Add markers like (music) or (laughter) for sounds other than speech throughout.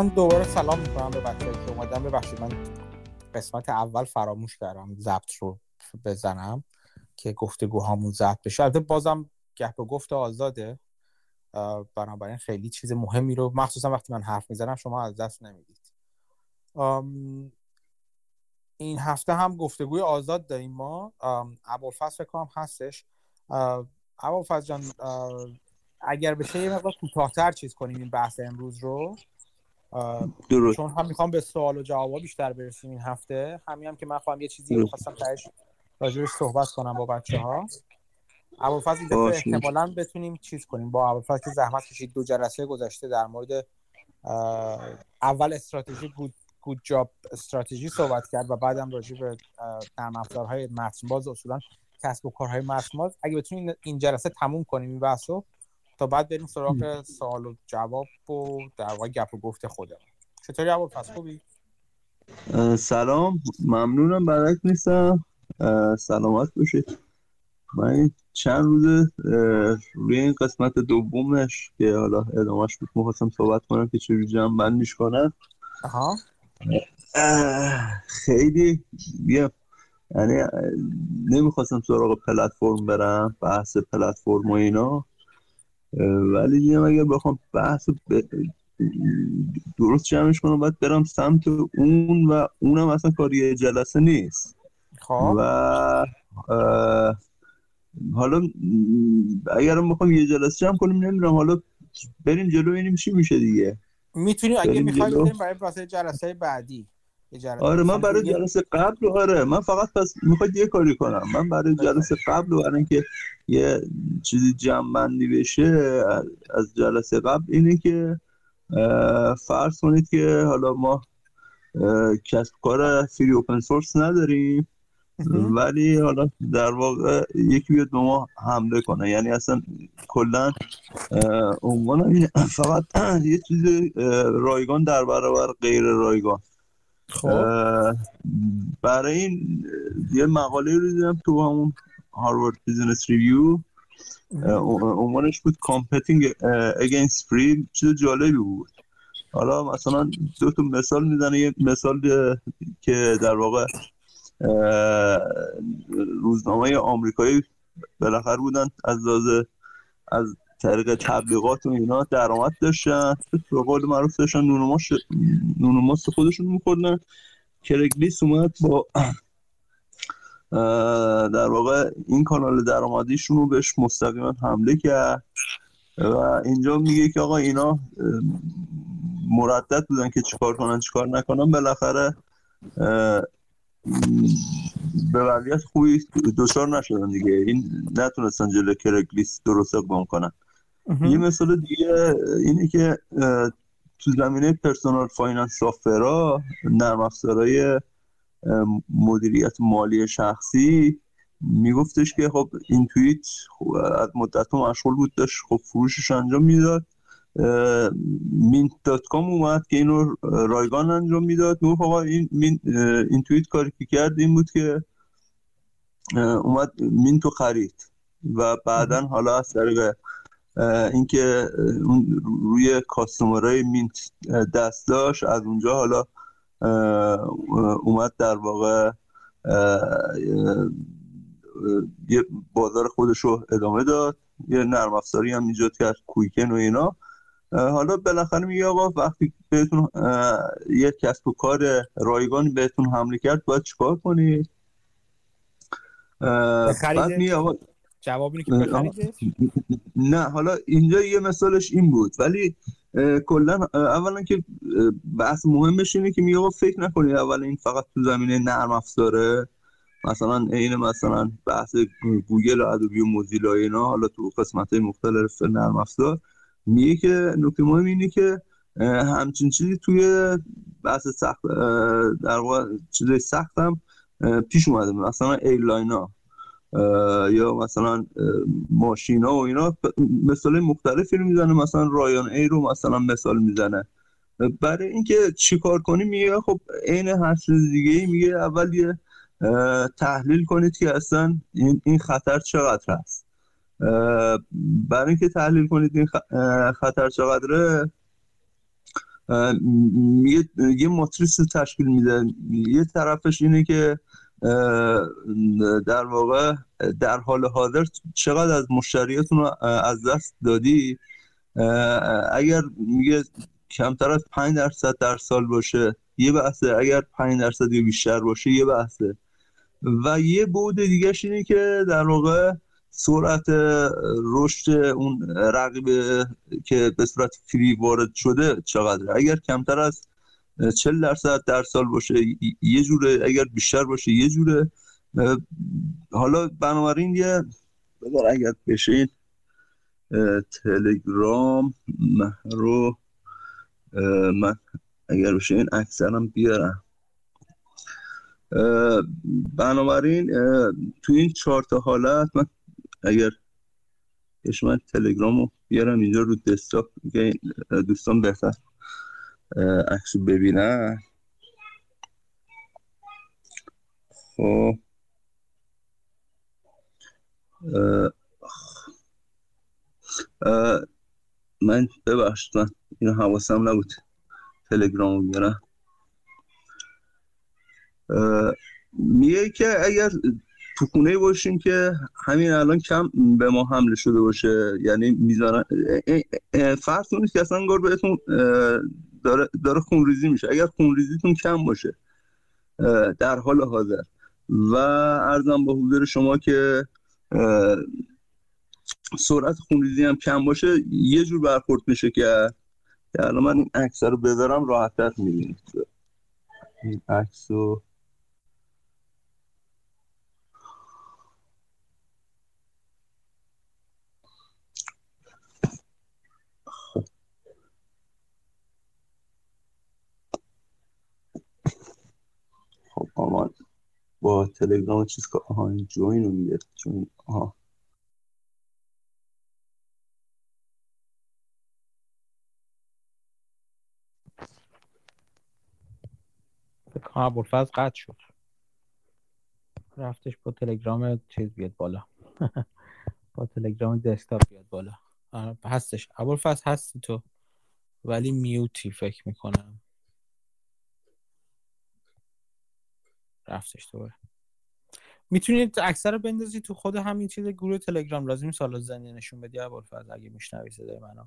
من دوباره سلام می‌کنم به بچه که اومدم ببخشید من قسمت اول فراموش کردم ضبط رو بزنم که گفتگوهامون ضبط بشه. البته بازم گپ و گفت آزاده. بنابراین خیلی چیز مهمی رو مخصوصا وقتی من حرف می‌زنم شما از دست نمی‌دید. این هفته هم گفتگوی آزاد داریم ما. ابوالفضل فکر کنم هستش. ابوالفضل جان اگر بشه یه مقدار کوتاهتر چیز کنیم این بحث امروز رو. درست. چون هم می‌خوام به سوال و جواب بیشتر برسیم این هفته همین هم که من خواهم یه چیزی رو خواستم تهش راجبش صحبت کنم با بچه ها ابوالفضل این احتمالا بتونیم چیز کنیم. با ابوالفضل که زحمت کشید دو جلسه گذشته در مورد اول استراتژی گود گود جاب استراتژی صحبت کرد و بعدم راجع به نرم افزارهای متن باز اصولا کسب و کارهای متن باز اگه بتونیم این جلسه تموم کنیم این بحثو تا بعد بریم سراغ سوال و جواب و در واقع گپ و گفت خودم چطوری ابوالفضل خوبی؟ سلام. ممنونم برک نیستم. سلامت باشید. من چند روز روی این قسمت دومش که حالا ادامهش بود می‌خواستم صحبت کنم که چجوری جمع بندیش کنم. خیلی یه یعنی نمی‌خواستم سراغ پلتفرم برم بحث پلتفرم و اینا. ولی دیدم اگر بخوام بحث درست جمعش کنم باید برم سمت اون و اونم اصلا کاری جلسه نیست. خب. و حالا اگر بخوام یه جلسه جمع کنیم نمی‌دونم. حالا بریم جلو اینیم چی میشه دیگه. می‌تونیم اگه می‌خوایم بریم برای جلسه بعدی. آره من برای جلسه قبل آره من فقط پس می‌خواد یه کاری کنم. من برای جلسه قبل برای اینکه یه چیزی جمع بشه از جلسه قبل اینه که فرض کنید که حالا ما کسب کار فری اوپن سورس نداریم ولی حالا در واقع یکی بیاد به ما حمله کنه. یعنی اصلا کلا عنوان فقط یه چیز رایگان در برابر غیر رایگان. خب. برای این یه مقاله رو دیدم تو همون Harvard Business Review عنوانش بود Competing Against Free چیز جالبی بود. حالا مثلا دو تا مثال می‌زنه. یه مثال که در واقع روزنامه آمریکایی بالاخره بودن از از طریق تبلیغات و اینا درآمد داشتن. به قول معروف داشتن نون ماست خودشون میخوردن. کرگلیس اومد با در واقع این کانال درآمدیشون رو بهش مستقیما حمله کرد. و اینجا میگه که آقا اینا مردد بودن که چیکار کنن چیکار نکنن. بالاخره به وضعیت خوبی دچار نشدن دیگه. این نتونستن جلو Craigslist درست اقدام کنن. یه مثال دیگه اینه که تو زمینه personal finance software نرم افزارهای مدیریت مالی شخصی میگفتش که خب Intuit از مدت مشغول بود داشت خب فروشش انجام می‌داد. Mint.com اومد که اینو رایگان انجام می‌داد. می‌گفت آقا این مین اینتویت کاری که کرد این بود که اومد مینتو خرید و بعدا حالا از طریق اینکه روی کاستومرهای مینت دست داشت از اونجا حالا اومد در واقع یه بازار خودش رو ادامه داد. یه نرم افزاری هم ایجاد کرد کویکن و اینا. حالا بالاخره میگه آقا وقتی بهتون یه کسب و کار رایگان بهتون حمله کرد باید چیکار کنید؟ بعد میگه آقا جواب که نه حالا اینجا یه مثالش این بود. ولی کلا اولا که بحث مهمش اینه که میگه فکر نکنید اول این فقط تو زمینه نرم افزاره. مثلا این مثلا بحث گوگل و ادوبی و موزیلا اینا حالا تو قسمت مختلف نرم افزار. میگه که نکته مهم اینه که همچین چیزی توی بحث سخت در واقع چیزای سخت هم پیش اومده. مثلا ایرلاین ها. یا مثلا ماشینا و اینا مثال مختلفی رو می‌زنه. مثلا رایان ای رو مثلا مثال می‌زنه. برای اینکه چیکار کنی میگه خب عین هر چیز دیگه میگه اول یه تحلیل کنید که اصلا این خطر چقدر هست. برای اینکه تحلیل کنید این خطر چقدره یه, یه ماتریس تشکیل میده. یه طرفش اینه که در واقع در حال حاضر چقدر از مشتریاتون رو از دست دادی؟ اگر میگه کمتر از 5 درصد در سال باشه یه بحثه. اگر 5 درصد بیشتر باشه یه بحثه. و یه بود دیگه اینه که در واقع سرعت رشد اون رقیب که به صورت فری وارد شده چقدره؟ اگر کمتر از 40 درصد در سال باشه یه جوره. اگر بیشتر باشه یه جوره. حالا بنابراین یه بذار اگر بشه تلگرام رو من اگر بشه این اکثرم بیارم. بنابراین تو این چهار تا حالت من اگر من تلگرام رو بیارم اینجا رو دسکتاپ دوستان بهتر. عکس ببینن خب. من ببخشید من اینو حواسم نبود. تلگرام رو میگه که اگر تو خونه باشیم که همین الان کم به ما حمله شده باشه یعنی می‌ذارن فرض کنید که اصلا گار بهتون داره, داره خونریزی میشه. اگر خونریزیتون کم باشه در حال حاضر. و ارزم با حضور شما که سرعت خونریزی هم کم باشه یه جور برخورد میشه که الان من این عکس رو بذارم راحتت می‌بینید. این عکس رو خب با تلگرام چیز که آها جوین رو میگه. جوین آها. ابوالفضل قطع شد. رفتش با تلگرام چیز بیاد بالا. (laughs) با تلگرام دسکتاپ بیاد بالا. هستش. ابوالفضل هستی تو؟ ولی میوتی فکر می‌کنم. رفتش دوباره می‌تونید اکثر بندازی تو خود همین چیز گروه تلگرام. لازم سال زنی نشون بدی ابوالفضل اگه میشنوی صدای منو.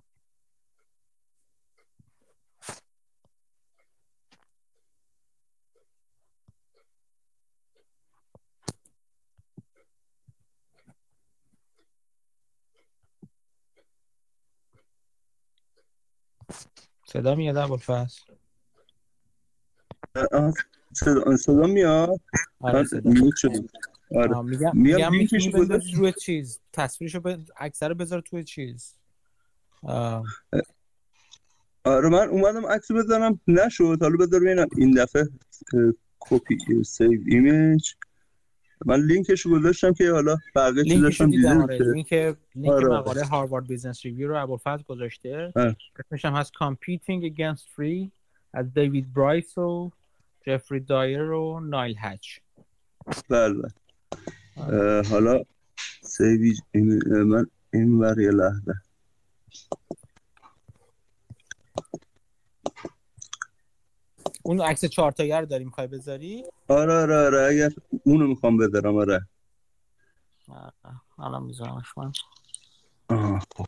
صدا میاد ابوالفضل؟ صدا, صدا میاد؟ آره آره. میگم میگم می‌تونی بذاری روی چیز. تصویرشو یه عکس بذار توی چیز. آره من اومدم عکس بذارم. نشد. حالا بذار ببینم. این دفعه copy save image. من لینکش گذاشتم که حالا بقیه چیزاش هم دیدم آره. لینک لینک آره. مقاله Harvard Business Review رو ابوالفضل گذاشته. اسمش هم هست Competing Against Free از دیوید برایس و جفری دایر و نایل هچ. بله. حالا سیویج من این بر یه لحظه. اون عکس چهار تاگر داریم می‌خوای بذاری؟ آره آره آره. اگر اونو می‌خوام بذارم آره. الان میذارمش من. خب.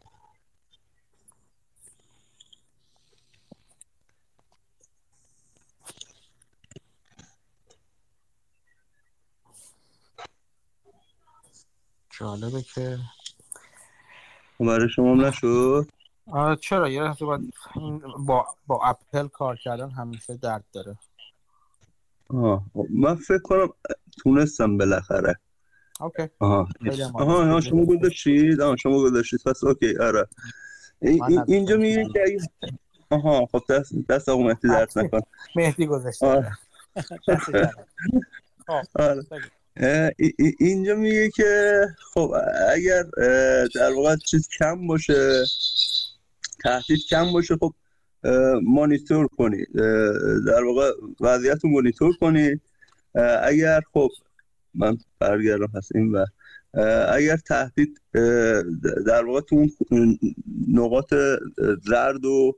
جالبه که برای شما هم نشد؟ چرا؟ یه لحظه باید با, با اپل کار کردن همیشه درد داره. آه. من فکر کنم تونستم بالاخره. اوکی. آها. آها, شما گذاشتید؟ آها شما گذاشتید. پس اوکی آره. اینجا میگه که آها خب دست دست آقا مهدی درس نکن مهدی گذاشته. (laughs) آره. اینجا میگه که خب اگر در واقع چیز کم باشه تهدید کم باشه خب مانیتور کنید در واقع وضعیت رو مانیتور کنید اگر خب من برگردم هست این و اگر تهدید در واقع تو اون نقاط زرد و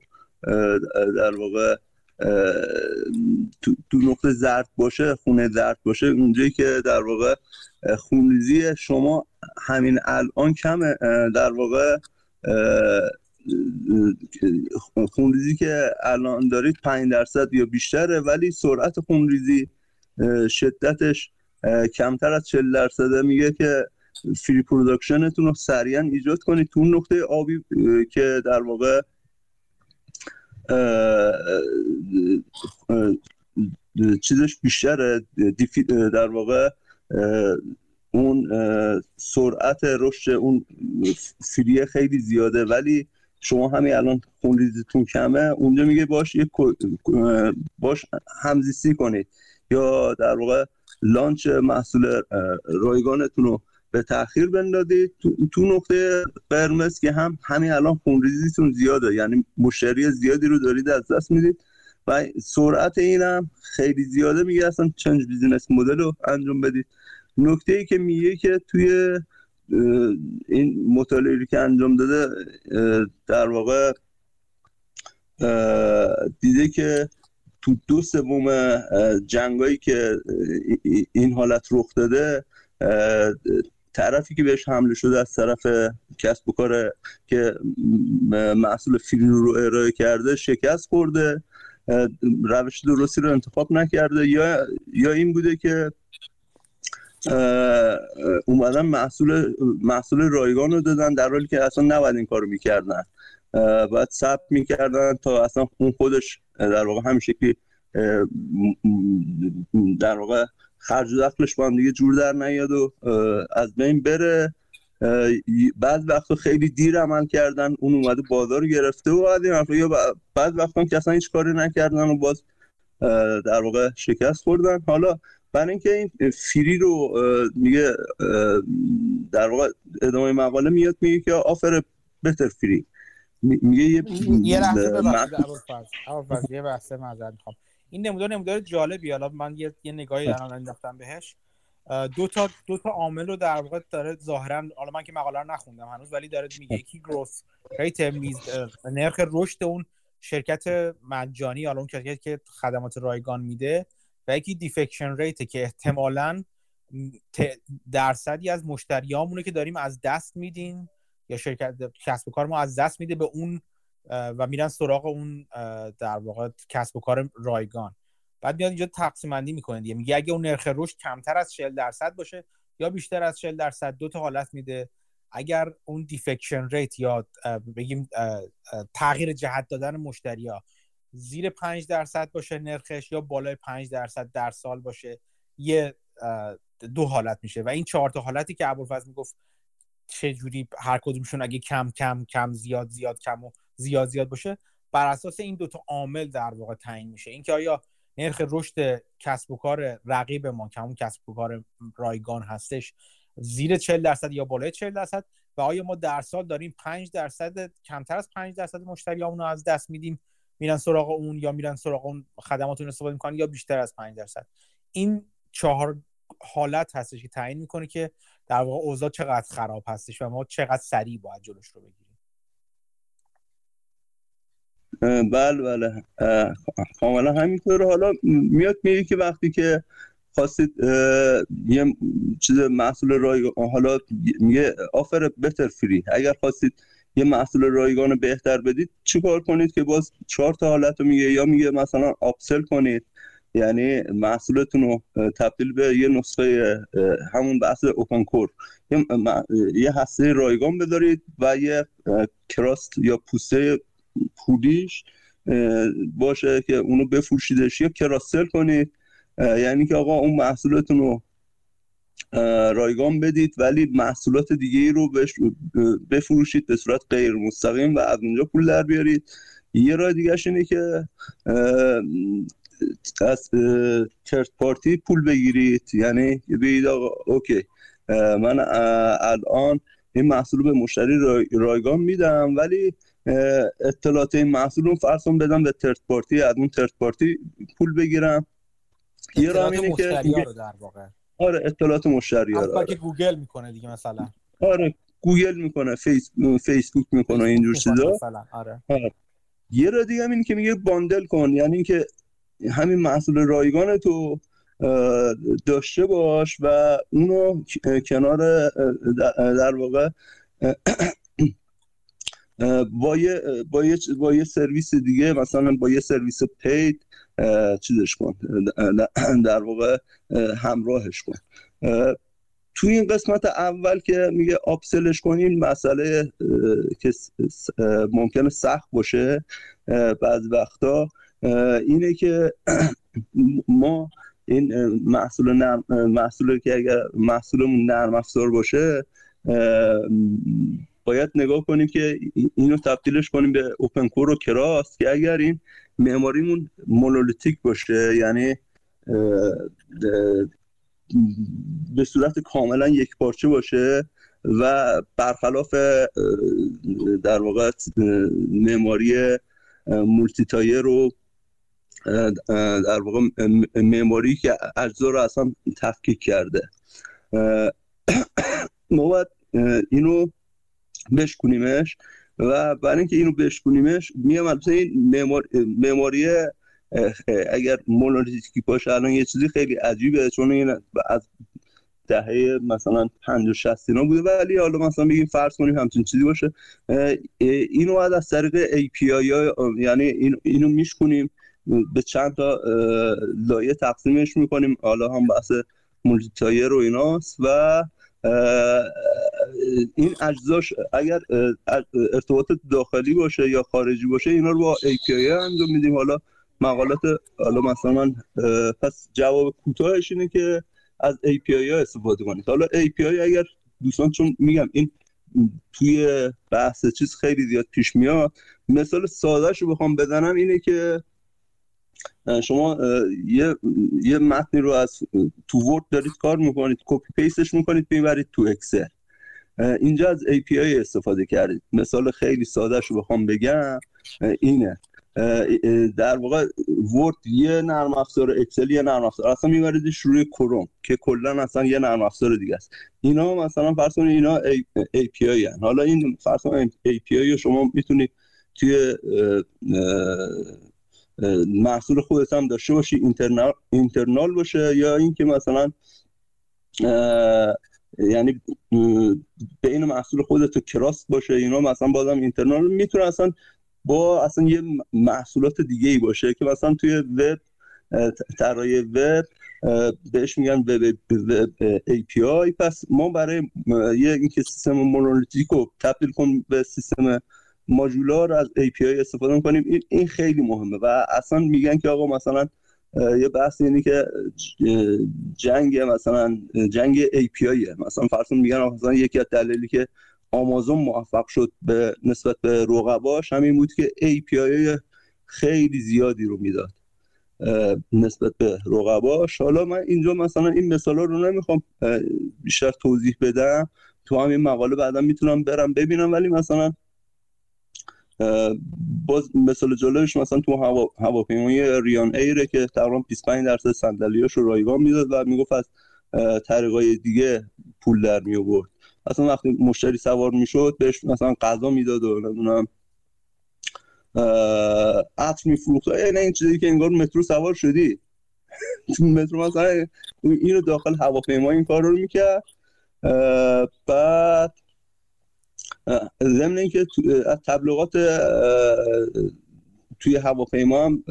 در واقع تو, تو نقطه زرد باشه خونه زرد باشه اونجایی که در واقع خونریزی شما همین الان کمه. در واقع خونریزی که الان دارید 5 درصد یا بیشتره ولی سرعت خونریزی شدتش کمتر از 40 درصده. میگه که free production تون رو سریعا ایجاد کنید. تو نقطه آبی که در واقع چیزش بیشتره در واقع اون سرعت رشد اون free ه خیلی زیاده. ولی شما همین الان خونریزیتون کمه. اونجا میگه باش یک باش همزیستی کنید. یا در واقع لانچ محصول رایگانتون رو به تاخیر بندازید تو, نقطه قرمز که هم همین الان خونریزیتون زیاده. یعنی مشتری زیادی رو دارید از دست می‌دید. و سرعت این هم خیلی زیاده. میگه اصلا change business model رو انجام بدید. نکته ای که میگه که توی این مطالعه که انجام داده در واقع دیده که تو دو سوم جنگایی که این حالت رخ داده طرفی که بهش حمله شده از طرف کسب و کار که محصول فیلم رو ارائه کرده شکست خورده. روش درستی رو انتخاب نکرده. یا یا این بوده که اومدن محصول محصول رایگان رو دادن در حالی که اصلا نباید این کارو می‌کردن. باید ثبت می‌کردن تا اصلا اون خودش در واقع همین شکلی در واقع خرج و دخلش با هم دیگه جور در نیاد و از بین بره. بعد وقتا خیلی دیر عمل کردن اون اومده بازار گرفته و بعد این یا بعد وقتا که اصلا هیچ کاری نکردن و باز در واقع شکست خوردن. حالا برای اینکه این فری رو میگه در واقع ادامه مقاله میاد میگه که آفر بهتر فری میگه یه یه لحظه یه بحثه معذرت می‌خوام. این نمودار نمودار جالبی حالا من یه, یه نگاهی الان انداختم بهش. دو تا دو تا عامل رو در واقع داره ظاهرا حالا من که مقاله رو نخوندم هنوز ولی داره میگه یکی گروث rate میز نرخ رشد اون شرکت مجانی حالا اون شرکتی که خدمات رایگان میده و یکی defection rate که احتمالاً درصدی از مشتریامونه که داریم از دست میدیم یا شرکت کسب و کار ما از دست میده به اون و میرن سراغ اون در واقع کسب و کار رایگان. بعد میاد اینجا تقسیم بندی می‌کنه دیگه. میگه اگه اون نرخ رشد کمتر از 40 درصد باشه یا بیشتر از 40 درصد دو تا حالت میده. اگر اون defection rate یا بگیم تغییر جهت دادن مشتری ها زیر 5 درصد باشه نرخش یا بالای 5 درصد در سال باشه یه دو حالت میشه. و این چهار تا حالتی که ابوالفضل می‌گفت چه جوری هر کدومشون اگه کم کم کم زیاد زیاد کم و زیاد زیاد باشه بر اساس این دوتا عامل در واقع تعیین میشه. اینکه آیا نرخ رشد کسب و کار رقیب ما که همون کسب و کار رایگان هستش زیر 40 درصد یا بالای 40 درصد؟ و آیا ما در سال داریم 5 درصد کمتر از 5 درصد مشتریامون رو از دست میدیم میرن سراغ اون یا میرن سراغ اون خدماتون استفاده می‌کنن یا بیشتر از 5 درصد؟ این چهار حالت هستش که تعیین می‌کنه که در واقع اوضاع چقدر خراب هستش و ما چقدر سریع باید جلوش رو بگیریم. بله بله. کاملا همینطور حالا میاد میگه که وقتی که خواستید یه چیز محصول رایگان حالا میگه آفر بهتر فری. اگر خواستید یه محصول رایگان بهتر بدید چیکار کنید که باز چهار تا حالت رو میگه؟ یا میگه مثلا آپسل کنید. یعنی محصولتون رو تبدیل به یه نسخه همون بحث اوپن کور. یه هسته رایگان بدارید و یه کراست یا پوسته پودیش باشه که اونو بفروشیدش. یا کراسل کنید. یعنی که آقا اون محصولتون رو رایگان بدید ولی محصولات دیگه ای رو بفروشید به صورت غیر مستقیم و از اونجا پول در بیارید. یه راه دیگه اینه که از ترد پارتی پول بگیرید. یعنی بگید آقا اوکی من الان این محصول به مشتری رایگان میدم ولی اطلاعات این محصول رو فرسون بدم به third party از اون third party پول بگیرم یه راه اینه که در واقع آره اطلاعات مشتری ها آره. که گوگل می‌کنه دیگه مثلا آره گوگل می‌کنه فیس... فیسبوک می‌کنه اینجور چیزا آره. آره. یه راه دیگه این که میگه bundle کن یعنی اینکه همین محصول رایگان تو داشته باش و اونو کنار در واقع با یه, با یه, با یه سرویس دیگه مثلا با یه سرویس پید چیزش کن در واقع همراهش کن. توی این قسمت اول که میگه آپسلش کنین مسئله که ممکنه سخت باشه بعض وقتا اینه که (clears throat) ما این محصول نرم محصول که اگر محصولمون نرم افزار باشه باید نگاه کنیم که اینو تبدیلش کنیم به اوپن کور و کراس که اگر این معماریمون مونولیتیک باشه یعنی به صورت کاملا یک پارچه باشه و برخلاف در واقع معماری مولتی تایر رو در واقع معماری که اجزا رو اصلا تفکیک کرده. (coughs) ما باید اینو بشکنیمش و برای اینکه اینو بشکنیمش میام البته این معماری اگر مونولیتیکی باشه الان یه چیزی خیلی عجیبه چون این از دهه مثلا 50 60 اینا بوده ولی حالا مثلا بگیم فرض کنیم همچین چیزی باشه اینو باید از طریق API یعنی اینو میشکنیم به چند تا لایه تقسیمش می‌کنیم حالا هم بحث مولتی تایر و ایناست و این اجزاش اگر ارتباط داخلی باشه یا خارجی باشه اینا رو با API انجام میدیم. حالا مقالات حالا مثلا پس جواب کوتاهش اینه که از API ها استفاده کنید. حالا API اگر دوستان چون میگم این توی بحث چیز خیلی زیاد پیش میاد مثال سادهش رو بخوام بزنم اینه که شما یه یه متنی رو از تو Word دارید کار می‌کنید copy paste ش می‌کنید ببرید تو Excel اینجا از API استفاده کردید. مثال خیلی سادهش رو بخوام بگم. اینه. در واقع Word یه نرم افزار Excel یه نرم افزار. اصلا میبریدش روی کروم که کلا اصلا یه نرم افزار دیگه است. اینا مثلا فرض کنید اینا API هن. حالا این فرض کنید API شما می‌تونید توی محصول خودت هم داشته باشی اینترنال, اینترنال باشه یا اینکه مثلا یعنی بین محصول خودت کراس باشه اینا مثلا بازم اینترنال می‌تونه اصلا با اصلا یه محصولات دیگه ای باشه که مثلا توی وب طراحی وب بهش میگن وب ای پی آی پس ما برای یه اینکه سیستم مونولیتیک رو تبدیل کن به سیستم ماژولار از API استفاده می‌کنیم. این, این خیلی مهمه و اصلا میگن که آقا مثلا یه بحث اینه که جنگ مثلا جنگ API مثلا فرض میگن مثلا یکی از دلایلی که آمازون موفق شد به نسبت به رقباش همین بود که API خیلی زیادی رو می‌داد نسبت به رقباش. حالا من اینجا مثلا این مثالا رو نمی‌خوام بیشتر توضیح بدم. تو همین مقاله بعدا می‌تونم برم ببینم ولی مثلا باز مثال جالبش مثلا تو هوا هواپیمای ریان ایره که تقریبا 25 درصد صندلیاش رو رایگان می‌داد و می‌گفت از طریقای دیگه پول در می آورد اصلا وقتی مشتری سوار می‌شد بهش مثلا غذا می‌داد و نمی‌دونم عطر میفروخت. نه این چیزی که انگار مترو سوار شدی. تو مترو مثلا اینو داخل هواپیما این کار رو می‌کرد. بعد ضمن اینکه از تبلیغات توی هواپیما هم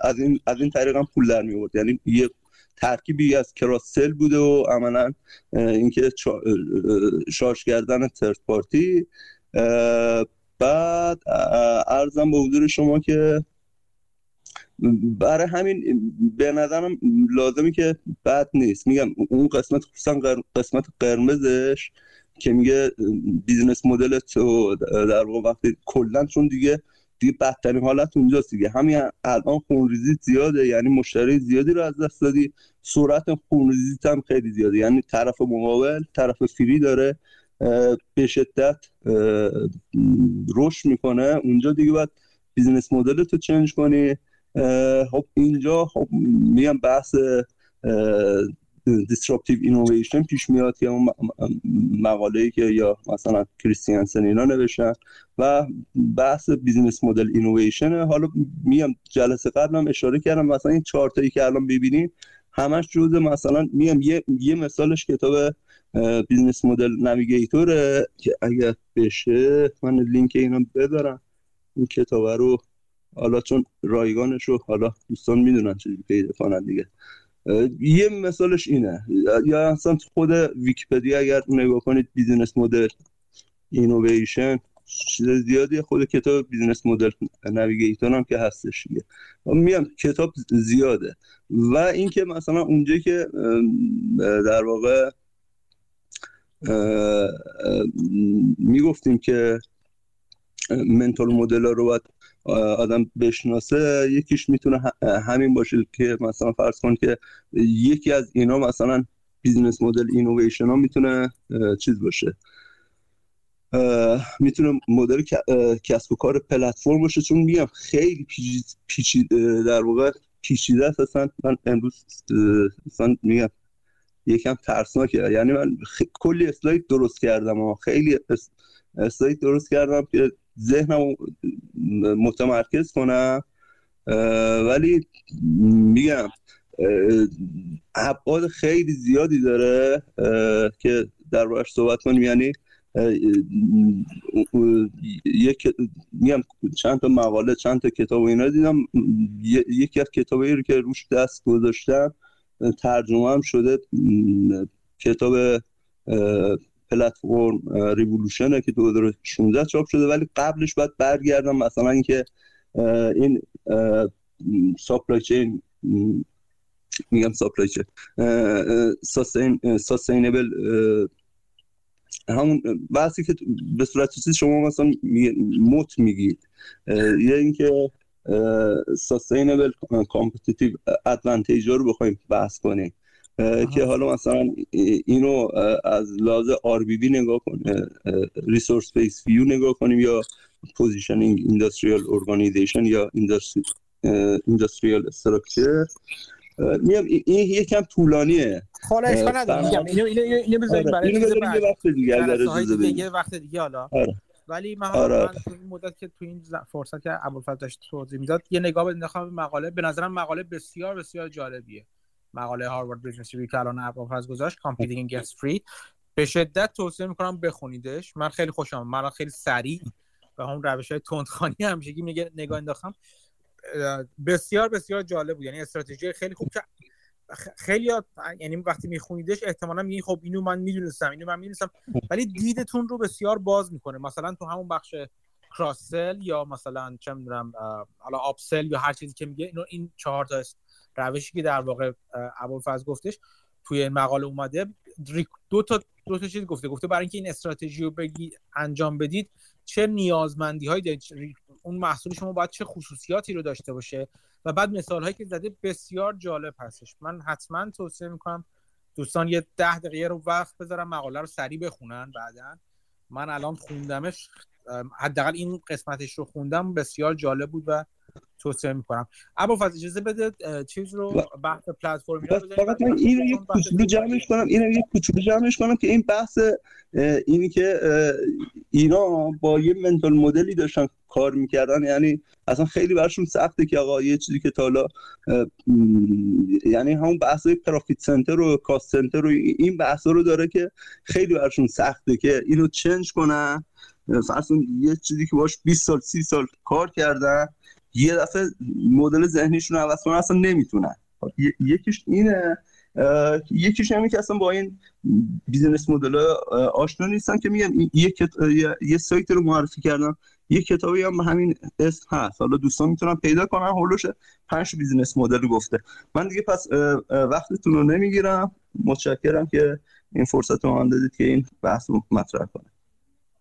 از این از این طریق هم پول در می آورد یعنی یه ترکیبی از کراسل بوده و عملا اینکه شارژ کردن ترد پارتی بعد عرضم به حضور شما که برای همین به نظرم لازمی که بد نیست. میگم اون قسمت خصوصا قسمت قرمزش که میگه business model تو در واقع وقتی کلا چون دیگه دیگه بدترین حالت اونجاست دیگه. همین الان خونریزی زیاده یعنی مشتری زیادی رو از دست دادی. سرعت خونریزی هم خیلی زیاده. یعنی طرف مقابل طرف free داره به شدت رشد می‌کنه. اونجا دیگه باید business model تو change کنی. خب اینجا خب میگم بحث disruptive innovation پیش میاد که اون مقاله ای که یا مثلا کریستنسن اینا نوشتن و بحث business model innovation. حالا میام جلسه قبلم اشاره کردم مثلا این چارتایی که الان ببینیم همش جزء مثلا میام یه, یه مثالش کتاب Business Model Navigator ه که اگر بشه من لینک اینو بذارم. این کتاب رو حالا چون رایگانش رو حالا دوستان می‌دونن چجوری پیدا کنن دیگه. یه مثالش اینه. یا اصلا خود ویکیپدیا اگر نگاه کنید business model innovation چیز زیادی خود کتاب Business Model Navigator هم که هستش دیگه. میام کتاب زیاده. و اینکه مثلا اونجا که در واقع می‌گفتیم که mental model رو باید آدم بشناسه یکیش می‌تونه همین باشه که مثلا فرض کن که یکی از اینا مثلا business model innovation ها می‌تونه چیز باشه. می‌تونه مدل کسب و کار پلتفرم باشه. چون میگم خیلی پیچیده در واقع پیچیده است. اصلا من امروز اصلا میگم یکم ترسناکه. یعنی من کلی اسلاید درست کردم و خیلی اسلاید درست کردم که ذهنم متمرکز کنم. ولی میگم ابعاد خیلی زیادی داره که در باش صحبت کنیم. یعنی یک میگم چند تا مقاله چند تا کتاب و اینا دیدم. یکی از کتابایی رو که روش دست گذاشتم ترجمه هم شده کتاب پلتفرم revolution ـه که 2016 چاپ شده ولی قبلش باید برگردم مثلا اینکه این supply chain میگم supply chain sustainable همون بحثی که به صورت چیزی شما مثلا moat میگید یا اینکه sustainable competitive advantage رو بخوایم بحث کنیم. که حالا مثلا اینو از لحاظ RBV نگاه کنیم resource based view نگاه کنیم یا positioning industrial organization یا industrial structure میگم این یکم طولانیه. حالا اشکال نداره میگم اینو اینو اینو بذارید برای یه وقت دیگه اگر یه وقت دیگه حالا. آره. ولی من, آره. من تو این مدت که تو این فرصت که ابوالفضل داشت توضیح می‌داد یه نگاه بنداختم مقاله به نظرم مقاله بسیار بسیار جالبیه. مقاله Harvard Business Review که الان ابوالفضل گذاشت competing against free به شدت توصیه می‌کنم بخونیدش. من خیلی خوشم من خیلی سریع به همون روش های تندخوانی همیشگی میگه نگاه انداختم. بسیار بسیار جالب بود. یعنی استراتژی خیلی خوب که خیلی یعنی وقتی میخونیدش احتمالا میگین خب اینو من می‌دونستم اینو من می‌دونستم. ولی دیدتون رو بسیار باز می‌کنه. مثلا تو همون بخش کراسل یا مثلا چه می‌دونم حالا آپسل یا هر چیزی که میگه اینو این چهار تا روشی که در واقع ابوالفضل گفتش توی مقاله اومده دو تا دو تا چیز گفته. گفته برای اینکه این استراتژی رو بگی انجام بدید چه نیازمندی هایی اون محصول شما باید چه خصوصیاتی رو داشته باشه؟ و بعد مثال هایی که زده بسیار جالب هستش. من حتما توصیه می‌کنم دوستان یه ده دقیقه رو وقت بذارم مقاله رو سریع بخونن بعدا. من الان خوندمش حداقل این قسمتش رو خوندم بسیار جالب بود و توصیه می‌کنم. اما فاز اجازه بده چیز رو بحث پلتفرم فقط من اینو یه کوچولو جمعش کنم اینو یه کوچولو جمعش کنم که این بحث اینی که اینا با یه منتال مدلی داشتن کار می‌کردن یعنی اصلا خیلی برشون سخته که آقا یه چیزی که تا حالا یعنی همون بحث پرافیت سنتر و کاست سنتر و این بحثا رو داره که خیلی برشون سخته که اینو چنج کنن. فرض یه چیزی که باش 20 سال 30 سال کار کردن یه دفعه مدل ذهنیشون عوض کنن اصلا نمی‌تونن. یکیش اینه یکیش همین که اصلا با این business model آشنا نیستن که میگم یه, یه سایت رو معرفی کردم یه کتابی هم همین اسم هست. حالا دوستان می‌تونن پیدا کنن هولوش پنج business model گفته. من دیگه پس وقتتون رو نمی‌گیرم. متشکرم که این فرصت رو من دادید که این بحث رو مطرح کنم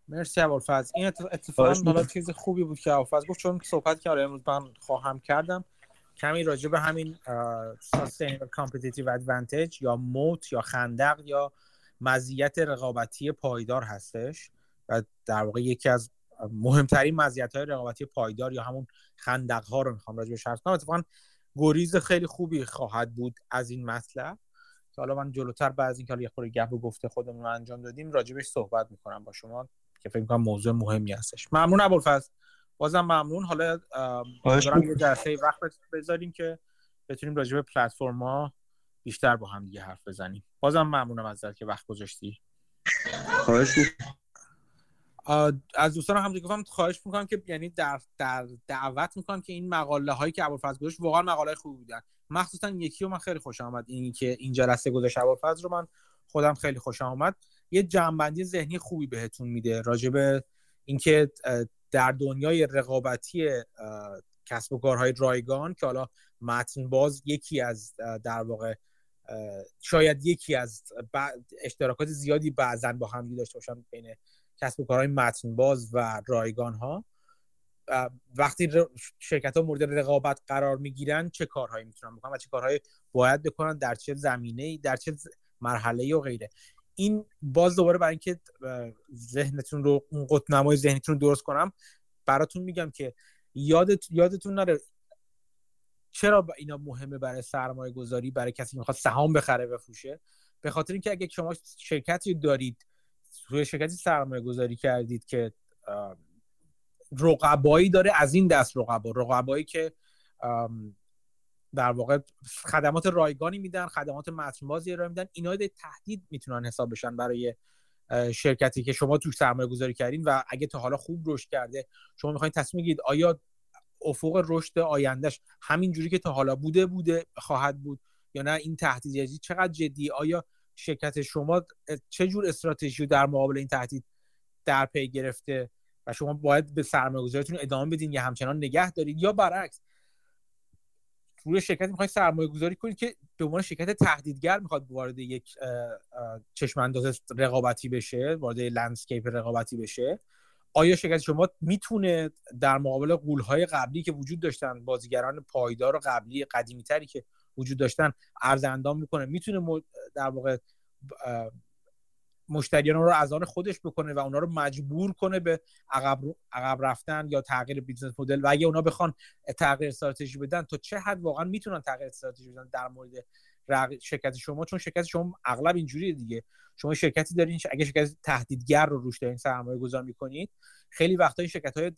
مرسی ابوالفضل. این اتفاقا حالا چیز خوبی بود که ابوالفضل گفت چون صحبت که امروز من خواهم کردم. کمی راجع به همین sustainable competitive advantage یا موت یا خندق یا مزیت رقابتی پایدار هستش و در واقع یکی از مهمترین مزیت های رقابتی پایدار یا همون خندق ها رو می‌خوام راجع بهش حرف کنم اتفاقا گریز خیلی خوبی خواهد بود از این مطلب. که حالا من جلوتر بعد اینکه یه خورده گپ و گفته خودمون رو انجام دادیم راجبش صحبت می‌کنم با شما. که فکر کنم موضوع مهمی هستش. ممنون ابوالفضل. بازم ممنون. حالا دارم یه جلسه وقت بذاریم که بتونیم راجع به پلتفرما بیشتر با هم دیگه حرف بزنیم. بازم ممنونم ازت که وقت گذاشتی. خواهش از دوستان هم گفتم خواهش می‌کنم که یعنی در, در دعوت می‌کنم که این مقاله هایی که ابوالفضل گذاشت واقعا مقاله خوبی بودن. مخصوصا یکی رو من خیلی خوشم آمد. اینی که این جلسه گذاشت ابوالفضل رو من خودم خیلی خوشم آمد. یه جنبندی ذهنی خوبی بهتون میده راجع به اینکه در دنیای رقابتی کسب و کارهای رایگان که حالا متن باز یکی از در واقع شاید یکی از اشتراکات زیادی بعضا با هم داشته باشن بین کسب و کارهای متن باز و رایگان ها وقتی شرکت ها مورد رقابت قرار می‌گیرن چه کارهایی می‌تونن بکنن و چه کارهایی باید بکنن در چه زمینه در چه مرحله و غیره. این باز دوباره برای اینکه ذهنتون رو اون قطب ذهنتون رو درست کنم براتون میگم که یادت یادتون نره چرا اینا مهمه برای سرمایه گذاری برای کسی می‌خواد سهام بخره بفروشه؟ به خاطر اینکه اگه شما شرکتی دارید روی شرکتی سرمایه گذاری کردید که رقبایی داره از این دست رقبا. رقبایی که در واقع خدمات رایگانی میدن خدمات متنبازی ارائه میدن. اینا تهدید می‌تونن حساب بشن برای شرکتی که شما توش سرمایه گذاری کردین و اگه تا حالا خوب رشد کرده شما می‌خواین تصمیم بگیرید آیا افق رشد آیندهش همین جوری که تا حالا بوده بوده خواهد بود یا نه؟ این تهدید چقدر جدی؟ آیا شرکت شما چه جور استراتژی در مقابل این تهدید در پی گرفته و شما باید به سرمایه‌گذاریتون ادامه بدین یا همچنان نگه دارید یا برعکس روی شرکت می‌خواید سرمایه گذاری کنید که به عنوان شرکت تهدیدگر می‌خواد وارد یک چشم انداز رقابتی بشه وارد لندسکیپ رقابتی بشه. آیا شرکت شما می‌تونه در مقابل قولهای قبلی که وجود داشتن بازیگران پایدار و قبلی قدیمی تری که وجود داشتن ارز اندام می‌کنه می‌تونه در واقع مشتریان رو از آن خودش بکنه و اونا رو مجبور کنه به عقب, عقب رفتن یا تغییر business model. و اگه اونا بخوان تغییر استراتژی بدن تا چه حد واقعا می‌تونن تغییر استراتژی بدن در مورد شرکت شما؟ چون شرکت شما اغلب اینجوریه دیگه. شما شرکتی دارین اگه شرکت تهدیدگر رو روش دارین سرمایه گذار می‌کنید خیلی وقتا این شرکت های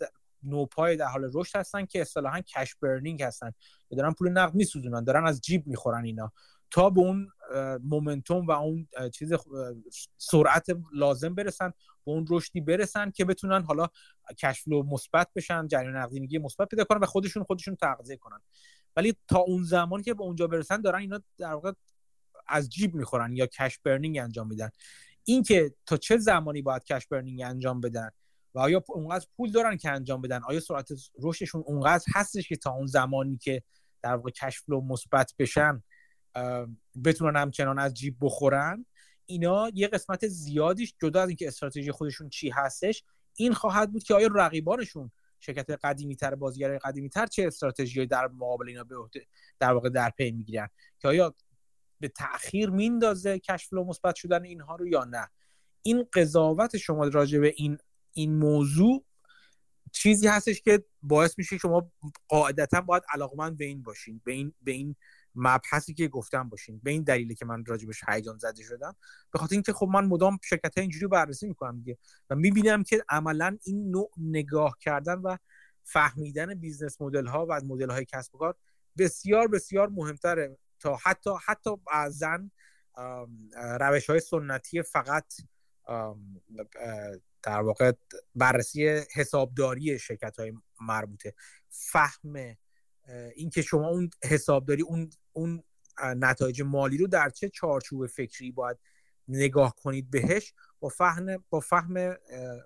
نوپای در حال رشد هستن که اصطلاحا cash burning هستن. دارن پول نقد میسوزونن دارن از جیب می‌خورن اینا. تا به اون momentum و اون چیز سرعت لازم برسن به اون رشدی برسن که بتونن حالا کشفلو مثبت بشن جریان نقدینگی مثبت پیدا کنن و خودشون خودشون تغذیه کنن. ولی تا اون زمانی که به اونجا برسن دارن اینا در واقع از جیب می‌خورن یا کش برنینگ انجام میدن. اینکه تا چه زمانی باید کش برنینگ انجام بدن و آیا اونقدر پول دارن که انجام بدن؟ آیا سرعت رشدشون اونقدر هستش که تا اون زمانی که در واقع کشفلو مثبت بشن؟ بتونن همچنان از جیب بخورن. اینا یه قسمت زیادیش جدا از اینکه استراتژی خودشون چی هستش این خواهد بود که آیا رقیبانشون شرکت قدیمی تر بازیگر قدیمی تر چه استراتژی در مقابل اینا به در واقع در پی می‌گیرن؟ که آیا به تاخیر میندازه کشفلو مثبت شدن اینها رو یا نه؟ این قضاوت شما راجع به این این موضوع چیزی هستش که باعث میشه شما قاعدتا باید علاقمند به این باشین به این به این مبحثی که گفتم باشین. به این دلیلی که من راجبش هیجان زده شدم. به خاطر اینکه خب من مدام شرکت اینجوری بررسی می‌کنم دیگه و می‌بینم که عملا این نوع نگاه کردن و فهمیدن business model ها و مدل های کسب و کار بسیار بسیار مهمتره. تا حتی حتی بعضا روش های سنتی فقط در واقع بررسی حسابداری شرکت های مربوطه. فهم اینکه شما اون حسابداری اون اون نتایج مالی رو در چه چارچوب فکری باید نگاه کنید بهش با فهم با فهم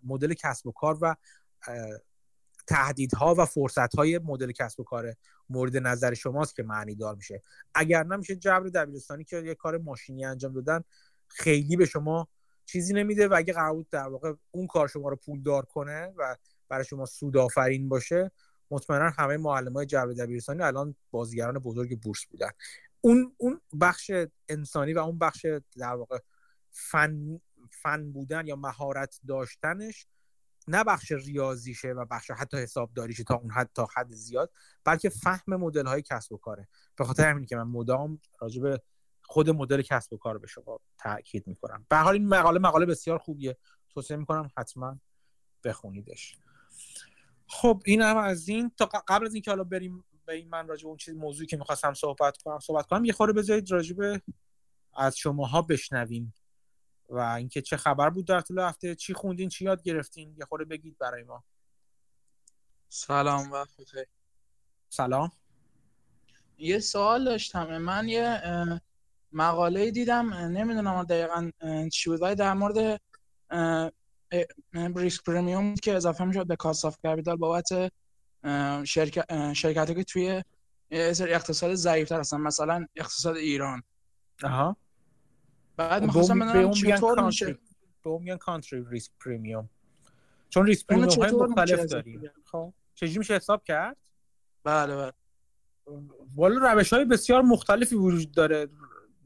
مدل کسب و کار و تهدیدها و فرصتهای مدل کسب و کار مورد نظر شماست که معنی دار میشه. اگر نمیشه جبر دبیرستانی که یه کار ماشینی انجام دادن خیلی به شما چیزی نمیده و اگه قرار در واقع اون کار شما رو پول دار کنه و برای شما سود آفرین باشه مطمئنا همه معلم های جبر دبیرستانی الان بازیگران بزرگ بورس بودن. اون اون بخش انسانی و اون بخش در واقع فن فن بودن یا مهارت داشتنش نه بخش ریاضیشه و بخش حتی حسابداریشه تا اون حد تا حد زیاد بلکه فهم مدل های کسب و کاره. به خاطر همین که من مدام راجع خود مدل کسب و کار به شما تاکید می‌کنم. به حال این مقاله مقاله بسیار خوبیه. توصیه می‌کنم حتما بخونیدش. خب این هم از این تا قبل از اینکه حالا بریم به این من راجع به اون چیز موضوعی که می‌خواستم صحبت کنم صحبت کنم یه خورده بذارید راجع به از شماها بشنویم و اینکه چه خبر بود در طول هفته چی خوندین چی یاد گرفتین؟ یه خورده بگید برای ما. سلام وقت سلام. یه سوال داشتم. من یه مقاله دیدم. نمی‌دونم دقیقا چی بود ولی در مورد risk premium که اضافه می‌شد به cost of capital بابت شرکت شرکتی که توی اقتصاد ضعیفتر هستن مثلا اقتصاد ایران. آها. بعد می‌خواستم بدونم چطور میشه به میگن country risk premium چون risk premium های مختلف داریم خب. چجوری میشه حساب کرد؟ بله بله. والا روش های بسیار مختلفی وجود داره.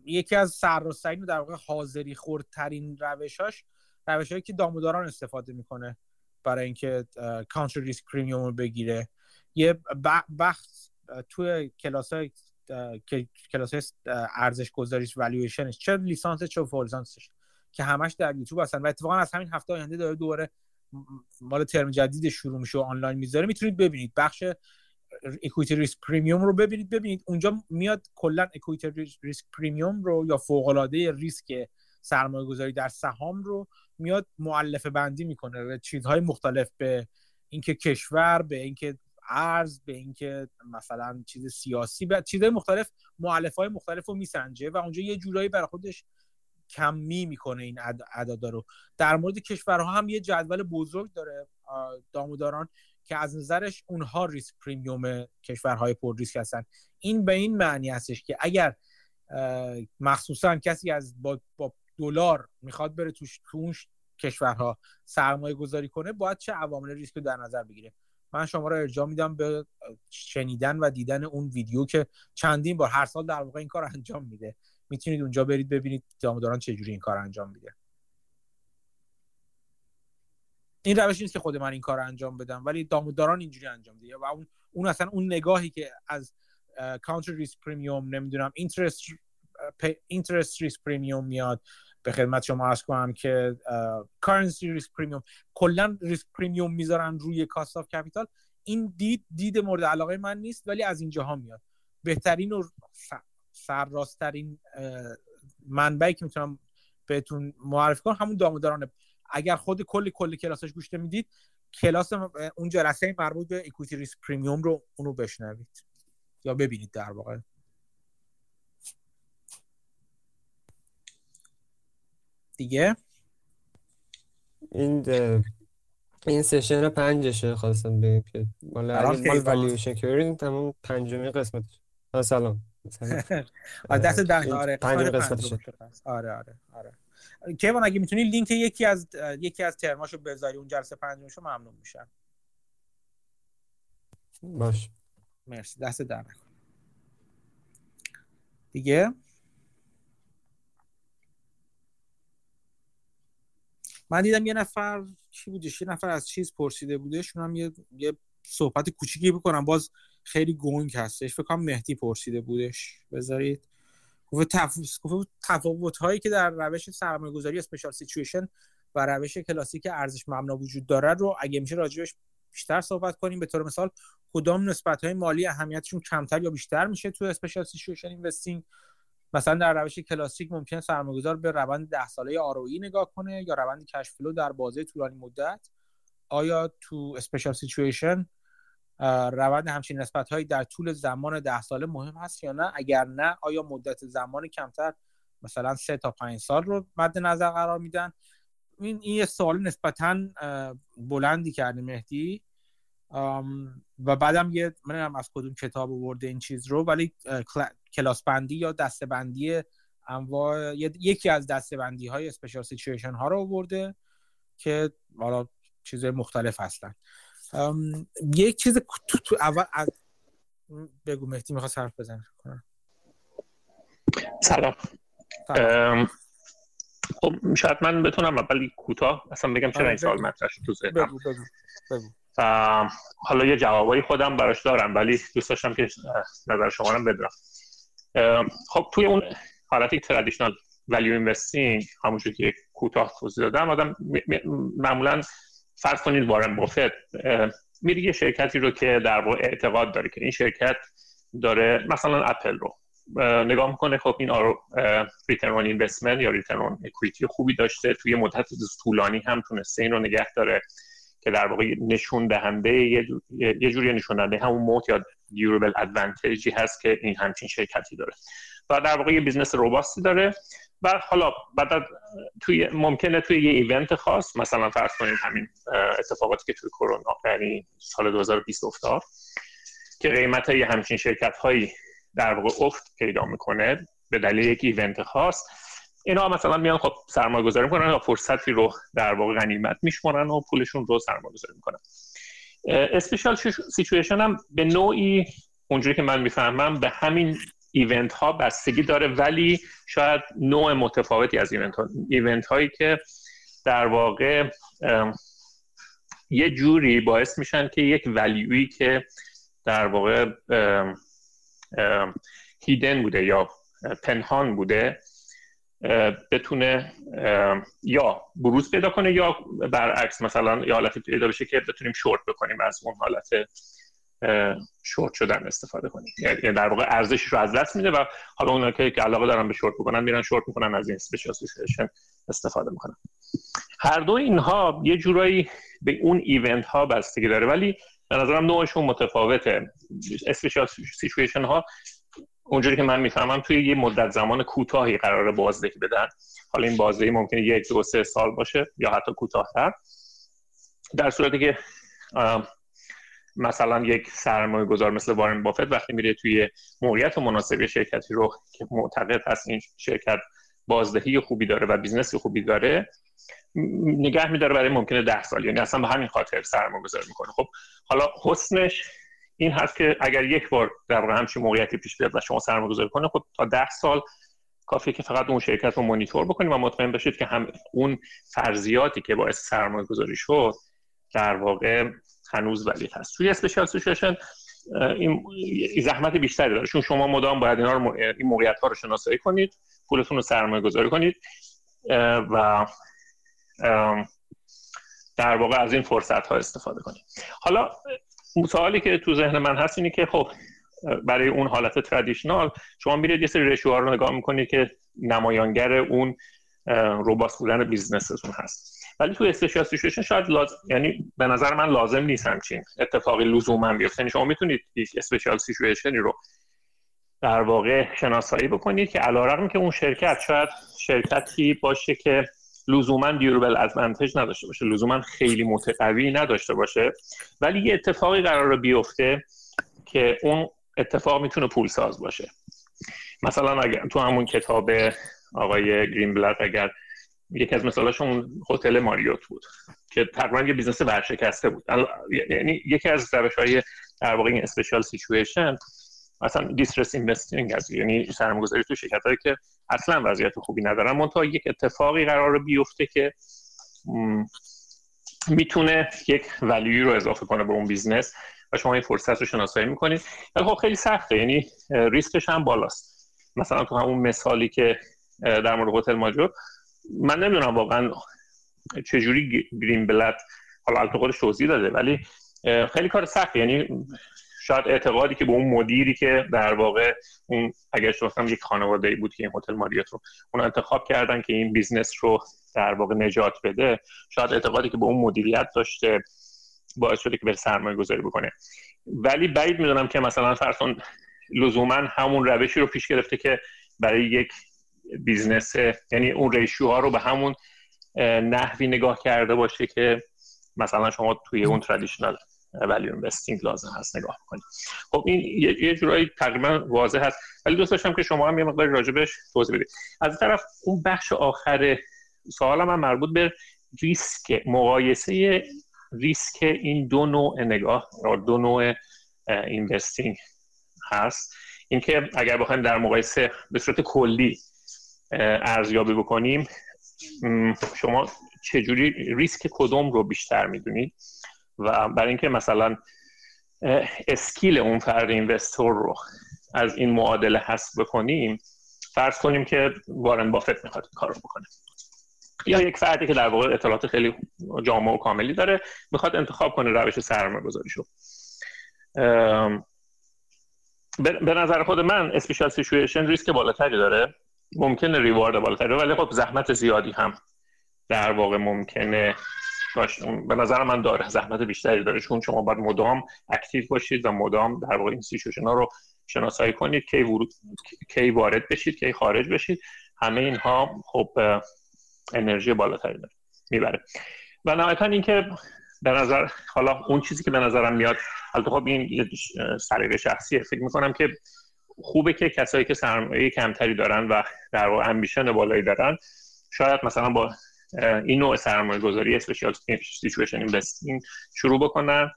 یکی از سرراست‌ترین و در واقع حاضری خورترین روشاش روش هایی که داموداران استفاده می‌کنه برای اینکه country risk premium رو بگیره. یه بخش توی کلاس های کلاس های ارزش گذاریش والویشنش چه لیسانس چه فوق لیسانسش که همش در یوتیوب هستن و اتفاقا از همین هفته آینده داره دوباره مال ترم جدید شروع میشه و آنلاین می‌ذاره. می‌تونید ببینید. بخش equity risk premium رو ببینید. ببینید اونجا میاد کلا equity risk premium رو یا فوق العاده ریسک سرمایه گذاری در سهام رو میاد مؤلفه بندی می‌کنه به چیزهای مختلف به اینکه کشور به اینکه ارز به اینکه مثلا چیز سیاسی به چیزهای مختلف معلف های مختلف رو میسنجه و اونجا یه جورایی برای خودش کمی می‌کنه این اعدادا رو. در مورد کشورها هم یه جدول بزرگ داره داموداران که از نظرش اونها ریسک پریمیوم کشورهای پر ریسک هستن. این به این معنی هستش که اگر مخصوصا کسی از با, با دلار می‌خواد بره توش تو کشورها سرمایه گذاری کنه باید چه عوامل ریسک رو در نظر بگیره. من شما را ارجاع میدم به شنیدن و دیدن اون ویدیو که چندین بار هر سال در واقع این کار انجام میده. می‌تونید اونجا برید ببینید داموداران چجوری این کار انجام میده. این روش نیست که خود من این کار انجام بدم ولی داموداران اینجوری انجام میده. و اون اون اصلا اون نگاهی که از country risk premium نمی‌دونم interest interest risk premium میاد. به خدمت شما عرض کنم که currency risk premium کلا risk premium می‌ذارن روی cost of capital این دید دید مورد علاقه من نیست ولی از اینجاها میاد. بهترین و سرراستترین منبعی که می‌تونم بهتون معرفی کنم همون دامودارانه اگر خود کل کل کلاسش گوش می‌دید کلاس اون جلسه مربوط به equity risk premium رو اونو بشنوید. یا ببینید در واقع. دیگه؟ این این سشن پنجشه خواستم بگم که. مال مال والیوشن کیورینگ تمام پنجمی (laughs) قسمت سلام. دست در آره پنجمی قسمتش آره آره آره. کیوان اگه می‌تونی لینک یکی از یکی از ترماشو بذاری اون جلسه پنجمشو ممنون میشم. باش. مرسی. دست در دیگه؟ من دیدم یه نفر چی بودش یه نفر از چیز پرسیده بودش اونم یه یه صحبت کوچیکی بکنم. باز خیلی گنگ هستش. فکر کنم مهدی پرسیده بودش. بذارید. گفت تفاوت هایی که در روش سرمایه گذاری اسپیشال سیچویشن و روش کلاسیک ارزش مبنا وجود داره رو اگه میشه راجبش بیشتر صحبت کنیم. به طور مثال کدام نسبت های مالی اهمیتشون کمتر یا بیشتر میشه تو special situation investing مثلا در روش کلاسیک ممکن سرمایه‌گذار به روند ده ساله ROE نگاه کنه یا روند cash flow در بازه طولانی مدت. آیا تو special situation روند همچین نسبت در طول زمان ده ساله مهم هست یا نه؟ اگر نه آیا مدت زمان کمتر مثلا سه تا پنج سال رو مد نظر قرار میدن؟ این این یه سوال نسبتا بلندی کرده مهدی. و بعدم یه من از کدوم کتاب آورده این چیز رو ولی کلاس بندی یا دسته بندی انواع یکی از دسته بندی های اسپیشال سیچویشن ها رو آورده که حالا چیز مختلف هستن. یک چیز تو, تو اول از بگو مهدی می‌خواست حرف بزن سلام. خب شاید من بتونم ولی کوتاه اصلا بگم چرا این آره، سوال مطرح شد تو ذهنم. حالا یه جوابایی خودم براش دارم ولی دوست داشتم که نظر شما رو بدونم. خب توی اون حالتی ترادیشنال ولیو اینوستینگ همونجور که کوتاه توضیح دادم آدم معمولا فرض کنید وارن بافت میری یه شرکتی رو که در واقع اعتقاد داره که این شرکت داره مثلا اپل رو. نگاه می‌کنه خب این RO return investment یا return equity خوبی داشته. توی مدت طولانی هم تونسته این رو نگه داره که در واقع نشون دهنده یه جوری نشون دهنده همون moat یا durable advantage ی هست که این همچین شرکتی داره. و در واقع یه business robust ی داره. و حالا بعد توی ممکنه توی یه event خاص مثلا فرض کنید همین اتفاقاتی که توی کرونا یعنی سال 2020 افتاد که قیمت یه همچین شرکت هایی در واقع افت پیدا می‌کنه به دلیل یک event خاص اینا مثلا میان خب سرمایه گذاری می‌کنن و فرصتی رو در واقع غنیمت میشمارن و پولشون رو سرمایه گذاری می‌کنن. special situation هم به نوعی اونجوری که من می‌فهمم به همین event ها بستگی داره ولی شاید نوع متفاوتی از event, ها. event هایی که در واقع یه جوری باعث میشن که یک ولیوی که در واقع هیدن بوده یا پنهان بوده بتونه یا بروز پیدا کنه یا برعکس مثلا یا حالتی پیدا بشه که بتونیم شورت بکنیم از اون حالت شورت شدن استفاده کنیم. یعنی در واقع ارزشش رو از دست میده و حالا اونا که علاقه دارن به شورت بکنن میرن شورت می‌کنن از این اسپیشال استفاده می‌کنن. هر دو اینها یه جورایی به اون ایونت ها بستگی داره. ولی به نظرم نوعشون متفاوته. اسپیشال سیچویشن ها اونجوری که من می‌فهمم توی یه مدت زمان کوتاهی قرار بازدهی بدن. حالا این بازدهی ممکنه یک دو سه سال باشه یا حتی کوتاهتر در صورتی که مثلا یک سرمایه گذار مثل وارن بافت وقتی میره توی موقعیت مناسب شرکتی رو که معتقد هست این شرکت بازدهی خوبی داره و business خوبی داره نگه میداره برای ممکنه ده سال. یعنی اصلا به همین خاطر سرمایه گذاری می‌کنه. خب حالا حسنش این هست که اگر یک بار در واقع همچین موقعیتی پیش بیاد و شما سرمایه گذاری کنه خب تا ده سال کافیه که فقط اون شرکت رو مانیتور بکنید و مطمئن بشید که هم اون فرضیاتی که باعث سرمایه گذاری شد در واقع هنوز ولی هست. توی special situation این زحمت بیشتری داره. چون شما مدام باید اینا رو این موقعیت ها رو شناسایی کنید پولتون رو سرمایه گذاری کنید و در واقع از این فرصت ها استفاده کنید. حالا سوالی که تو ذهن من هست اینه که خب برای اون حالت traditional شما میرید یه سری ratio ها رو نگاه می‌کنید که نمایانگر اون robust بودن business تون هست. ولی تو سیچویشن شاید لاز... یعنی به نظر من لازم نیست همچین اتفاقی لزوما بیفته. یعنی شما می‌تونید یک special situation ی رو در واقع شناسایی بکنید که علیرغم که اون شرکت شاید شرکتی باشه که لزوما durable advantage نداشته باشه لزوما خیلی moat قوی نداشته باشه. ولی یه اتفاقی قرار بیفته که اون اتفاق می‌تونه پول ساز باشه. مثلا اگر تو همون کتاب آقای Greenblatt اگر یکی از مثالاش اون هتل Marriott بود که تقریبا یه business ورشکسته بود. یعنی یکی از روش های در واقع این special situation مثلا distressed investing از یعنی سرمایه‌گذاری تو شرکتایی که اصلا وضعیت خوبی ندارن. منتها یک اتفاقی قرار بیفته که می‌تونه یک value ی رو اضافه کنه به اون business و شما این فرصت رو شناسایی می‌کنید. ولی خب خیلی سخته. یعنی ریسکش هم بالاست. مثلا تو همون مثالی که در مورد هتل ماجور من نمی‌دونم واقعا چجوری Greenblatt حالا البته خودش توضیح داده ولی خیلی کار سخت یعنی شاید اعتقادی که به اون مدیری که در واقع اون اگر شما یک خانواده بود که این هتل Marriott رو اون انتخاب کردن که این business رو در واقع نجات بده شاید اعتقادی که به اون مدیریت داشته باعث شده که بر سرمایه گذاری بکنه. ولی بعید می‌دونم که مثلا فرسون لزوما همون روشی رو پیش گرفته که برای یک business یعنی اون ratio ها رو به همون نحوی نگاه کرده باشه که مثلا شما توی اون traditional value investing لازم هست نگاه کنید خب این یه جورایی تقریبا واضح هست. ولی دوست داشتم که شما هم یه مقدار راجبش توضیح بدید. از طرف اون بخش آخر سوالم هم مربوط به ریسک مقایسه ریسک این دو نوع نگاه دو نوع investing هست. اینکه اگر بخوایم در مقایسه به صورت کلی ارزیابی بکنیم شما چجوری ریسک کدوم رو بیشتر می‌دونید؟ و برای اینکه مثلا اسکیل اون فرد اینوستور رو از این معادله حذف بکنیم فرض کنیم که وارن بافت می‌خواد کار رو بکنه. یا یک فردی که در واقع اطلاعات خیلی جامع و کاملی داره می‌خواد انتخاب کنه روش سرمایه گذاریشو به نظر خود من special situation ریسک بالاتری داره. ممکنه reward بالاتری ولی خب زحمت زیادی هم در واقع ممکنه به نظر من داره زحمت بیشتری داره چون شما باید مدام active باشید و مدام در واقع این سیچویشن ها رو شناسایی کنید کی ورود کی وارد بشید کی خارج بشید. همه اینها خب انرژی بالاتری داره می‌بره. و نهایتا اینکه به نظر حالا اون چیزی که به نظرم میاد البته خب این سلیقه شخصیه. فکر می‌کنم که خوبه که کسایی که سرمایه کمتری دارن و در واقع ambition بالایی دارن شاید مثلا با این نوع سرمایه گذاری special situation investing شروع بکنن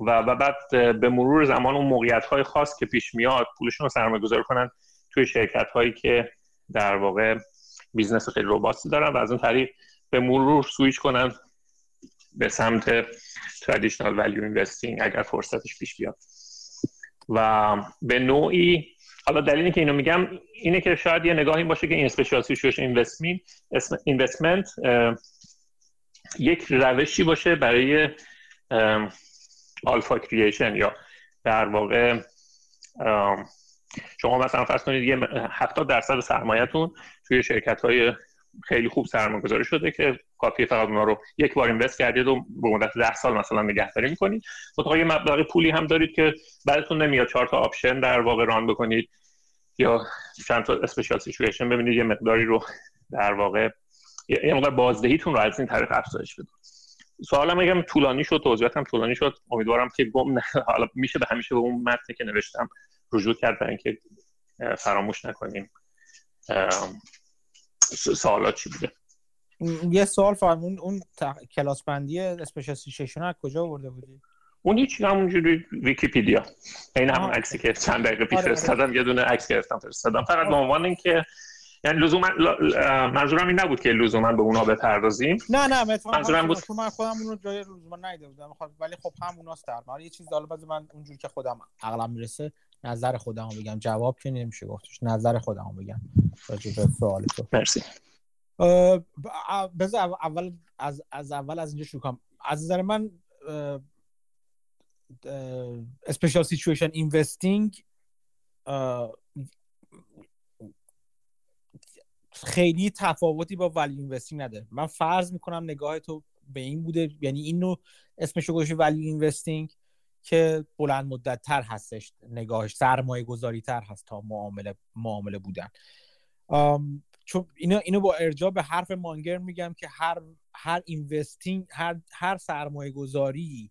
و, و بعد به مرور زمان اون موقعیت های خاص که پیش میاد پولشون رو سرمایه گذاری کنن توی شرکت هایی که در واقع business خیلی robust ی دارن و از اون طریق به مرور سویچ کنن به سمت traditional value investing اگر فرصتش پیش بیاد. و به نوعی حالا دلیلی که اینو میگم اینه که شاید یه نگاهی باشه که این special situation investment یک روشی باشه برای alpha creation یا در واقع شما مثلا فرض کنید یه 70 درصد سرمایه‌تون توی شرکت های خیلی خوب سرمایه گذاری شده که کافی فقط اونا رو یک بار invest کردید و به مدت 10 سال مثلا نگهداری می‌کنید. منتها یه مبلغ پولی هم دارید که بدتون نمیاد. چهار تا option در واقع run بکنید. یا چند تا special situation ببینید. یه مقداری رو در واقع یه مقدار بازدهیتون رو از این طریق افزایش بدید. سوالم میگم طولانی شد توضیحاتم طولانی شد. امیدوارم که گم حالا میشه به همیشه به اون متنی که نوشتم رجوع کرد برای اینکه فراموش نکنیم. سوالات چی بوده؟ یه سوال فرمون اون کلاس بندی specialization از کجا آورده بودی؟ اون هیچ همونجوری ویکیپیدیا. این همون عکسی که چند دقیقه پیش آره، آره. فرستادم یه دونه عکس گرفتم فرستادم. فقط به عنوان اینکه یعنی لزوما منظورم این نبود که لزوما به اونها بپردازیم. نه نه منظورم بود من خودم اون رو جای لزوما نیده بودم. خب، ولی خب هموناست در یه چیز حالا من اونجوری که خودم عقلم می‌رسه نظر خودم بگم. جواب که نمیشه گفتش نظر خودم بگم. راجع به سوال تو. مرسی. بذار اول از از اول از اینجا شروع کنم. از نظر من اسپیشال سیچویشن اینوستینگ خیلی تفاوتی با value investing نداره. من فرض می‌کنم نگاه تو به این بوده یعنی اینو اسمشو گوشه value investing که بلند مدت تر هستش نگاهش سرمایه گذاری تر هست تا معامله معامله بودن. چون اینو اینو با ارجاع به حرف مانگر میگم که هر هر investing هر هر سرمایه گذاری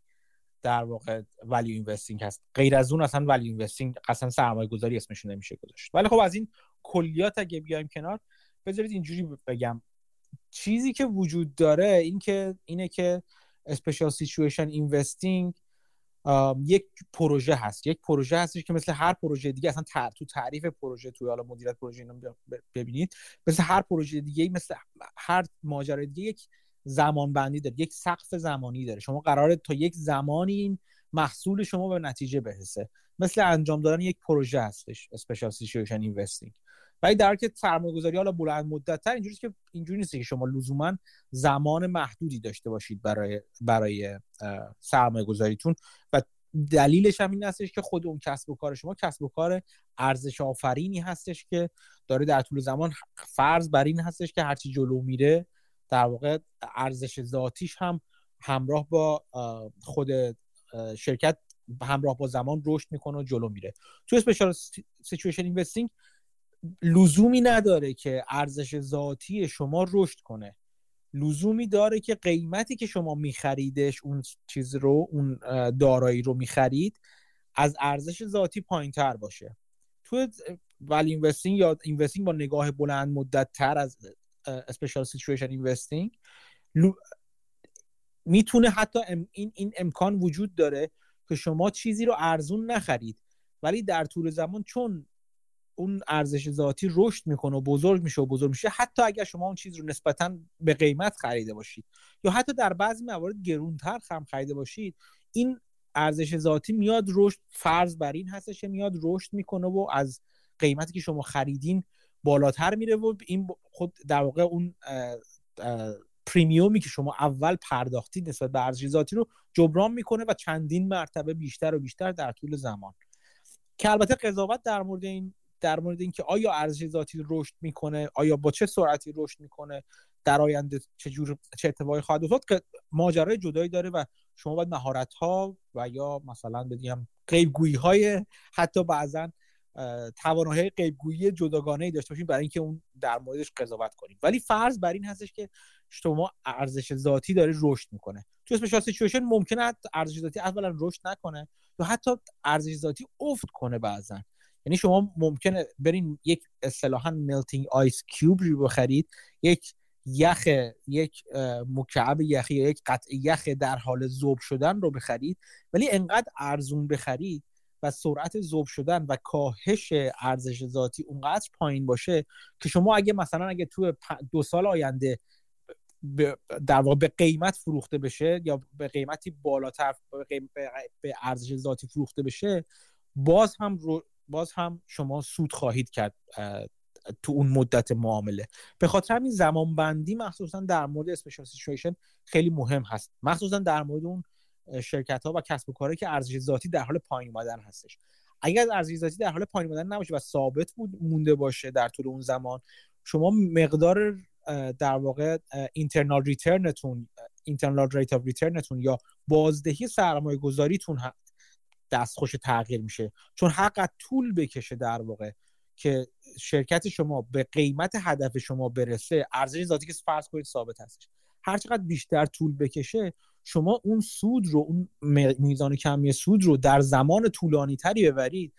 در واقع value investing هست. غیر از اون اصلا value investing اصلا سرمایه گذاری اسمش نمیشه گذاشت. ولی خب از این کلیات اگه بیایم کنار بذارید اینجوری بگم. چیزی که وجود داره این که اینه که اسپیشال سیچویشن اینوستینگ یک پروژه هست. یک پروژه هستش که مثل هر پروژه دیگه اصلا تو تعریف پروژه توی حالا مدیریت پروژه اینو ببینید مثل هر پروژه دیگه مثل هر ماجرای دیگه یک زمان بندی داره یک سقف زمانی داره. شما قراره تا یک زمانی این محصول شما به نتیجه برسه. مثل انجام دادن یک پروژه هستش اسپیشال سیچویشن اینوستینگ ولی در که سرمایه گذاری حالا بلند مدت تر اینجوری که اینجوری نیست که شما لزوما زمان محدودی داشته باشید برای برای سرمایه گذاریتون و دلیلش هم این هستش که خود اون کسب و کار شما کسب و کار ارزش آفرینی هستش که داره در طول زمان فرض بر این هستش که هرچی جلو میره در واقع ارزش ذاتیش هم همراه با خود شرکت همراه با زمان رشد می‌کنه و جلو میره. تو special situation investing لزومی نداره که ارزش ذاتی شما رشد کنه. لزومی داره که قیمتی که شما میخریدش اون چیز رو اون دارایی رو می‌خرید از ارزش ذاتی پایین تر باشه. تو value investing یا investing با نگاه بلند مدت تر از اسپیشال سیچویشن اینوستینگ می‌تونه حتی این, این امکان وجود داره که شما چیزی رو ارزون نخرید. ولی در طول زمان چون اون ارزش ذاتی رشد می‌کنه و بزرگ میشه و بزرگ میشه. حتی اگر شما اون چیز رو نسبتا به قیمت خریده باشید یا حتی در بعضی موارد گرونتر هم خریده باشید این ارزش ذاتی میاد رشد فرض بر این هستش که میاد رشد می‌کنه و از قیمتی که شما خریدین بالاتر میره و این خود در واقع اون پریمیومی که شما اول پرداختید نسبت به ارزش ذاتی رو جبران می‌کنه و چندین مرتبه بیشتر و بیشتر در طول زمان. که البته قضاوت در مورد این در مورد اینکه آیا ارزش ذاتی رشد می‌کنه آیا با چه سرعتی رشد می‌کنه در آینده چه جور چه اتفاقی خواهد افتاد که ماجرای جدایی داره و شما باید مهارت ها و یا مثلا بگم غیبگویی های حتی بعضا توانایی غیبگویی جداگانه ای داشته باشید برای اینکه اون در موردش قضاوت کنیم. ولی فرض بر این هستش که شما ارزش ذاتی داره رشد می‌کنه. تو اسپشال سیچویشن ممکنه ارزش ذاتی اولا رشد نکنه یا حتی ارزش ذاتی افت کنه بعضا. یعنی شما ممکنه برین یک اصطلاحا melting ice cube رو بخرید یک یخ یک مکعب یخی یک قطع یخ در حال ذوب شدن رو بخرید ولی انقدر ارزون بخرید و سرعت ذوب شدن و کاهش ارزش ذاتی اونقدر پایین باشه که شما اگه مثلا اگه تو دو سال آینده در واقع به قیمت فروخته بشه یا به قیمتی بالاتر به ارزش ذاتی فروخته بشه باز هم باز هم شما سود خواهید کرد تو اون مدت معامله. به خاطر همین زمان بندی مخصوصا در مورد اسپیشال سیچویشن خیلی مهم هست. مخصوصا در مورد اون شرکت ها و کسب و کاری که ارزش ذاتی در حال پایین اومدن هستش. اگر ارزش ذاتی در حال پایین اومدن نباشه و ثابت بود مونده باشه در طول اون زمان شما مقدار در واقع internal return تون internal rate of return تون یا بازدهی سرمایه گذاریتون دستخوش تغییر میشه. چون هرچقدر طول بکشه در واقع که شرکت شما به قیمت هدف شما برسه ارزش ذاتی که فرض کنید ثابت هستش. هر چقدر بیشتر طول بکشه شما اون سود رو اون میزان کمی سود رو در زمان طولانی تری ببرید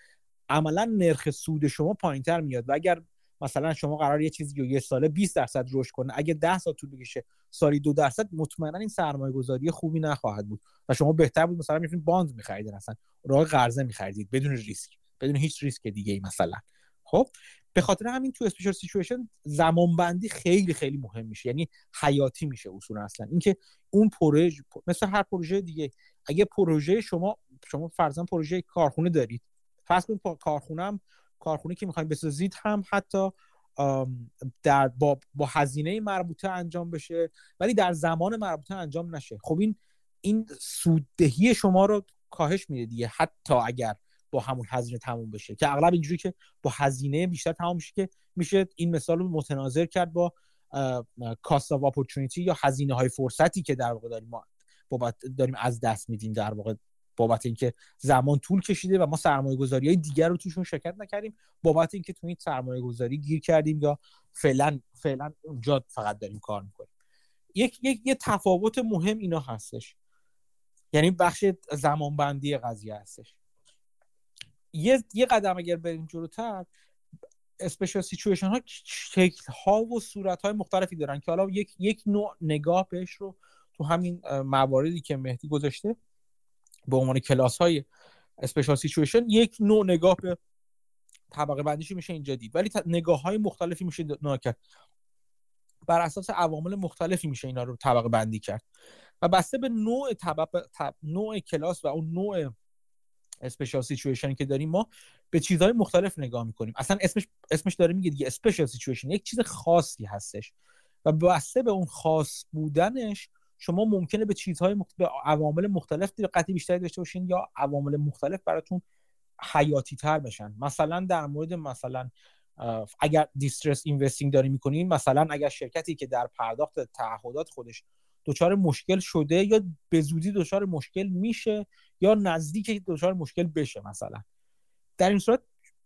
عملا نرخ سود شما پایین تر میاد. و اگر مثلا شما قرار یه چیزی یه ساله 20 درصد رشد کنه. اگه 10 سال طول بکشه سالی دو درصد مطمئنا این سرمایه گذاری خوبی نخواهد بود و شما بهتر بود. مثلا می‌تونید bond میخریدین اوراق قرضه میخریدید بدون ریسک بدون هیچ ریسک دیگه ای مثلا. خب به خاطر همین تو special situation زمان بندی خیلی خیلی مهم میشه. یعنی حیاتی میشه اصولا. اصلا اینکه اون پروژه مثل هر پروژه دیگه اگه پروژه شما شما فرضاً پروژه کارخونه دارید. فرض کنید کارخونه کارخونه که می‌خوایم بسازید هم حتی در با, با هزینه مربوطه انجام بشه ولی در زمان مربوطه انجام نشه. خب این این سوددهی شما رو کاهش میده دیگه حتی اگر با همون هزینه تموم بشه. که اغلب اینجوری که با هزینه بیشتر تموم میشه که میشه این مثال رو متناظر کرد با کاست اف اپورتونیتی یا هزینه های فرصتی که در واقع داریم ما بابت داریم از دست میدیم در واقع بابت اینکه زمان طول کشیده و ما سرمایه گذاری های دیگر رو توشون شرکت نکردیم بابت اینکه تو این سرمایه گذاری گیر کردیم یا فعلا فعلا اونجا فقط داریم کار می‌کنیم. یک یک یه تفاوت مهم اینا هستش. یعنی بخش زمان بندی قضیه هستش. یه, یه قدم اگر بریم جلوتر special situation ها شکل ها و صورت های مختلفی دارن که حالا یک یک نوع نگاه بهش رو تو همین مواردی که مهدی گذاشته به عنوان کلاس های special situation یک نوع نگاه به طبقه بندیش میشه اینجا دید. ولی نگاه های مختلفی میشه نگاه کرد. بر اساس عوامل مختلفی میشه اینا رو طبقه بندی کرد. و بسته به نوع طبقه نوع کلاس و اون نوع special situation که داریم ما به چیزهای مختلف نگاه می‌کنیم. اصلا اسمش اسمش داره میگه دیگه special situation یک چیز خاصی هستش. و بسته به اون خاص بودنش شما ممکنه به چیزهای مختلف به عوامل مختلف دقت بیشتری داشته باشین یا عوامل مختلف براتون حیاتی تر بشن. مثلا در مورد مثلا اگر distress investing داری می‌کنین مثلا اگر شرکتی که در پرداخت تعهدات خودش دچار مشکل شده یا به زودی دچار مشکل میشه یا نزدیک دچار مشکل بشه مثلا. در این صورت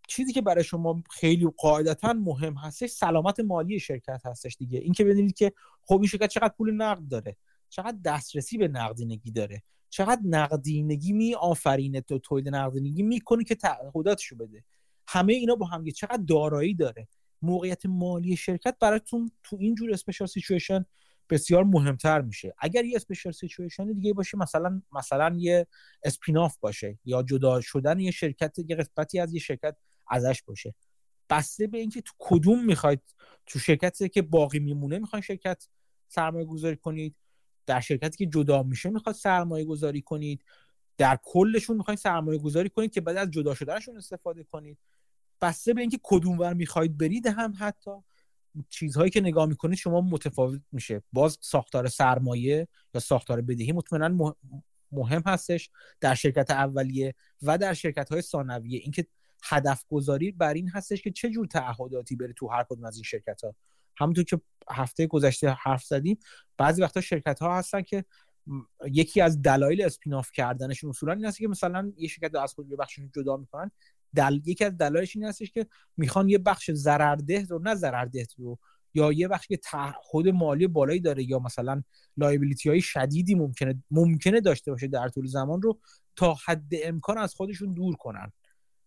چیزی که برای شما خیلی قاعدتا مهم هستش سلامت مالی شرکت هستش دیگه. اینکه ببینید که خب این شرکت چقدر پول نقد داره. چقدر دسترسی به نقدینگی داره. چقدر نقدینگی می آفرینه تو تولید نقدینگی می‌کنه که تعهداتشو بده. همه اینا با هم چقدر دارایی داره. موقعیت مالی شرکت براتون تو اینجور special situation بسیار مهمتر میشه. اگر یه special situation دیگه باشه مثلا مثلا یه spin-off باشه یا جدا شدن یه شرکت یه قسمتی از یه شرکت ازش باشه. بسته به اینکه تو کدوم می‌خواید تو شرکتی که باقی میمونه می‌خواین شرکت سرمایه گذاری کنید. در شرکتی که جدا میشه می‌خواد سرمایه گذاری کنید. در کلشون می‌خواین سرمایه گذاری کنید که بعد از جدا شدنشون استفاده کنید. بسته به اینکه کدوم ور می‌خواید برید هم حتی. چیزهایی که نگاه می‌کنید شما متفاوت میشه. باز ساختار سرمایه یا ساختار بدهی مطمئنا مهم هستش در شرکت اولیه و در شرکت های ثانویه. اینکه هدف گذاری بر این هستش که چه جور تعهداتی بره تو هر کدوم از این شرکت ها همونطور که هفته گذشته حرف زدیم بعضی وقتا شرکت ها هستن که یکی از دلایل اسپیناف کردنشون اصولا این هست که مثلا یه شرکت از خود یه بخشش جدا می‌کنن. دل... یکی از دلایلش این هستش که می‌خوان یه بخش ضررده رو نه ضررده رو یا یه بخشی که تعهد مالی بالایی داره یا مثلا liability های شدیدی ممکنه ممکنه داشته باشه در طول زمان رو تا حد امکان از خودشون دور کنن.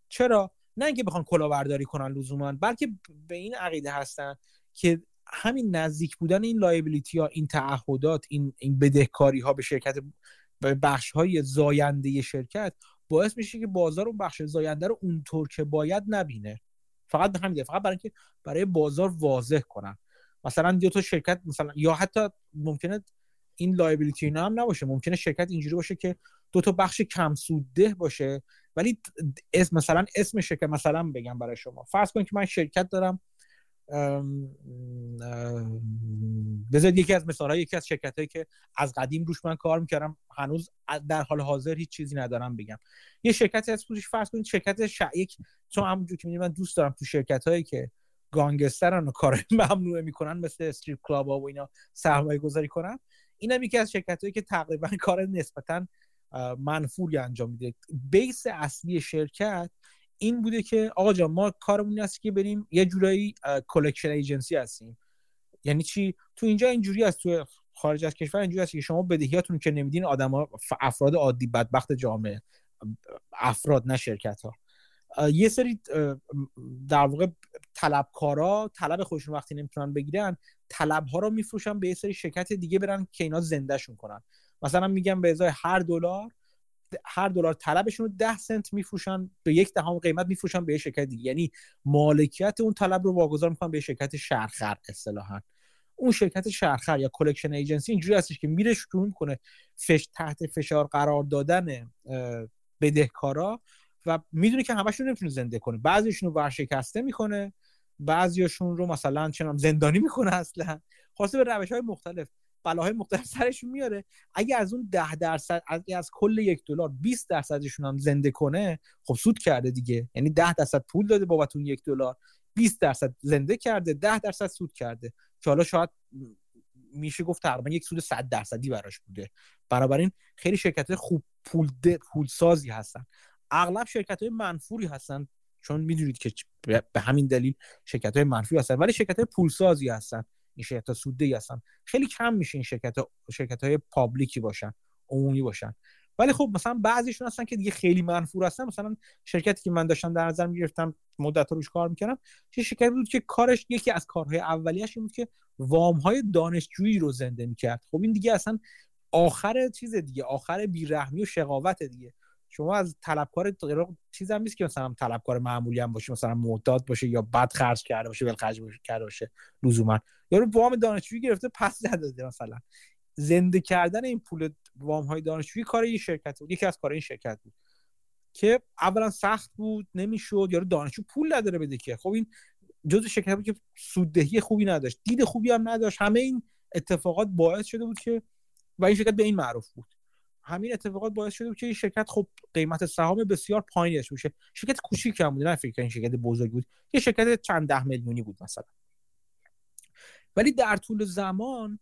چرا؟ نه اینکه بخوان کلاهبرداری کنن لزوما بلکه به این عقیده هستن که همین نزدیک بودن این liability ها این تعهدات این این بدهکاری ها به شرکت به بخش های زاینده شرکت باعث میشه که بازار اون بخش زاینده رو اونطور که باید نبینه. فقط به همین فقط برای اینکه برای بازار واضح کنن. مثلا دو تا شرکت مثلا یا حتی ممکنه این لایبیلیتی اینا هم نباشه. ممکنه شرکت اینجوری باشه که دو تا بخش کم سودده باشه ولی اسم مثلا اسم شرکت مثلا بگم برای شما. فرض کنید که من شرکت دارم بذارید یکی از مثال یکی از شرکت هایی که از قدیم روش من کار می‌کردم هنوز در حال حاضر هیچ چیزی ندارم بگم. یه شرکتی از خودش فرض کنید شرکت یک چون همونجور که من دوست دارم تو شرکت هایی که گانگسترن و کار (laughs) ممنوعه می‌کنن مثل استریپ کلاب ها و اینا سرمایه گذاری کنن. این هم یکی از شرکت هایی که تقریبا (laughs) کار نسبتا منفوری انجام میده. بیس اصلی شرکت این بوده که آقا جان ما کارمون است که بریم یه جورایی collection agency هستیم. یعنی چی؟ تو اینجا اینجوری است تو خارج از کشور اینجوری است که شما بدهیاتون که نمیدین آدما افراد عادی بدبخت جامعه افراد نه شرکت ها یه سری در واقع طلبکارا طلب خودشون وقتی نمی‌تونن بگیرن طلب ها رو میفروشن به یه سری شرکت دیگه برن که اینا زنده‌شون کنن. مثلا میگم به ازای هر دلار هر دلار طلبشون رو 10 سنت میفروشن به یک دهم قیمت میفروشن به شرکت دیگه. یعنی مالکیت اون طلب رو واگذار می‌کنن به شرکت شرخر اصطلاحا. اون شرکت شرخر یا collection agency اینجوری هستش که میره شروع می‌کنه تحت فشار قرار دادن بدهکارا و می‌دونه که همشون نمی‌تونه زنده کنه. بعضیشون رو ورشکسته می‌کنه بعضیاشون رو مثلا چنم زندانی می‌کنه اصلا. خواسته به روش های مختلف. بلاهای مختلف سرشون میاره. اگه از اون ده درصد اگه از کل یک دلار 20 درصدشون هم زنده کنه خب سود کرده دیگه. یعنی 10 درصد پول داده بابت اون یک دلار 20 درصد زنده کرده 10 درصد سود کرده. که حالا شاید میشه گفت تقریبا یک سود 100 درصدی براش بوده. بنابراین خیلی شرکت خوب پول پول سازی هستن. اغلب شرکت های منفوری هستن. چون می‌دونید که به همین دلیل شرکت های منفوری هستن. ولی شرکت های پولسازی هستن. این شرکت ها سوده هستن. خیلی کم میشه این شرکت ها شرکت های پابلیکی باشن عمومی باشن. ولی خب مثلا بعضیشون هستن که دیگه خیلی منفور هستن. مثلا شرکتی که من داشتم در نظر می‌گرفتم مدت روش کار می‌کردم چه شرکتی بود که کارش یکی از کارهای اولیش این بود که وام های دانشجویی رو زنده می‌کرد. خب این دیگه اصلا آخر چیز دیگه آخر بیرحمی و شقاوت دیگه. شما از طلبکار چیز هم نیست که مثلا طلبکار معمولی هم باشه مثلا معتاد باشه یا بد خرج کرده باشه ول خرج کرده باشه لزوما. رو وام دانشجویی گرفته پس نداده مثلا. زنده کردن این پول وام های دانشجویی کار این شرکت بود یکی از کار این شرکت بود. که اولا سخت بود نمی‌شد یارو دانشجو پول نداره بده که. خب این جزء شرکت بود که سوددهی خوبی نداشت دید خوبی هم نداشت. همه این اتفاقات باعث شده بود که و این شرکت به این معروف بود. همین اتفاقات باعث شده که این شرکت خب قیمت سهام بسیار پایینش بشه شرکت کوچیک هم بود نه فکر این شرکت بزرگ بود. یه شرکت چند ده میلیونی بود مثلا. ولی در طول زمان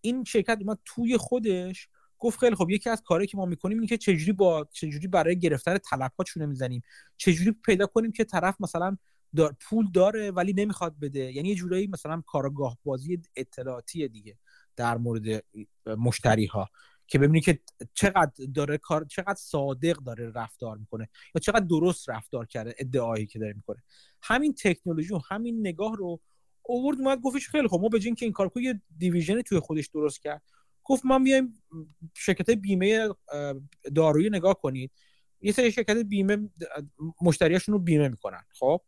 این شرکت ما توی خودش گفت خیلی خب یکی از کارهایی که ما می‌کنیم اینه که چجوری با چجوری برای گرفتن طلب ها چونه می‌زنیم. چجوری پیدا کنیم که طرف مثلا دار پول داره ولی نمی‌خواد بده. یعنی یه جورایی مثلا کارگاه بازی اطلاعاتی دیگه در مورد مشتری ها که ببینی که چقدر داره کار چقدر صادق داره رفتار می‌کنه یا چقدر درست رفتار کرده ادعایی که داره می‌کنه. همین تکنولوژی و همین نگاه رو اوورد اومد گفتش خیلی خب ما به که این کار یه دیویژن توی خودش درست کرد گفت ما میایم شرکت بیمه دارویی نگاه کنید. یه سری شرکت بیمه مشتریاشون رو بیمه می‌کنن خب؟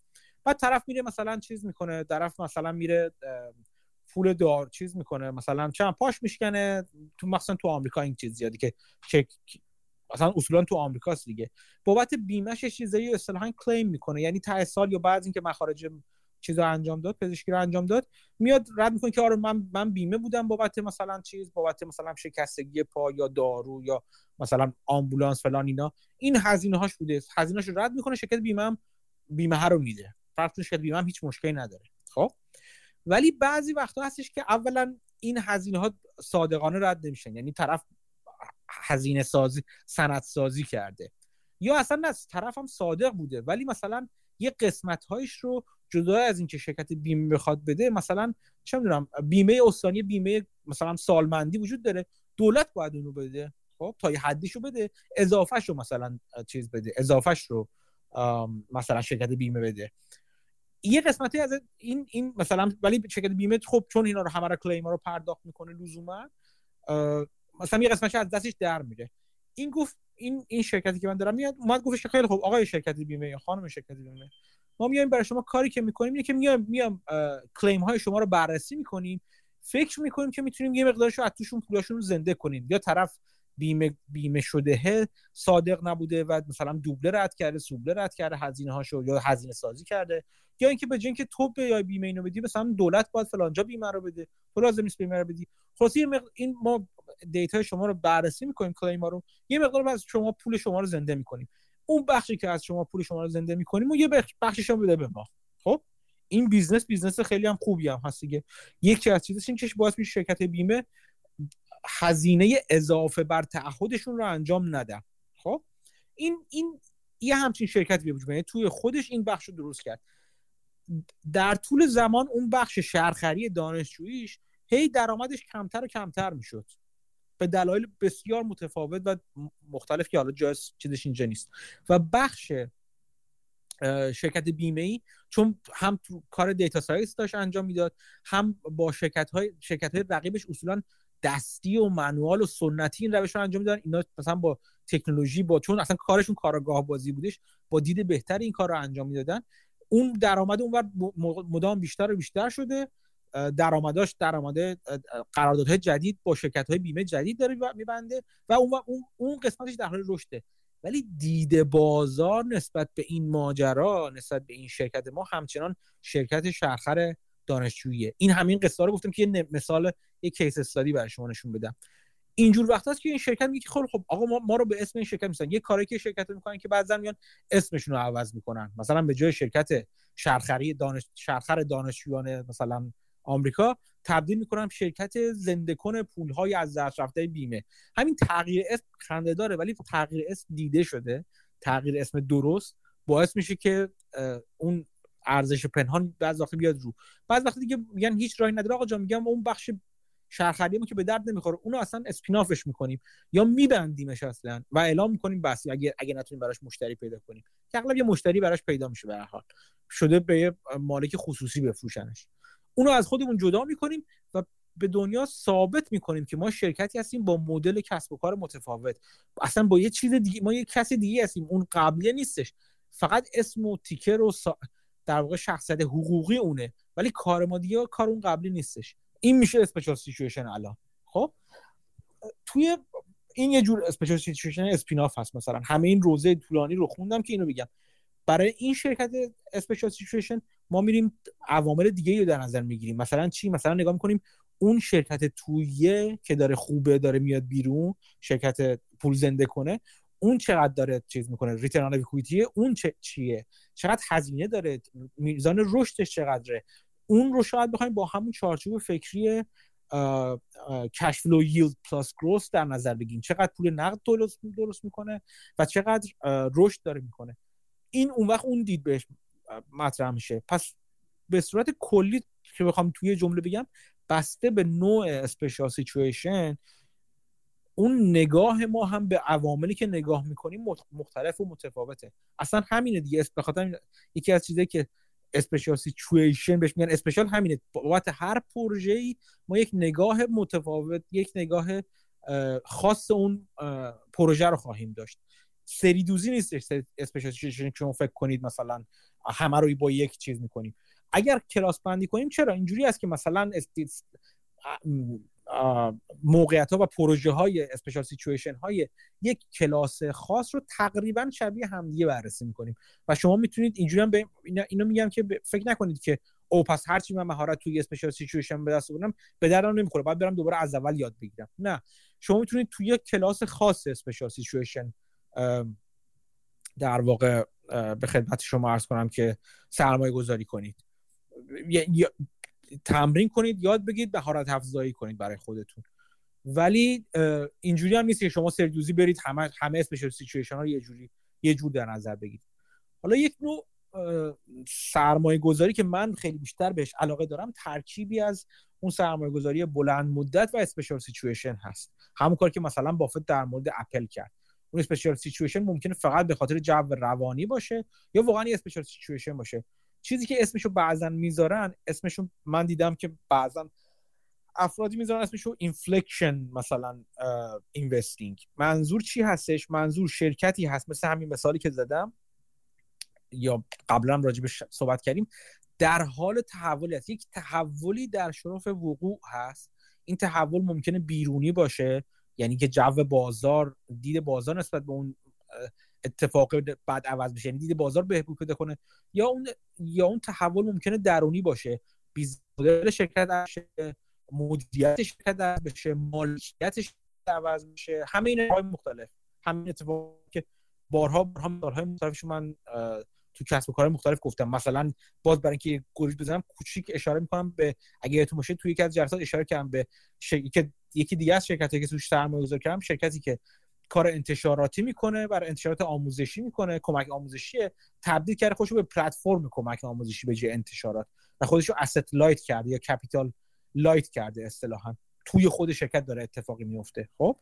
بعد طرف میره مثلا چیز می‌کنه طرف مثلا میره پول دار چیز می‌کنه. مثلا چند پاش میشکنه. تو مثلا تو آمریکا این چیز زیادی که چک اصلا اصولا تو آمریکاست دیگه. بابت بیمهش چیزایی اصطلاحا کلیم می‌کنه. یعنی ته سال یا بعد اینکه مخارج چیزا انجام داد پزشکی رو انجام داد میاد رد می‌کنه که آره من من بیمه بودم بابت مثلا چیز بابت مثلا شکستگی پا یا دارو یا مثلا آمبولانس فلان اینا. این هزینه هاش بوده. هزینه‌اش رو رد می‌کنه شرکت بیمه هم بیمه رو میده. فرض شرکت بیمه هم هیچ مشکلی نداره. خب؟ ولی بعضی وقتا هستش که اولا این هزینه ها صادقانه رد نمیشن. یعنی طرف هزینه سازی سند سازی کرده. یا اصلا نه طرف هم صادق بوده. ولی مثلا یه قسمت هایش رو جدا از اینکه شرکت بیمه بخواد بده مثلا چه می‌دونم بیمه استانی بیمه مثلا سالمندی وجود داره. دولت باید اونو بده خب تا یه حدیشو بده. اضافهش رو مثلا چیز بده اضافهش رو مثلا شرکت بیمه بده. یه قسمتی از این این مثلا ولی شرکت بیمه خب چون اینا رو همه رو کلیم رو پرداخت می‌کنه لزوما مثلا یه قسمتش از دستش در میره. این گفت این این شرکتی که من دارم میاد اومد گفتش خیلی خوب آقای شرکت بیمه یا خانم شرکت بیمه ما میایم برای شما کاری که می‌کنیم اینه که میایم میام کلیم های شما رو بررسی می‌کنیم. فکر می‌کنیم که می‌تونیم یه مقدارش رو از توشون پولاشون زنده کنیم. یا طرف بیمه بیمه شده صادق نبوده و مثلا دوبله رد کرده سوبله رد کرده هزینه هاشو یا هزینه سازی کرده. یا اینکه به که تو یا بیمه اینو بدی مثلا دولت باید فلانجا بیمه رو بده تو لازم نیست بیمه رو بدی. خلاصه این ما data شما رو بررسی می‌کنیم claim رو یه مقدار از شما پول شما رو زنده می‌کنیم. اون بخشی که از شما پول شما رو زنده می‌کنیم و یه بخشش رو بده به ما. خب؟ این business business خیلی هم خوبی هم هست دیگه. یکی از چیزش این که باعث میشه شرکت بیمه هزینه اضافه بر تعهدشون رو انجام ندن. خب؟ این این یه همچین شرکتی به وجود یعنی توی خودش این بخش رو درست کرد. در طول زمان اون بخش شرخری دانشجوییش هی درآمدش کمتر و کمتر می‌شد. به دلایل بسیار متفاوت و مختلف که حالا جای چیزش اینجا نیست. و بخش شرکت بیمه ای چون هم تو کار data science داشت انجام می‌داد هم با شرکت های شرکت های رقیبش اصولا دستی و manual و سنتی این روش رو انجام می‌دادن اینا مثلا با تکنولوژی با چون اصلا کارشون کارآگاه بازی بودش با دید بهتر این کار رو انجام می‌دادن. اون درآمد اونور مدام بیشتر و بیشتر شده. درآمداش درآمد قراردادهای جدید با شرکت های بیمه جدید داره میبنده و اون اون قسمتش در حال رشده. ولی دید بازار نسبت به این ماجرا نسبت به این شرکت ما همچنان شرکت شرخر دانشجوییه. این همین قصه رو گفتم که یه مثال یه کیس استادی برای شما نشون بدم. اینجور وقت هست که این شرکت میگه خب خب آقا ما, ما رو به اسم این شرکت میسن یه کاری که شرکت می‌کنن که بعضا میان اسمشون رو عوض می‌کنن. مثلا به جای شرکت شرخری دانش شرخر دانشجویان مثلا آمریکا تبدیل می‌کنم شرکت زنده کن پول های از دست رفته بیمه. همین تغییر اسم خنده داره ولی تغییر اسم دیده شده. تغییر اسم درست باعث میشه که اون ارزش پنهان بعض وقت بیاد رو. بعض وقت دیگه میگن هیچ راهی نداره. آقا جان میگم اون بخش شرخریمون که به درد نمی‌خوره اونو اصلا اسپینافش می‌کنیم یا میبندیمش اصلا و اعلام می‌کنیم بس اگه اگه نتونیم براش مشتری پیدا کنیم. که اغلب یه مشتری براش پیدا میشه به حال. شده به یه مالک خصوصی بفروشنش. اونو از خودمون جدا می‌کنیم و به دنیا ثابت می‌کنیم که ما شرکتی هستیم با مدل کسب و کار متفاوت. اصلا با یه چیز دیگه ما یه کسی دیگه هستیم اون قبلیه نیستش. فقط اسم و تیکر و در واقع شخصیت حقوقی اونه. ولی کار ما دیگه کار اون قبلی نیستش. این میشه special situation الان. خب؟ توی این یه جور special situation spin-off هست مثلا. همه این روضه طولانی رو خوندم که اینو بگم برای این شرکت special situation ما میریم عوامل دیگه رو در نظر می‌گیریم. مثلا چی؟ مثلا نگاه می‌کنیم اون شرکت تویه که داره خوبه داره میاد بیرون شرکت پول زنده کنه اون چقدر داره چیز می‌کنه؟ return اون چه چیه؟ چقدر هزینه داره؟ میزان رشدش چقدره؟ اون رو شاید بخوایم با همون چارچوب فکری cash flow yield plus growth در نظر بگیریم. چقدر پول نقد درست درست می‌کنه و چقدر رشد داره می‌کنه. این اون وقت اون دید بهش مطرح میشه. پس به صورت کلی که بخوام توی جمله بگم بسته به نوع special situation اون نگاه ما هم به عواملی که نگاه می‌کنیم مختلف و متفاوته. اصلا همینه دیگه. بخاطر یکی از چیزایی که special situation بهش میگن special همینه. بابت هر پروژه ای ما یک نگاه متفاوت یک نگاه خاص اون پروژه رو خواهیم داشت. سری دوزی نیست special situation که شما فکر کنید مثلا همه رو با یک چیز می‌کنیم. اگر کلاس بندی کنیم چرا؟ اینجوری است که مثلا موقعیت ها و پروژه های special situation های یک کلاس خاص رو تقریبا شبیه همدیگه بررسی می‌کنیم. و شما می‌تونید اینجوری هم به اینو میگم که فکر نکنید که او پس هرچی من مهارت توی special situation به دست آوردم به دردم نمی‌خوره. باید برم دوباره از اول یاد بگیرم. نه. شما می‌تونید توی یک کلاس خاص special situation در واقع به خدمت شما عرض کنم که سرمایه گذاری کنید تمرین کنید یاد بگیرید مهارت افزایی کنید برای خودتون. ولی اینجوری هم نیست که شما سری دوزی برید همه همه special situation ها یه جوری یه جور در نظر بگیرید. حالا یک نوع سرمایه گذاری که من خیلی بیشتر بهش علاقه دارم ترکیبی از اون سرمایه گذاری بلند مدت و special situation هست. همون کار که مثلا بافت در مورد اپل کرد. اون special situation ممکنه فقط به خاطر جو روانی باشه یا واقعا یه special situation باشه. چیزی که اسمشو بعضا می‌ذارن اسمشو من دیدم که بعضا افرادی می‌ذارن اسمشو inflection مثلا investing منظور چی هستش؟ منظور شرکتی هست مثل همین مثالی که زدم. یا قبلا راجبش صحبت کردیم. در حال تحولی هست یک تحولی در شرف وقوع هست. این تحول ممکنه بیرونی باشه. یعنی که جو بازار دید بازار نسبت به اون اتفاق بعد عوض بشه یعنی دید بازار بهبود پیدا کنه. یا اون یا اون تحول ممکنه درونی باشه. بیز مدل شرکت بشه. مدیریت شرکت بشه. مالکیتش عوض بشه. همه این های مختلف. همین اتفاق که بارها بارها مثالهای مختلفش من تو کسب و کار مختلف گفتم. مثلا باز برای اینکه گریز بزنم کوچیک اشاره می‌کنم به اگه یادتون باشه توی یکی از جلسات اشاره کردم به یکی دیگه از شرکتی که توش سرمایه گذاری کردم شرکتی که کار انتشاراتی می‌کنه برای انتشارات آموزشی می‌کنه. کمک آموزشیه. تبدیل کرده خودش به پلتفرم کمک آموزشی به جای انتشارات. و خودش رو asset light کرده یا capital light کرده اصطلاحا. توی خود شرکت داره اتفاقی میفته خب؟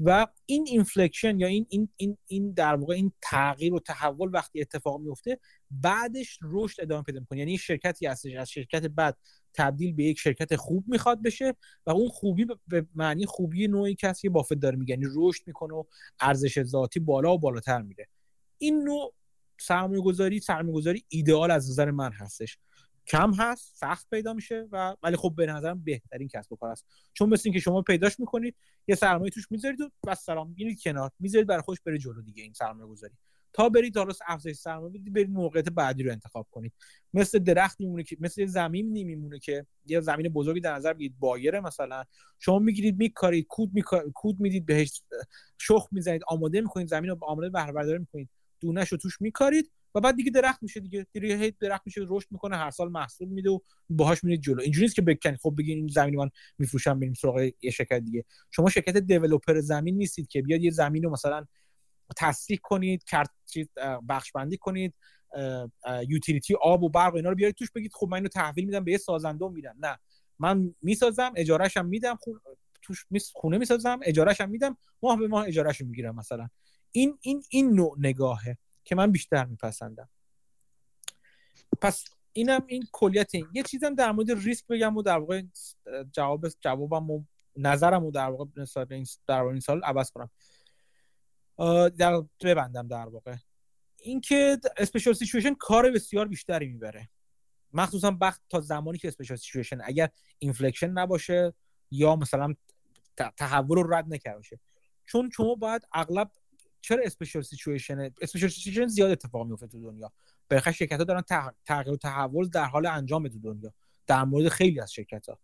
و این inflection یا این این این این در واقع این تغییر و تحول وقتی اتفاق میفته بعدش رشد ادامه پیدا می‌کنه. یعنی شرکتی هستش. از شرکت بد تبدیل به یک شرکت خوب می‌خواد بشه و اون خوبی به معنی خوبی نوعی کسی بافت داره میگه یعنی رشد می‌کنه و ارزش ذاتی بالا و بالاتر میره. این نوع سرمایه گذاری سرمایه گذاری ایدئال از نظر من هستش. کم هست سخت پیدا میشه و ولی خب به نظرم بهترین کسب و کار است. چون مثل اینکه شما پیداش می‌کنید یه سرمایه توش می‌ذارید و سلام می‌گیرید کنار می‌ذارید برای خودش بره جلو دیگه این سرمایه گذاری تا برید حالا افزایش سرمایه بدید برید موقعیت بعدی رو انتخاب کنید مثل درخت میمونه که مثل زمین میمونه که یه زمین بزرگی در نظر بگیرید بایره مثلا. شما می‌گیرید میکارید کود میکارید کود می‌دید بهش شخ می‌زنید آماده می‌کنید زمین رو آماده بهره برداری می‌کنید. دونش رو توش میکارید و بعد دیگه درخت میشه دیگه. دیگه هی درخت میشه رشد می‌کنه هر سال محصول میده و باهاش میرید جلو. اینجوری نیست که بکنید. خب بگین این زمین من میفروشم بریم سراغ یه شرکت دیگه. شما شرکت دیولپر زمین نیستید که بیاد یه زمین رو مثلا تصدیق کنید کرد بخش بندی کنید یوتیلیتی آب و برق اینا رو بیارید توش بگید خب من اینو تحویل میدم به یه سازنده میدم. نه. من می‌سازم اجارهش هم میدم توش خونه می‌سازم اجارهش هم میدم ماه به ماه اجارهش می‌گیرم مثلا. این این این نوع نگاهه که من بیشتر میپسندم. پس اینم این کلیت این. یه چیزم در مورد ریسک بگم و در واقع جواب جوابم و نظرم و در واقع در این سال عوض کنم. در ببندم در واقع. اینکه special situation کار بسیار بیشتری می‌بره. مخصوصا وقت تا زمانی که special situation اگر inflection نباشه یا مثلا تحول رو رد نکرده باشه. چون شما باید اغلب چرا special situation special situation زیاد اتفاق میفته تو دنیا؟ برخی شرکت ها دارن تغییر و تحول در حال انجام تو دنیا در مورد خیلی از شرکت ها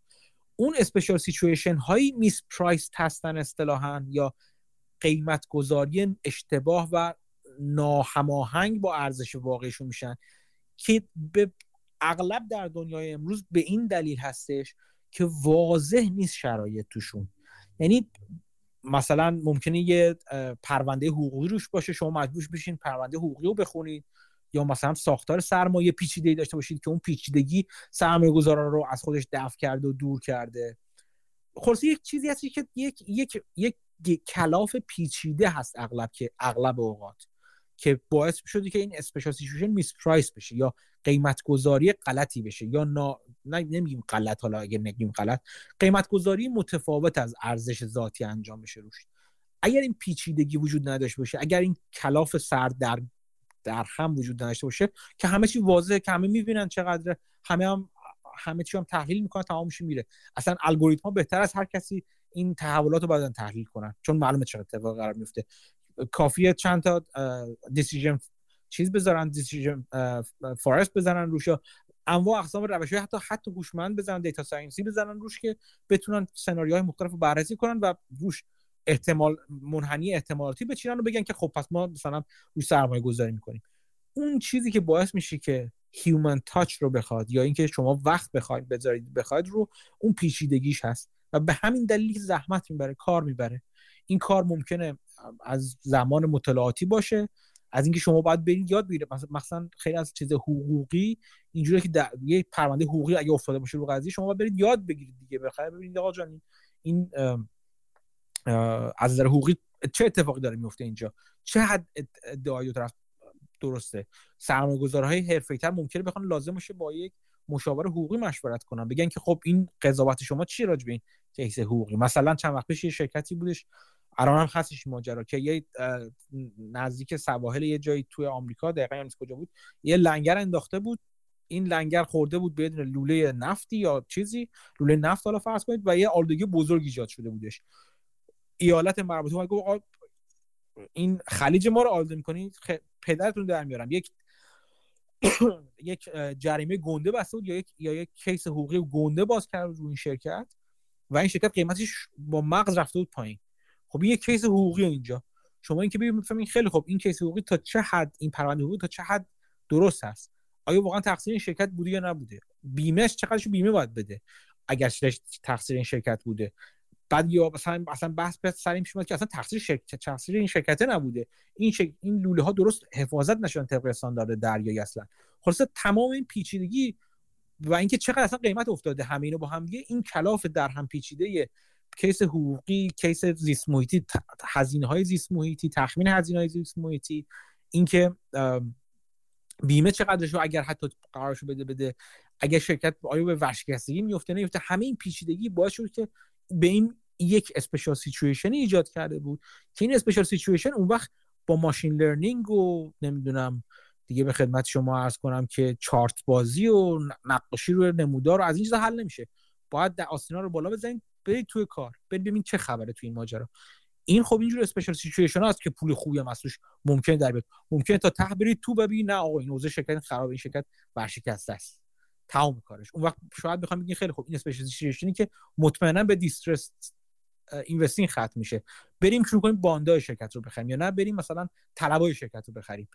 اون اسپیشال سیچویشن هایی میس پرایس هستن اصطلاحا یا قیمت گذاری اشتباه و ناهماهنگ با ارزش واقعیشون میشن که به اغلب در دنیای امروز به این دلیل هستش که واضح نیست شرایط توشون. یعنی مثلا ممکنه یه پرونده حقوقی روش باشه شما مجبور بشین پرونده حقوقی رو بخونید یا مثلا ساختار سرمایه پیچیده‌ای داشته باشید که اون پیچیدگی سرمایه گذارا رو از خودش دفع کرده و دور کرده. خلاصه یک چیزی هستی که یک یک یک کلاف پیچیده هست اغلب که اغلب اوقات که باعث شده که این special situation misprice بشه یا قیمت گذاری غلطی بشه یا نا... نه نمیگیم غلط حالا اگه نگیم غلط قیمت گذاری متفاوت از ارزش ذاتی انجام بشه روش. اگر این پیچیدگی وجود نداشته باشه اگر این کلاف سر در در هم وجود نداشته باشه که همه چی واضحه که همه می‌بینن چقدر همه هم همه چی هم تحلیل می‌کنن تمام میشه میره. اصلا الگوریتم بهتر از هر کسی این تحولات رو باید تحلیل کنن. چون معلومه چه اتفاقی قرار میفته. کافیه چند تا decision چیز بذارن decision forest بزنن روش انواع اقسام روش حتی حتی هوشمند بزنن data science ی بزنن روش که بتونن سناریوهای مختلف رو بررسی کنن و روش احتمال منحنی احتمالاتی بچینن و بگن که خب پس ما مثلا روش سرمایه گذاری می‌کنیم. اون چیزی که باعث میشه که هیومن تاچ رو بخواد یا اینکه شما وقت بخواید بذارید بخواید رو اون پیچیدگیش هست. و به همین دلیل زحمت می‌بره کار می‌بره. این کار ممکنه از زمان مطالعاتی باشه از اینکه شما باید برید یاد بگیرید. مثلا خیلی از چیز حقوقی اینجوری که در... یه پرونده حقوقی اگه افتاده باشه رو قضیه شما باید برید یاد بگیرید دیگه. بخیر ببینید آقا جان این از نظر حقوقی چه اتفاقی داره میفته اینجا؟ چه حد ادعایی طرف درسته؟ سرمایه‌گذارهای حرفه‌ای‌تر ممکنه بخوان لازم باشه با یک مشاور حقوقی مشورت کنن بگن که خب این قضاوت شما چی راجع به این کیس حقوقی؟ مثلا چند وقت پیش یه شرکتی بودش الان هم هستش ماجرا که یه نزدیک سواحل یه جایی توی آمریکا دقیقا یعنی کجا بود؟ یه لنگر انداخته بود. این لنگر خورده بود به لوله نفتی یا چیزی لوله نفت حالا فرض کنید و یه آلودگی بزرگ ایجاد شده بودش. ایالت مربوطه گفت این خلیج ما رو آلوده می‌کنید خ... پدرتون در میارم. یک (coughs) یک جریمه گنده بسته بود یا یک یا یک کیس حقوقی گنده باز کرد رو این شرکت و این شرکت قیمتش با مغز رفته بود پایین. خب این یک case حقوقی اینجا. شما اینکه ببینید خیلی خب این case حقوقی تا چه حد این پرونده حقوقی تا چه حد درست هست آیا واقعا تقصیر این شرکت بوده یا نبوده؟ بیمهش چقدرش بیمه باید بده اگر تقصیر این شرکت بوده؟ بعد یا مثلا اصلا بحث به سر پیش که اصلا تقصیر شرکت تقصیر این شرکت نبوده. این شک... این لوله ها درست حفاظت نشدن طبق استاندارد دریایی اصلا. خلاص تمام این پیچیدگی و اینکه چقدر اصلا قیمت افتاده همه اینو با هم دیگه این کلاف در هم پیچیده case حقوقی case زیست محیطی هزینه های زیست محیطی تخمین هزینه های زیست محیطی اینکه بیمه چقدرش رو اگر حتی قرارشو بده بده اگر شرکت آیا به ورشکستگی میفته نمیفته همه این پیچیدگی باعث شد که به این یک special situation ایجاد کرده بود که این special situation اون وقت با machine learning و نمی‌دونم دیگه به خدمت شما عرض کنم که چارت بازی و نقاشی روی نمودار و از این چیزا حل نمیشه. باید در آستینا رو بالا بزنید برید توی کار برید ببین چه خبره توی این ماجرا. این خب اینجور special situation هست که پول خوبی هم ازش ممکنه در بیاد. ممکنه تا ته برید تو ببین نه آقا این شرکت خراب این شرکت ورشکسته است. تمام کارش. اون وقت شاید بخوام بگین خیلی خوب این special که مطمئنا به distress investing ختم میشه. بریم شروع کنیم bond ای شرکت رو بخریم یا نه بریم مثلا طلبای شرکت رو بخریم.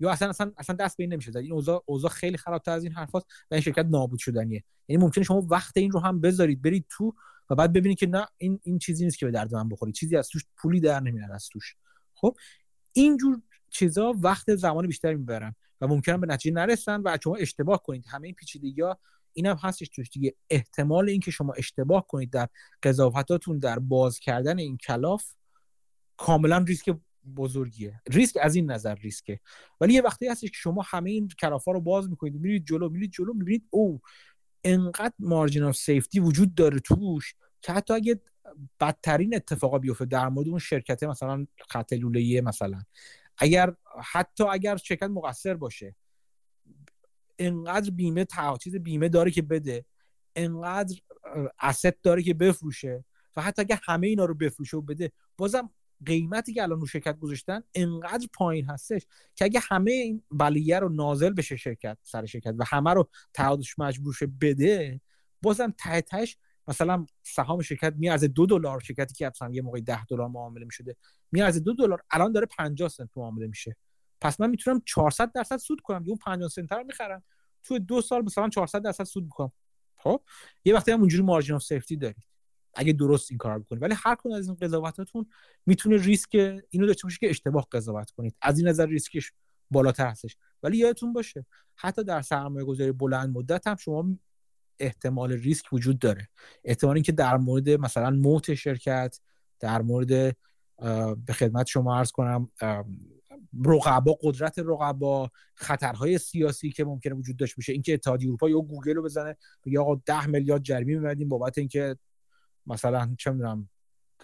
یا اصلا اصلا اصلا دست به این نمیشه این اوضاع اوضاع خیلی خرابتر از این حرفاست و این شرکت نابود شدنیه. یعنی ممکنه شما وقت این رو هم بذارید برید تو و بعد ببینید که نه این این چیزی نیست که به درد من بخوره. چیزی از توش پولی در نمیاد از توش. خب اینجور چیزا وقت زمان بیشتری می‌برن. و ممکنه به نتیجه نرسن و شما اشتباه کنید. همه این پیچیدگی ها اینم هستش توش دیگه. احتمال اینکه شما اشتباه کنید در قضاوتاتون در باز کردن این کلاف کاملا ریسک بزرگیه. ریسک از این نظر ریسکه. ولی یه وقتی هستش که شما همه این کلافا رو باز می‌کنید میرید جلو میرید جلو می‌بینید او انقدر margin of safety وجود داره توش که حتی اگه بدترین اتفاقا بیفته در مورد اون شرکت مثلا خط لوله مثلا. اگر حتی اگر شرکت مقصر باشه انقدر بیمه چیز بیمه داره که بده انقدر اسست داره که بفروشه و حتی اگر همه اینا رو بفروشه و بده بازم قیمتی که الان رو شرکت گذاشتن انقدر پایین هستش که اگه همه این بلیه رو نازل بشه شرکت سر شرکت و همه رو تعهدش مجبور شه بده بازم ته تهش مثلا سهام شرکت میارزه دو دلار شرکتی که مثلا یه موقعی ده دلار معامله می‌شده میارزه دو دلار الان داره 50 سنت معامله میشه. پس من می‌تونم 400 درصد سود کنم اون 50 سنت رو می‌خرم. تو دو سال مثلا 400 درصد سود می‌کنم. خب؟ یه وقتی هم اونجوری margin of safety دارید. اگه درست این کار بکنید. ولی هر کدوم از این قضاوتاتون می‌تونه ریسک اینو داشته باشه که اشتباه قضاوت کنید. از این نظر ریسکش بالاتر هستش. ولی یادتون باشه حتی در سرمایه گذاری بلند مدت هم شما احتمال ریسک وجود داره. احتمال اینکه در مورد مثلا moat شرکت در مورد به خدمت شما عرض کنم رقبا قدرت رقبا خطرهای سیاسی که ممکنه وجود داشته باشه. اینکه اتحادیه اروپا یا گوگل رو بزنه آقا 10 میلیارد جریمه می‌بندیم بابت اینکه مثلا چه می‌دونم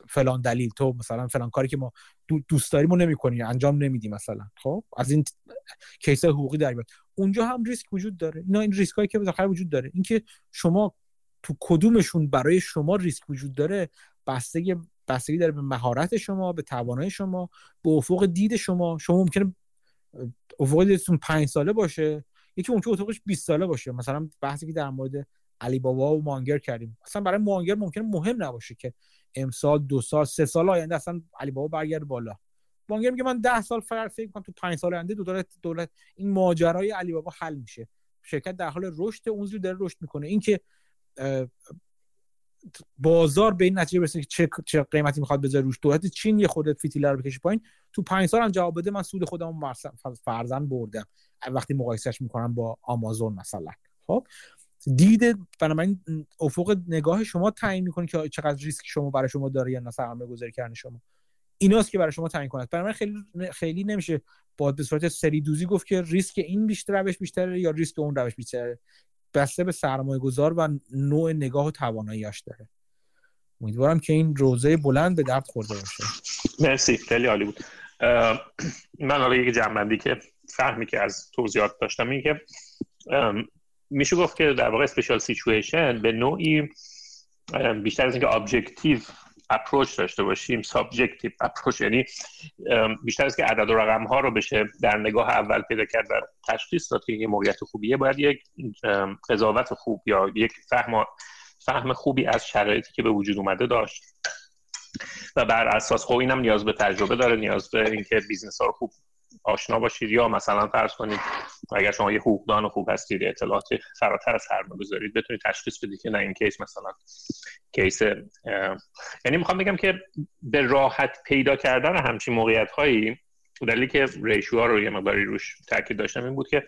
فلان دلیل تو مثلا فلان کاری که ما دوست داریم رو نمی‌کنی انجام نمیدی مثلا. خب؟ از این case حقوقی در بیاد. اونجا هم ریسک وجود داره. اینا این ریسک هایی که بالاخره وجود داره. اینکه شما تو کدومشون برای شما ریسک وجود داره بستگی بستگی داره به مهارت شما به توانایی شما به افق دید شما. شما ممکنه افق دیدتون 5 ساله باشه یکی ممکنه افقش 20 ساله باشه. مثلا بحثی که در مورد علی بابا و مانگر کردیم. اصلا برای مانگر ممکنه مهم نباشه که امسال دو سال سه سال آینده اصلا علی بابا برگرده بالا. مانگر میگه من ده سال فرق فکر کنم تو 5 سال آینده دولت دولت این ماجرای علی بابا حل میشه. شرکت در حال رشد اون داره رشد می‌کنه. اینکه بازار به این نتیجه برسه که چه, چه قیمتی می‌خواد بذاره روش. دولت چین یه خورده فیتیله رو بکشه پایین. تو پنج سال هم جواب بده من سود خودم فرضا بردم. وقتی مقایسهش می‌کنم با آمازون مثلا. خب؟ دید بنابراین افق نگاه شما تعیین می‌کنه که چقدر ریسک شما برای شما داره یا نه سرمایه گذاری کردن شما. ایناست که برای شما تعیین کنه. برای خیلی خیلی نمیشه با به صورت سری دوزی گفت که ریسک این بیشتر روش بیشتره یا ریسک اون روش بیشتره. بسته به سرمایه گذار و نوع نگاه و تواناییش داره. امیدوارم که این روضه بلند به درد خورده باشه. مرسی خیلی عالی بود. من حالا یک جمع‌بندی که فهمی که از توضیحات داشتم این که میشه گفت که در واقع special situation به نوعی بیشتر از اینکه objective approach داشته باشیم subjective approach یعنی بیشتر از که عدد و رقم ها رو بشه در نگاه اول پیدا کرد و تشخیص داد که یه موقعیت خوبیه باید یک قضاوت خوب یا یک فهم فهم خوبی از شرایطی که به وجود اومده داشت. و بر اساس خب اینم نیاز به تجربه داره نیاز به اینکه business ها رو خوب آشنا باشید یا مثلا فرض کنید اگر شما یه حقوقدان خوب هستید اطلاعات فراتر از سرمایه گذارید بتونید تشخیص بدید که نه این case مثلا case یعنی می‌خوام بگم که به راحت پیدا کردن همچین موقعیت هایی دلیلی که ratio رو یه مقداری روش تاکید داشتم این بود که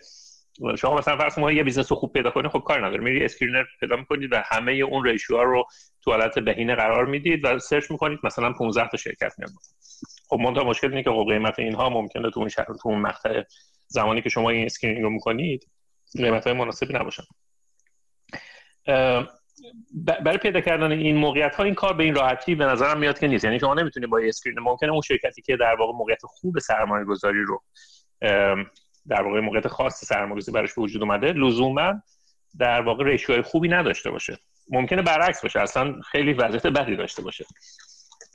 شما مثلا فرض کنید یه business رو خوب پیدا کنید خب کار نداره میری screener پیدا می‌کنید و همه اون ratio رو تو حالت بهینه قرار می‌دید و search می‌کنید مثلا 15 تا شرکت میاد. خب منتها مشکل اینه که خب قیمت اینها ممکنه تو اون شهر تو اون مقطع زمانی که شما این screening رو می‌کنید قیمت های مناسبی نباشن برای پیدا کردن این موقعیت ها این کار به این راحتی به نظرم میاد که نیست. یعنی شما نمی‌تونید با screen ممکنه اون شرکتی که در واقع موقعیت خوب سرمایه گذاری رو در واقع موقعیت خاص سرمایه گذاری به وجود اومده لزوما در واقع ریشیو خوبی نداشته باشه. ممکنه برعکس باشه. اصلا خیلی وضعیت بدی داشته باشه.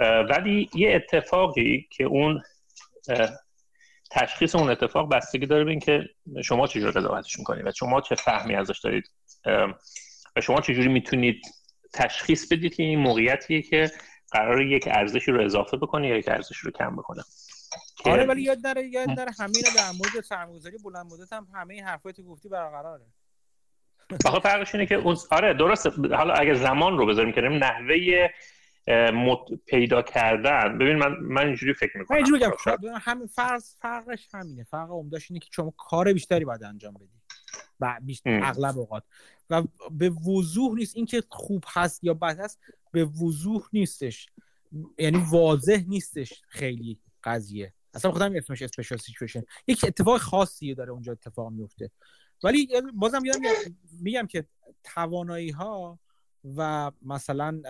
ولی یه اتفاقی که اون تشخیص اون اتفاق بستگی داره به اینکه شما چجوری قضاوتش می‌کنید و شما چه فهمی ازش دارید و شما چجوری می‌تونید تشخیص بدید که این موقعیتیه که قرار یک ارزشی رو اضافه بکنه یا یک ارزشی رو کم بکنه. آره ولی یاد داره یاد داره همین در مورد سرمایه‌گذاری بلند مدت هم همه این حرفایی گفتی برقراره. آخه فرقش اینه که اون آره درسته. حالا اگه زمان رو بذاریم کنیم نحوه پیدا کردن. ببین من من اینجوری فکر می‌کنم. اینجوری بگم همین فرض فرقش همینه. فرق عمدهش اینه که شما کار بیشتری باید انجام بدی. و اغلب اوقات. و به وضوح نیست اینکه خوب هست یا بد هست به وضوح نیستش. یعنی واضح نیستش خیلی قضیه. اصلا خودم اسمش اسپیشال سیچویشن یک اتفاق خاصی داره اونجا اتفاق میفته ولی بازم یادم میگم که توانایی ها و مثلا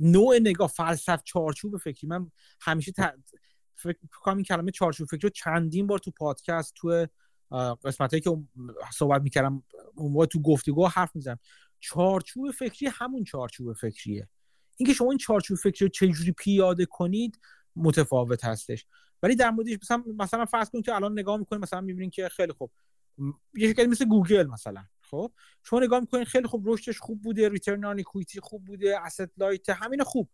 نوع نگاه فلسف چارچوب فکری. من همیشه فکر کنم این کلمه چارچوب فکری رو چندین بار تو پادکست تو قسمت هایی که صحبت می‌کردم اون تو گفتگو حرف می‌زنم چارچوب فکری همون چارچوب فکریه. اینکه شما این چارچوب فکری رو چجوری پیاده کنید متفاوت هستش. ولی در موردش مثلا مثلا فرض کنید که الان نگاه می‌کنید مثلا می‌بینید که خیلی خوب. یه شرکتی مثل گوگل مثلا. خب؟ شما نگاه می‌کنید خیلی خوب رشدش خوب بوده return on equity خوب بوده asset light همین خوب.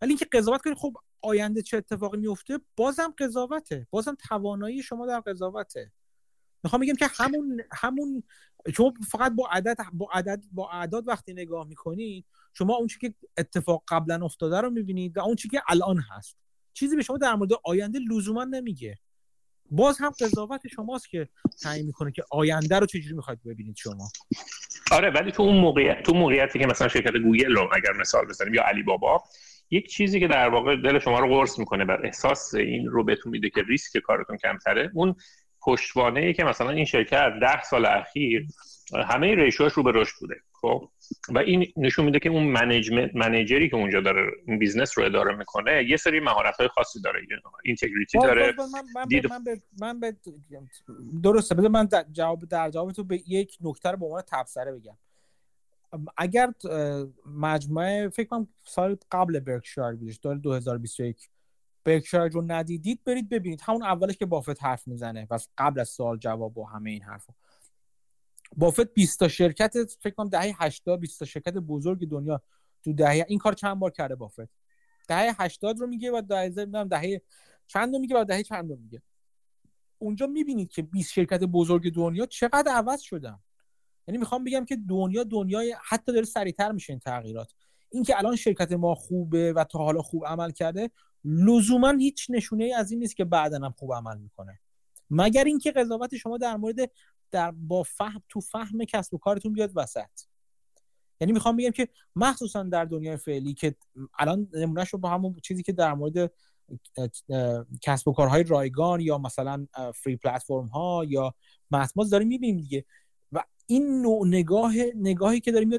ولی اینکه قضاوت کنید خب آینده چه اتفاقی میفته بازم قضاوته. بازم توانایی شما در قضاوته. می‌خوام بگم که همون همون شما فقط با عدد با عدد با اعداد وقتی نگاه می‌کنید شما اون چی که اتفاق قبلا افتاده رو می‌بینید و اون چی که الان هست. چیزی به شما در مورد آینده لزوما نمیگه. باز هم قضاوت شماست که تعیین می‌کنه که آینده رو چجوری می‌خواید ببینید شما؟ آره ولی تو اون موقعیت تو موقعیتی که مثلا شرکت گوگل رو اگر مثال بزنیم یا علی بابا یک چیزی که در واقع دل شما رو قرص می‌کنه بر احساس این رو بهتون میده که ریسک کارتون کمتره اون پشتوانه ای که مثلا این شرکت ده سال اخیر همه ریشیوش رو به رشد بوده خب؟ و این نشون میده که اون management manager ی که اونجا داره این business رو اداره می‌کنه یه سری مهارت های خاصی داره integrity داره من, من, دید... من, به... من به... درسته بده من در جواب در جواب تو به یک نکته رو به عنوان تبصره بگم. اگر مجموعه فکر کنم سال قبل برکشایر بودش سال 2021 برکشایر رو ندیدید برید ببینید. همون اولش که بافت حرف می‌زنه. و قبل از سوال جواب و همه این حرفا. بافت 20 تا شرکت فکر کنم دهه 80 20 تا شرکت بزرگ دنیا تو دهه این کار چند بار کرده بافت؟ دهه 80 رو میگه و دهه نمی‌دونم دهه چند رو میگه و دهه چند رو میگه. اونجا می‌بینید که 20 شرکت بزرگ دنیا چقدر عوض شدن. یعنی می‌خوام بگم که دنیا دنیای حتی داره سریعتر میشه این تغییرات. اینکه الان شرکت ما خوبه و تا حالا خوب عمل کرده لزوما هیچ نشونه ای از این نیست که بعدا هم خوب عمل می‌کنه. مگر اینکه قضاوت شما در مورد در با فهم تو فهم کسب و کارتون بیاد وسط. یعنی می‌خوام بگم که مخصوصا در دنیای فعلی که الان نمونهش رو با همون چیزی که در مورد کسب و کارهای رایگان یا مثلا فری پلتفرم ها یا متماز داریم می‌بینیم دیگه. و این نوع نگاه نگاهی که داریم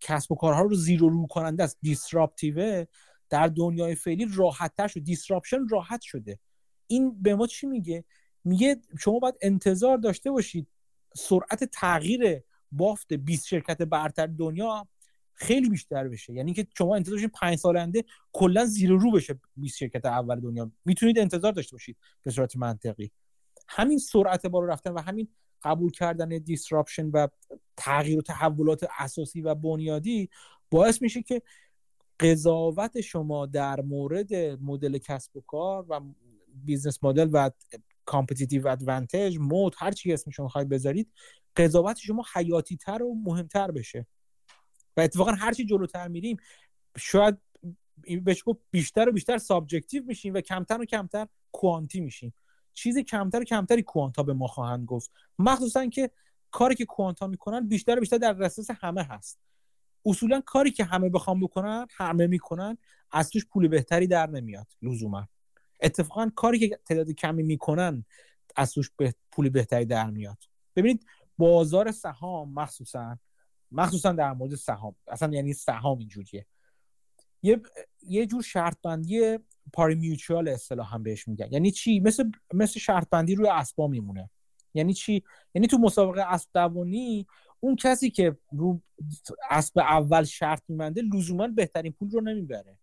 کسب و کارها رو زیر و رو کننده است دیسراپتیو در دنیای فعلی راحت شد. دیسراپشن راحت شده. این به ما چی میگه؟ میگه شما باید انتظار داشته باشید. سرعت تغییر بافت 20 شرکت برتر دنیا خیلی بیشتر بشه. یعنی که شما انتظار داشتید 5 سال آینده کلا زیر رو بشه 20 شرکت اول دنیا. می‌تونید انتظار داشته باشید به صورت منطقی. همین سرعت بالا رفتن و همین قبول کردن disruption و تغییر و تحولات اساسی و بنیادی باعث میشه که قضاوت شما در مورد مدل کسب و کار و business model و competitive advantage moat هر چی اسمش شما خواهید بذارید قضاوت شما حیاتی تر و مهمتر بشه. و اتفاقا هر چی جلوتر میریم شاید بهش بیشتر و بیشتر subjective میشیم و کمتر و کمتر quanty میشیم. چیز کمتر و کمتری quant ا به ما خواهند گفت. مخصوصا که کاری که quant ا می‌کنن بیشتر و بیشتر در دسترس همه هست. اصولا کاری که همه بخوام بکنن همه می‌کنن از توش پول بهتری در نمیاد لزوما. اتفاقا کاری که تعداد کمی می‌کنن از توش به پول بهتری در میاد. ببینید بازار سهام مخصوصا مخصوصا در مورد سهام اصلا یعنی سهام اینجوریه. یه یه جور شرط بندی پاری میوچوال اصطلاح هم بهش میگن. یعنی چی؟ مثل مثل شرط بندی روی اسبا میمونه. یعنی چی؟ یعنی تو مسابقه اسب دوانی اون کسی که رو اسب اول شرط میبنده لزوما بهترین پول رو نمی‌بره.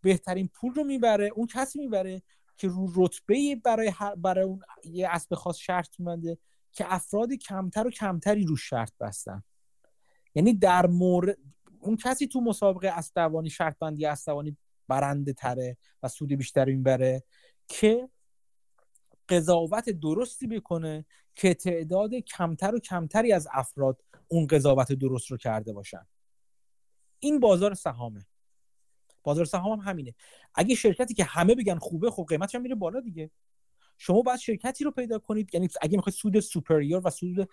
بهترین پول رو می‌بره اون کسی می‌بره که رو رتبه برای برای اون یه اسب خاص شرط میبنده که افراد کمتر و کمتری رو شرط بستن. یعنی در مورد اون کسی تو مسابقه اسبوانی شرط بندی اسبوانی برنده تره و سود بیشتری می‌بره که قضاوت درستی بکنه که تعداد کمتر و کمتری از افراد اون قضاوت درست رو کرده باشن. این بازار سهامه. بازار سهام هم همینه. اگه شرکتی که همه بگن خوبه خب قیمتش هم میره بالا دیگه. شما باید شرکتی رو پیدا کنید. یعنی اگه می‌خواید سود سوپریور و سود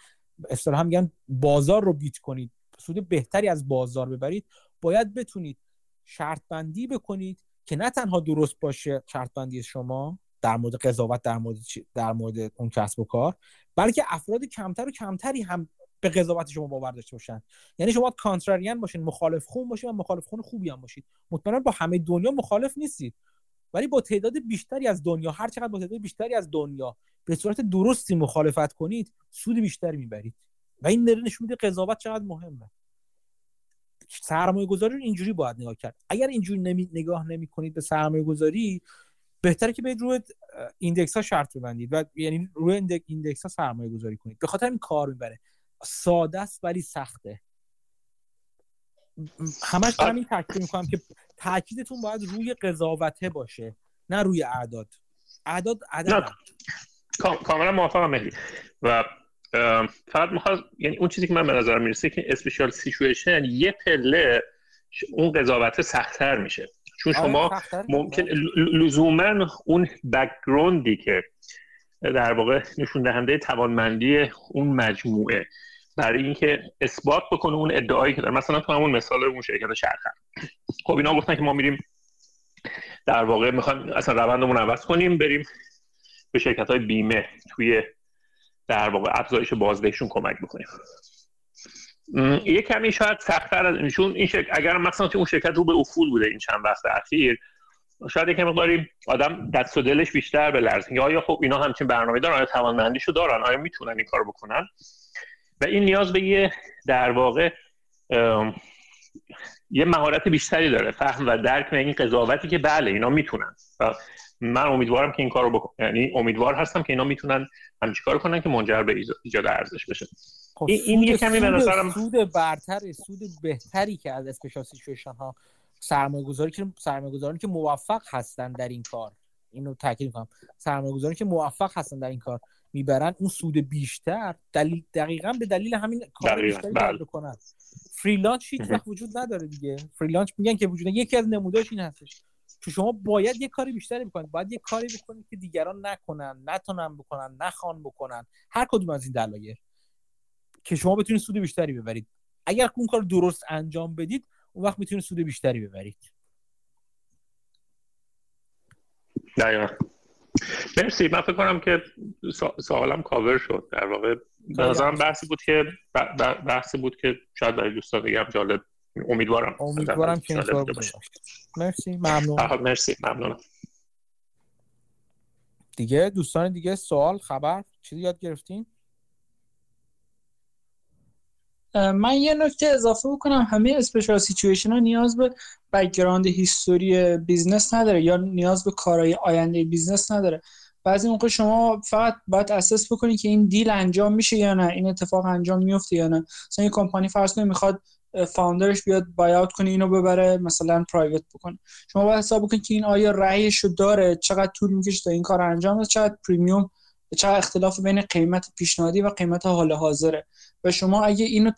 اصطلاحا میگن بازار رو بیت کنید سود بهتری از بازار ببرید باید بتونید شرط بندی بکنید که نه تنها درست باشه شرط بندی شما در مورد قضاوت در مورد در مورد اون کسب و کار بلکه افراد کمتر و کمتری هم به قضاوت شما باور داشته باشن. یعنی شما کانتراریان باشین مخالف خون باشین و مخالف خون خوبی هم باشید. مطمئنا با همه دنیا مخالف نیستید. ولی با تعداد بیشتری از دنیا هر چقدر با تعداد بیشتری از دنیا به صورت درستی مخالفت کنید سود بیشتری می‌برید. و این داره نشون میده قضاوت چقدر مهمه. سرمایه گذاری رو اینجوری باید نگاه کرد. اگر اینجوری نمی... نگاه نمی کنید به سرمایه گذاری بهتره که برید روی index ها شرط ببندید و یعنی روی index ها سرمایه گذاری کنید. به خاطر این کار می‌بره. ساده است ولی سخته. همش دارم این تاکید می‌کنم که تاکیدتون باید روی قضاوته باشه نه روی اعداد. اعداد عدد کاملا موافقم مهدی. و فقط می‌خواد یعنی اون چیزی که من به نظر می‌رسه که اسپیشال سیچویشن یه پله اون قضاوت سختتر میشه. چون آره، شما ممکن لزوما اون بکگروندی که در واقع نشون دهنده توانمندی اون مجموعه برای اینکه اثبات بکنه اون ادعایی که داره. مثلا تو همون مثال اون شرکت شرخ خب اینا گفتن که ما میریم در واقع می‌خوایم اصلا روندمون عوض کنیم بریم به شرکت های بیمه توی در واقع افزایش بازدهشون کمک بکنیم. یه کمی شاید سختتر از چون این شرکت اگر مثلا اون شرکت رو به افول بوده این چند وقت اخیر شاید یکم مقداری آدم دست و دلش بیشتر به لرزه آیا خب اینا همچین برنامه دارن آیا توانمندیشو دارن آیا می‌تونن این کارو بکنن؟ و این نیاز به یه در واقع یه مهارت بیشتری داره. فهم و درک به این قضاوتی که بله اینا می‌تونن. و من امیدوارم که این کارو بکن یعنی امیدوار هستم که اینا می‌تونن همچی کار کنن که منجر به ایجاد ارزش بشه. خب این یه کمی به نظرم سود برتر سود بهتری که از اسپیشال سیچویشن ها سرمایه‌گذاری که سرمایه‌گذارانی که موفق هستن در این کار. اینو تاکید کنم سرمایه‌گذاری که موفق هستن در این کار می‌برن اون سود بیشتر دلیل دقیقا به دلیل همین کار بیشتری بله. بکنن. فریلانس هیچ وقت وجود نداره دیگه. فریلانس میگن که وجود یکی از نموداش این هستش. که شما باید یه کاری بیشتری بکنید. باید یه کاری بکنید که دیگران نکنن نتونن بکنن نخوان بکنن. هر کدوم از این دلایل. که شما بتونید سود بیشتری ببرید. اگر اون کار درست انجام بدید اون وقت می‌تونید سود بیشتری ببرید. دقیقا. مرسی. من فکر کنم که سوالم کاور شد. در واقع به نظرم بحثی بود که بحثی بود که شاید برای دوستان دیگه هم جالب امیدوارم امیدوارم که اینطور باشه. مرسی. ممنون. مرسی. ممنونم. دیگه دوستان دیگه سوال خبر چیزی یاد گرفتین؟ من یه نکته اضافه بکنم. همه اسپیشال سیچویشن ها نیاز به background history business نداره یا نیاز به کارهای آینده business نداره. بعضی موقع شما فقط باید assess بکنی که این deal انجام میشه یا نه این اتفاق انجام میفته یا نه. مثلا این کمپانی فرض کنید می‌خواد founder ش بیاد buyout کنه اینو ببره مثلا private بکنه. شما باید حساب بکنید که این آیا رأیش داره چقدر طول می‌کشه تا این کار انجام بده چقدر premium چقدر اختلاف بین قیمت پیشنهادی و قیمت حال حاضره. و شما اگه اینو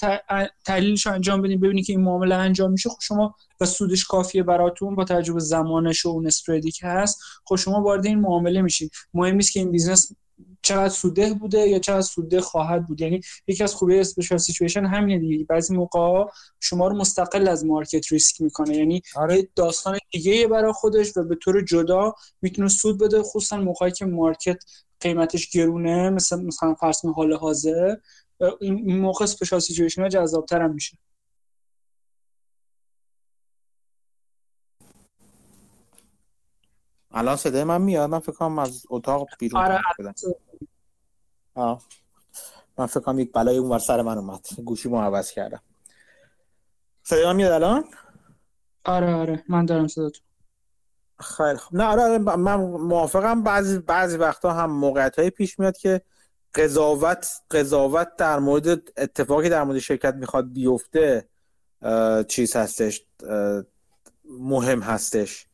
تحلیلش انجام بدین ببینید که این معامله انجام میشه خب شما و سودش کافیه براتون با توجه زمانش و اون spread ی که هست خب شما وارد این معامله میشین. مهم نیست که این business چقدر سودده بوده یا چقدر سودده خواهد بود. یعنی یکی از خوبی special situation همینه دیگه. بعضی موقع شما رو مستقل از market risk می‌کنه. یعنی آره. داستان دیگه برای خودش و به طور جدا می‌تونه سود بده خصوصا موقعی که market قیمتش گرونه مثل مثلا فرض حال حاضر این موقع اسپیشال سیچویشن ها جذابتر هم میشه. الان صدای من میاد؟ من فکر کنم از اتاق بیرون آره آه. من فکر کنم یک بلای اون سر من اومد. گوشی ما عوض کردم. صدای من میاد الان؟ آره آره. من دارم صدا تو خیلی خب نه آره, آره. من موافقم. بعضی بعضی وقتا هم موقعیت های پیش میاد که قضاوت قضاوت در مورد اتفاقی در مورد شرکت می‌خواد بیفته چیز هستش مهم هستش.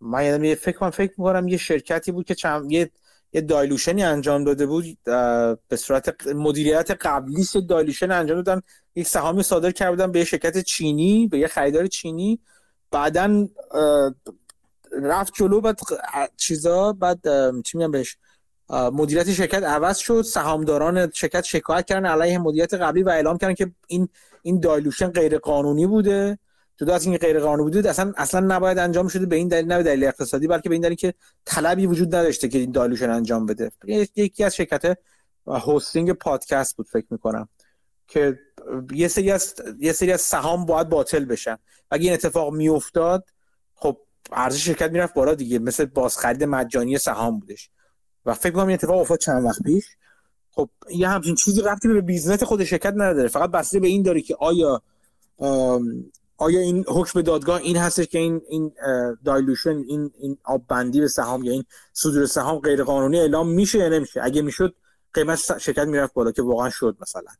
من یعنی فکر کنم فکر می‌کنم یه شرکتی بود که چند یه یه دایلوشنی انجام داده بود به صورت مدیریت قبلی دایلوشن انجام دادن. یک سهامی صادر کردن به یه شرکت چینی به یه خریدار چینی. بعدا رفت جلو بعد چیزا بعد چی میگم بهش؟ مدیریت شرکت عوض شد. سهامداران شرکت شکایت کردن علیه مدیریت قبلی و اعلام کردن که این این dilution غیر قانونی بوده. جدا از این غیر قانونی بوده اصلا اصلا نباید انجام شده به این دلیل نه به دلیل اقتصادی بلکه به این دلیل که طلبی وجود نداشته که این dilution انجام بده. یکی از شرکت هاستینگ پادکست بود فکر می‌کنم که یه سری از یه سری از سهام باید باطل بشن. اگه این اتفاق میافتاد خب ارزش شرکت می‌رفت بالا دیگه مثل بازخرید مجانی سهام بودش. و فکر کنم این اتفاق افتاد چند وقت پیش. خب یه همچین چیزی ربطی به business خود شرکت نداره. فقط بسته به این داری که آیا آیا این حکم دادگاه این هستش که این این dilution این این آب بندی به سهام یا این صدور سهام غیر قانونی اعلام میشه یا نمیشه؟ اگه می‌شد قیمت شرکت می‌رفت بالا که واقعا شد مثلا.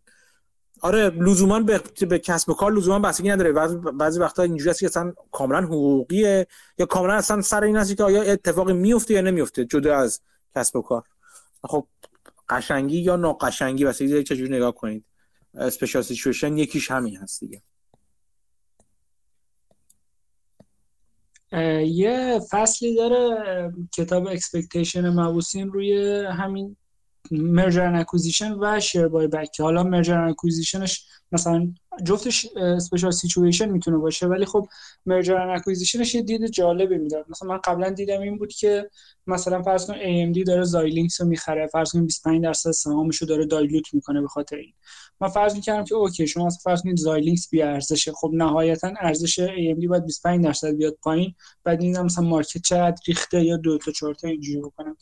آره لزوما به, به کسب و کار لزوما بستگی نداره. بعضی وقتا اینجوری هست که اصلا کاملا حقوقیه یا کاملا اصلا سر این هست که آیا اتفاقی میفته یا نمیفته جدا از کسب و کار. خب قشنگی یا ناقشنگی واسه چجوری نگاه کنید. special situation یکیش همین هست دیگه. یه فصلی داره کتاب expectation مبوسین روی همین merger acquisition و share buyback حالا merger acquisition ش مثلا جفتش special situation می‌تونه باشه ولی خب merger and acquisition ش یه دید جالبی می‌داد. مثلا من قبلا دیدم این بود که مثلا فرض کن AMD داره زایلینکس رو می‌خره فرض کن 25 درصد سهامش رو داره dilute می‌کنه به خاطر این. من فرض می‌کردم که okay شما مثلا فرض کنید زایلینکس بی ارزشه خب نهایتا ارزش AMD باید 25 درصد بیاد پایین بعد این مثلا market چقدر ریخته یا دو تا چهار تا اینجوری بکنم.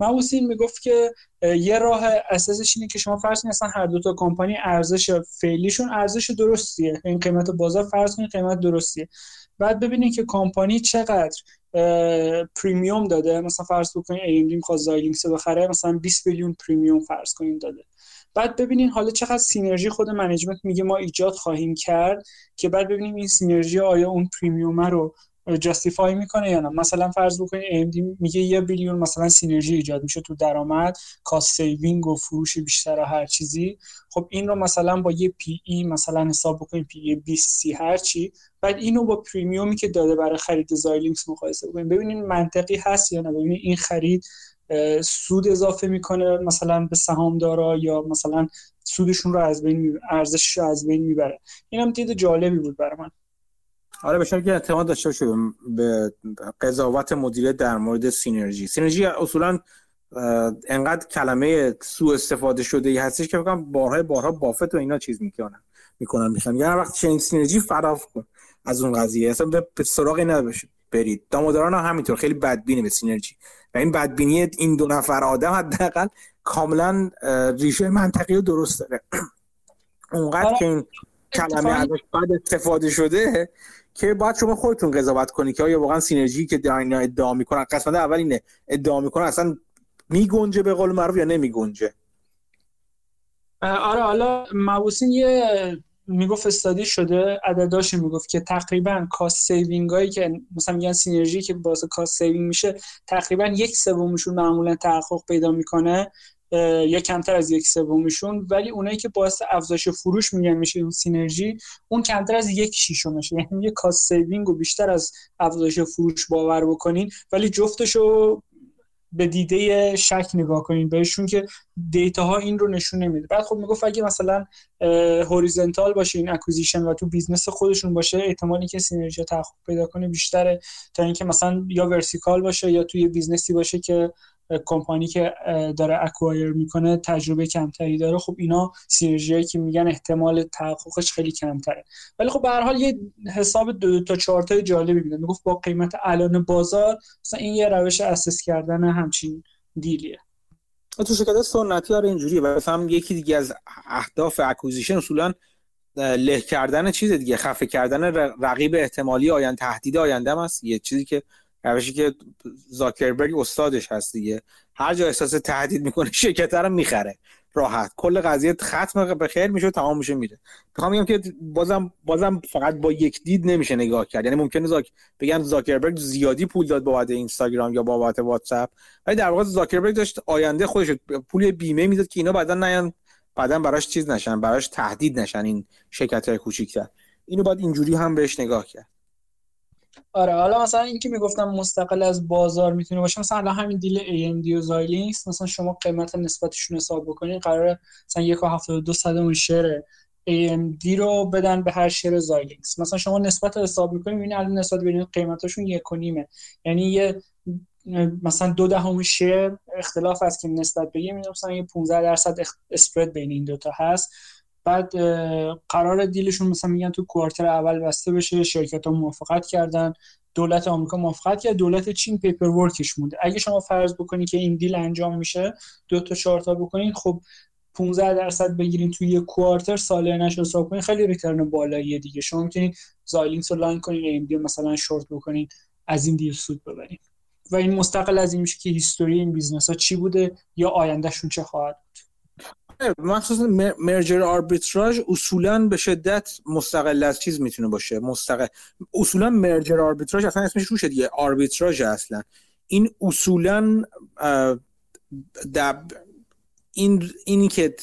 مبوسین می‌گفت که یه راه اساسش اینه که شما فرض کنید اصلا هر دو تا کمپانی ارزش فعلیشون ارزش درستیه. این قیمت بازار فرض کنید قیمت درستیه. بعد ببینید که کمپانی چقدر premium داده. مثلا فرض بکنید AMD می‌خواد زایلینکس بخره مثلا 20 میلیون premium فرض کنید داده. بعد ببینین حالا چقدر synergy خود management میگه ما ایجاد خواهیم کرد که بعد ببینیم این synergy آیا اون premium رو justify می‌کنه یا نه. مثلا فرض بکنید AMD میگه یه billion مثلا synergy ایجاد میشه تو درآمد cost saving و فروش بیشتر و هر چیزی. خب این رو مثلا با یه P/E مثلا حساب بکنید P/E 20 30 هر چی. بعد اینو با premium ی که داده برای خرید زایلینکس مقایسه بکنید. ببینید منطقی هست یا نه. ببینید این خرید سود اضافه می‌کنه مثلا به سهامدارا یا مثلا سودشون رو از بین. ارزشش رو از بین می‌بره. اینم دید جالبی بود برای من. آره بشه که اعتماد داشته باشه به قضاوت مدیره در مورد سینرژی. سینرژی اصولا انقدر کلمه سو استفاده شده ای هستش که بگم بارها بارها بافت و اینا چیز می‌کنن می‌کنن می‌خوام یعنی وقت چنین سینرژی فراف کن از اون قضیه. اصلا به سراغی نباشه برید. داماداران هم همینطور. خیلی بدبینه به سینرژی. و این بدبینی این دو نفر آدم حداقل کاملا ریشه منطقی و درست داره. (clears throat) اونقدر که این کلمه ازش بعد استفاده شده که باید شما خودتون قضاوت کنید که آیا واقعا synergy که اینا ادعا می‌کنن قسمت اول اینه ادعا می‌کنن اصلا میگنجه به قول معروف یا نمیگنجه؟ آره حالا Mauboussin یه می‌گفت study شده عدداش می‌گفت که تقریبا cost saving هایی که مثلا میگن synergy که باعث cost saving میشه تقریبا یک سومشون معمولا تحقق پیدا می‌کنه. یا کمتر از یک سومشون ولی اونایی که باعث افزایش فروش میگن میشه اون synergy اون کمتر از یک شیشمشه. (laughs) یعنی یه cost saving و بیشتر از افزایش فروش باور بکنین. ولی جفتشو به دیده شک نگاه کنین بهشون که data ها این رو نشون نمیده. بعد خب می‌گفت اگه مثلا horizontal باشه این acquisition و تو business خودشون باشه احتمالی که synergy تحقق پیدا کنه بیشتره. تا اینکه مثلا یا vertical باشه یا توی business ی باشه که کمپانی که داره acquire می‌کنه تجربه کمتری داره. خب اینا synergy که میگن احتمال تحققش خیلی کمتره. ولی خب به هر حال یه حساب دو تا چهار تا جالبی میده. می‌گفت با قیمت الان بازار مثلا این یه روش assess کردن همچین deal یه. تو شرکت سنتی آره اینجوریه. و هم یکی دیگه از اهداف acquisition اصولا له کردن چیز دیگه. خفه کردن رقیب احتمالی آینده تهدید آینده هست. یه چیزی که روشی که زاکربرگ استادش هست دیگه. هر جا احساس تهدید می‌کنه شرکت رو می‌خره. راحت. کل قضیه ختم به خیر میشه و تمام میشه میره. می‌خوام بگم که بازم بازم فقط با یک دید نمیشه نگاه کرد. یعنی ممکنه زاک بگم زاکربرگ زیادی پول داد بابت اینستاگرام یا بابت واتساپ. ولی در واقع زاکربرگ داشت آینده خودش پول بیمه می‌داد که اینا بعدا نیان بعدا براش چیز نشن براش تهدید نشن این شرکت های کوچیک‌تر. اینو باید اینجوری هم بهش نگاه کرد. آره حالا مثلا اینکه می‌گفتم مستقل از بازار می‌تونه باشه مثلا همین دیل AMD و زایلینکس مثلا شما قیمت نسبتشون حساب بکنید قرار مثلا 1.72 صدم شیر AMD رو بدن به هر شیر زایلینکس مثلا شما نسبت رو حساب می‌کنید می‌بینید الان نسبت بین و نیمه. یعنی یه مثلا دو دهم شیر اختلاف هست که نسبت بگیم مثلا یه 15 درصد اسپرد بین این دوتا هست. بعد قرار دیلشون مثلا میگن تو کوارتر اول بسته بشه شرکت ها موافقت کردن دولت آمریکا موافقت کرد دولت چین پیپر ورکش مونده. اگه شما فرض بکنید که این دیل انجام میشه دو تا چهار تا بکنید خب 15 درصد بگیرین توی یه کوارتر سالانش حساب کنید خیلی ریترن بالاییه دیگه. شما می‌تونید Xilinx رو long کنید ام مثلا شورت بکنید از این deal سود ببرید و این مستقل از این میشه که history این business ها چی بوده یا آیندهشون چه خواهد بود. مخصوصا merger arbitrage اصولا به شدت مستقل از چیز می‌تونه باشه. مستقل اصولا merger arbitrage اصلا اسمش روشه دیگه آربیتراژ اصلا. این اصولا دب این اینی که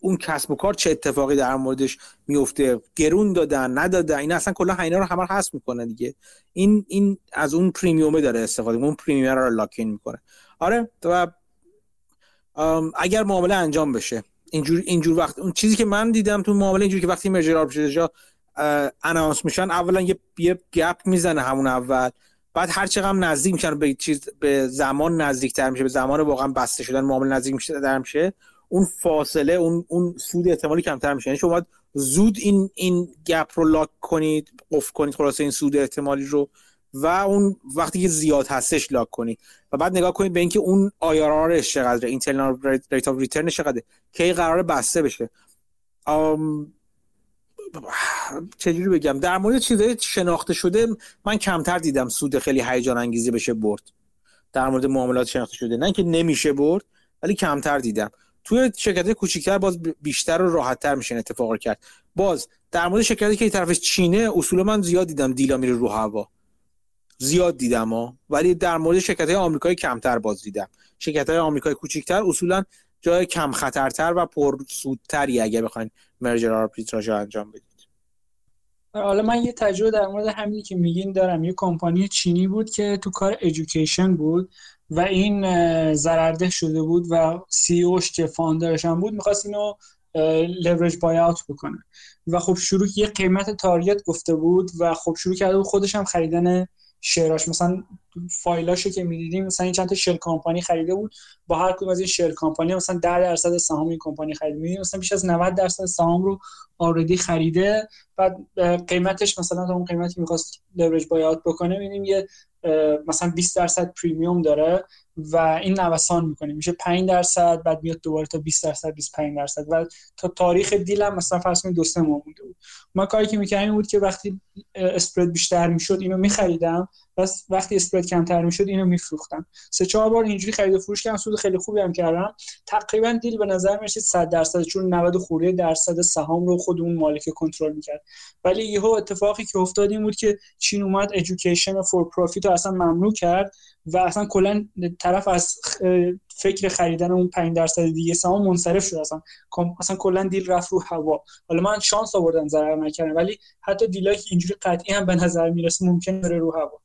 اون کسب و کار چه اتفاقی در موردش میفته گرون دادن ندادن این اصلا کلا اینا رو همه حذف می‌کنه دیگه. این این از اون پریمیومه داره استفاده اون پریمیوم رو لاکین می‌کنه. آره و اگر معامله انجام بشه. اینجور اینجور وقت اون چیزی که من دیدم تو معامله اینجوری که وقتی مرجر آربیتراژ اناونس میشن اولا یه یه گپ می‌زنه همون اول. بعد هر چقدر نزدیک میشن به چیز به زمان نزدیکتر میشه به زمان واقعا بسته شدن معامله نزدیک میشه در میشه اون فاصله اون اون سود احتمالی کمتر میشه. یعنی شما زود این این gap رو lock کنید قفل کنید خلاصه این سود احتمالی رو و اون وقتی که زیاد هستش lock کنید و بعد نگاه کنید به اینکه اون IRR ش چقدره internal rate of return چقدره کی قرار بسته بشه. چجوری بگم؟ در مورد چیزای شناخته شده من کمتر دیدم سود خیلی هیجان انگیزی بشه برد. در مورد معاملات شناخته شده. نه که نمیشه برد ولی کمتر دیدم. توی شرکت کوچیکتر باز بیشتر و راحتتر میشه اتفاق کرد. باز در مورد شرکتی که طرفش چینه اصول من زیاد دیدم دیلا میره رو هوا. زیاد دیدم ها. ولی در مورد شرکت های آمریکایی کمتر باز دیدم. شرکت های آمریکایی کوچیکتر اصولا جای کم خطرتر و پر سودتری اگه بخواین مرجر آربیتراژ انجام بدید. حالا من یه تجربه در مورد همینی که میگین دارم. یه کمپانی چینی بود که تو کار ادویکیشن بود و این ضررده شده بود و CEO ش که founder ش هم بود می‌خواست اینو leverage buyout بکنه. و خب شروع یه قیمت target گفته بود و خب شروع کرده بود خودش هم خریدن share اش مثلا فایلاشو که می‌دیدیم مثلا این چند تا shell company خریده بود. با هر کدوم از این shell company مثلا 10 درصد سهام این کمپانی خریده. می‌دیدیم مثلا بیش از 90 درصد سهام رو already خریده. بعد قیمتش مثلا تا اون قیمتی می‌خواست leverage buyout بکنه می‌بینیم یه مثلا 20 درصد پریمیوم داره. و این نوسان می‌کنه. میشه 5 درصد بعد میاد دوباره تا 20 درصد 25 درصد. و تا تاریخ دیلم مثلا فرض کنید دو سه ماه مونده بود. ما کاری که می‌کردیم بود که وقتی اسپرد بیشتر می‌شد اینو میخریدم. بس وقتی اسپرد کمتر می‌شد اینو میفروختم. سه چهار بار اینجوری خرید و فروش کردم. سود خیلی خوبی هم کردم. تقریبا دیل به نظر می‌رسید 100 درصد. چون 90 خورده درصد سهام رو خود اون مالک کنترل می‌کرد. ولی یهو اتفاقی که افتاد این بود که چین اومد ادویکیشن فور پروفیت رو اصلا ممنوع کرد. و اصلا کلا طرف از فکر خریدن اون 5 درصد دیگه سهام منصرف شد. اصلا اصلا کلا دیل رفت رو هوا. حالا من شانس آوردم ضرر نکردم ولی حتی دیلایی که اینجوری قطعی هم به نظر می‌رسه ممکن بره رو هوا.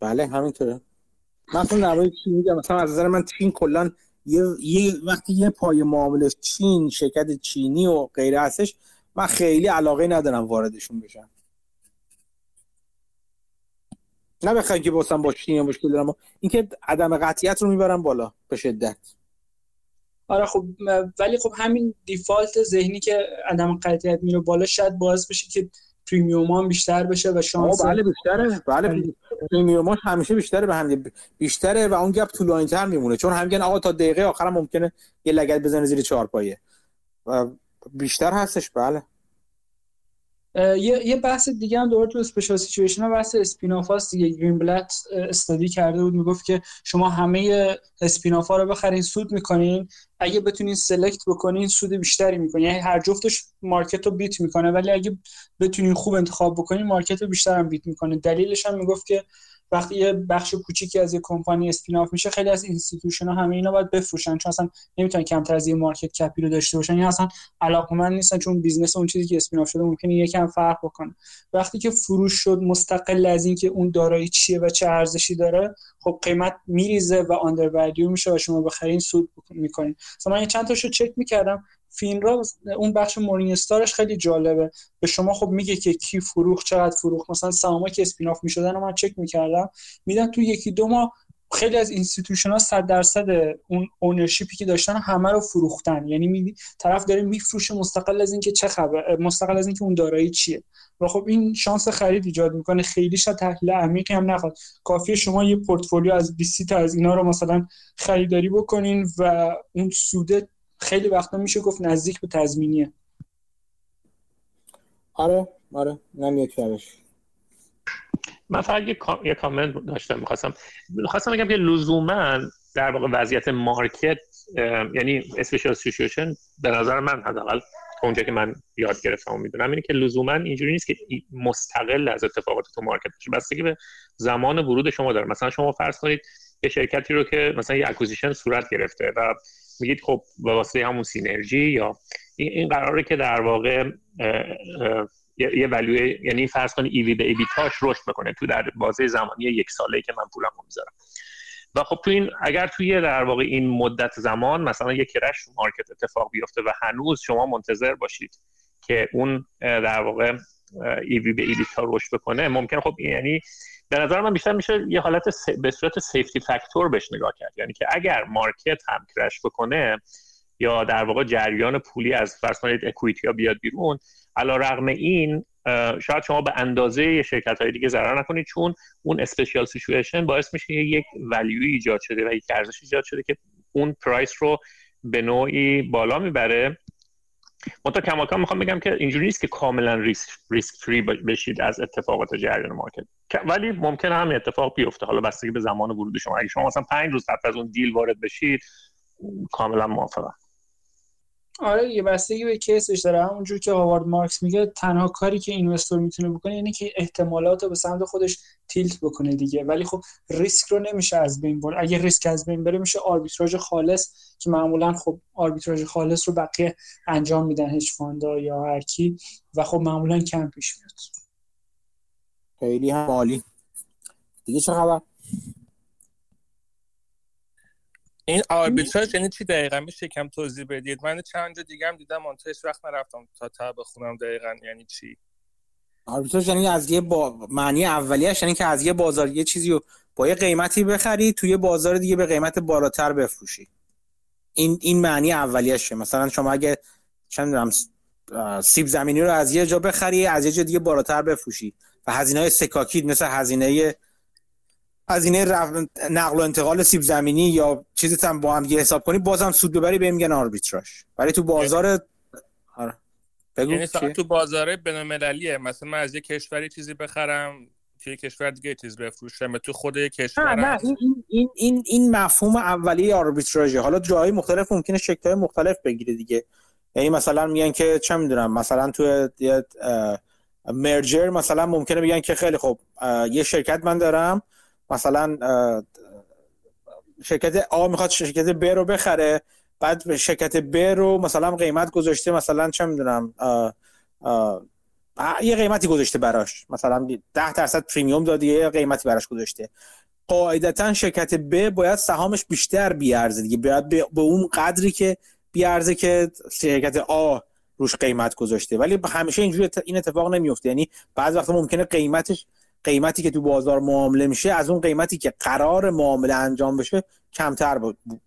بله همینطوره. من اصلا در چین مثلا از نظر من چین کلا یه،, یه وقتی یه پای معامله چین شرکت چینی و غیره هستش من خیلی علاقه ندارم واردشون بشم. نه بخواین که باسم با چین مشکل دارم اینکه عدم قطعیت رو می‌برم بالا به شدت. آره خب ولی خب همین دیفالت ذهنی که عدم قطعیت میره بالا شاید باعث بشه که پریمیوم هم بیشتر بشه و شانس بله بیشتره. بله premium همیشه بیشتره به هم بیشتره و اون gap طولانی تر میمونه. چون هم آقا تا دقیقه آخر ممکنه یه لگد بزنه زیر چهار پایه. و بیشتر هستش بله. یه یه بحث دیگه هم دوباره تو special situation ها بحث spin-off هاست دیگه. Greenblatt study کرده بود می‌گفت که شما همه spin-off ها رو بخرین سود می‌کنین. اگه بتونین select بکنین سود بیشتری می‌کنین. یعنی هر جفتش market رو beat می‌کنه ولی اگه بتونین خوب انتخاب بکنین market رو بیشتر هم beat می‌کنه. دلیلش هم می‌گفت که وقتی یه بخش کوچیکی از یه کمپانی spin off میشه خیلی از institution ها همه اینا باید بفروشن چون اصلا نمی‌تونن کمتر از یه market cap ی رو داشته باشن یا اصلا علاقمند نیستن چون business اون چیزی که spin off شده ممکنه یکم فرق بکنه. وقتی که فروش شد مستقل از اینکه اون دارایی چیه و چه ارزشی داره خب قیمت میریزه و under میشه و شما بخرین سود می‌کنین. مثلا من چند تاشو چک می‌کردم. FINRA اون بخش Morningstar ش خیلی جالبه. به شما خب میگه که کی فروخت چقدر فروخت. مثلا سهاما که spin-off می‌شدن رو من چک می‌کردم. می‌دیدم تو یکی دو ماه خیلی از institution ها 100 درصد اون ownership ی که داشتن همه رو فروختن. یعنی می طرف داره میفروشه مستقل از اینکه چه خبر مستقل از اینکه اون دارایی چیه. و خب این شانس خرید ایجاد می‌کنه. خیلی شاید تحلیل عمیقی هم نخواد. کافیه شما یه پورتفولیو از 20 تا از اینا رو مثلا خریداری بکنین و اون سوده خیلی وقتا میشه گفت نزدیک به تضمینیه. آره آره نمیاد کارش من فقط یه, یه کامنت داشتم می‌خواستم می‌خواستم بگم که لزوما در واقع وضعیت market یعنی special situation به نظر من حداقل اونجا که من یاد گرفتم و می‌دونم اینه که لزوما اینجوری نیست که مستقل از اتفاقات تو market باشه. بستگی به زمان ورود شما داره. مثلا شما فرض کنید یه شرکتی رو که مثلا یه acquisition صورت گرفته و میگید خب به واسطه همون synergy یا این قراره که در واقع یه value یعنی فرض کنید EV به EBITDA ش رشد بکنه تو در بازه زمانی یک ساله که من پولم می‌ذارم. و خب تو این اگر توی در واقع این مدت زمان مثلا یک crash market اتفاق بیفته و هنوز شما منتظر باشید که اون در واقع EV به EBITDA رشد بکنه ممکن خب یعنی به نظر من بیشتر میشه یه حالت به صورت safety factor بهش نگاه کرد. یعنی که اگر market هم crash بکنه یا در واقع جریان پولی از فرض کنید equity ها بیاد بیرون علی‌رغم این شاید شما به اندازه شرکت های دیگه ضرر نکنید چون اون special situation باعث میشه یک value ایجاد شده و یک ارزش ایجاد شده که اون price رو به نوعی بالا می‌بره. منتها کماکان می‌خوام بگم که اینجوری نیست که کاملا ریسک, risk free بشید از اتفاقات جریان market. ولی ممکنه هم اتفاق بیفته. حالا بستگی به زمان ورود شما. اگه شما مثلا پنج روز قبل از اون deal وارد بشید کاملا موافقم. آره یه بستگی به case ش داره. همونجور که هاوارد مارکس میگه تنها کاری که investor می‌تونه بکنه اینه که احتمالات رو به سمت خودش tilt بکنه دیگه. ولی خب ریسک رو نمیشه از بین برد. اگه ریسک از بین بره میشه آربیتراژ خالص که معمولا خب آربیتراژ خالص رو بقیه انجام میدن hedge fund ا یا هر کی. و خب معمولا کم پیش میاد. خیلی هم عالی. دیگه چه خبر؟ این آربیتراژ یعنی چی دقیقا؟ میشه کم توضیح بدید؟ من چند جا دیگه هم دیدم من وقت نرفتم تا تا بخونم دقیقا یعنی چی. آربیتراژ یعنی از یه با... معنی اولیش یعنی که از یه بازار یه چیزی رو با یه قیمتی بخری توی بازار دیگه به قیمت بالاتر بفروشی. این این معنی اولیشه مثلا شما اگه چند سیب زمینی رو از یه جا بخری از یه جا دیگه بالاتر بفروشی. و هزینه های سکاکی مثل هزینه هزینه رف... نقل و انتقال سیب زمینی یا چیزی هم با هم یه حساب کنی بازم سود ببری به میگن آربیتراژ. ولی تو بازار آره. بگو یعنی تو بازار بین‌المللیه. مثلا من از یه کشوری چیزی بخرم توی کشور دیگه چیز بفروشم تو خود کشور نه, نه این, این, این, این مفهوم اولیه آربیتراژه. حالا جای مختلف ممکنه شکل‌های مختلف بگیره دیگه. یعنی مثلا میگن که چه می‌دونم مثلا تو مرجر مثلا ممکنه بگن که خیلی خب یه شرکت من دارم مثلا شرکت آ می‌خواد شرکت ب رو بخره بعد شرکت ب رو مثلا قیمت گذاشته مثلا چه می‌دونم یه قیمتی گذاشته براش. مثلا 10 درصد پریمیوم دادی یه قیمتی براش گذاشته. قاعدتا شرکت ب باید سهامش بیشتر بیارزه دیگه. باید به اون قدری که بیارزه که شرکت آ روش قیمت گذاشته. ولی همیشه اینجوری این اتفاق نمیفته یعنی بعض وقتا ممکنه قیمتش قیمتی که تو بازار معامله میشه از اون قیمتی که قرار معامله انجام بشه کمتر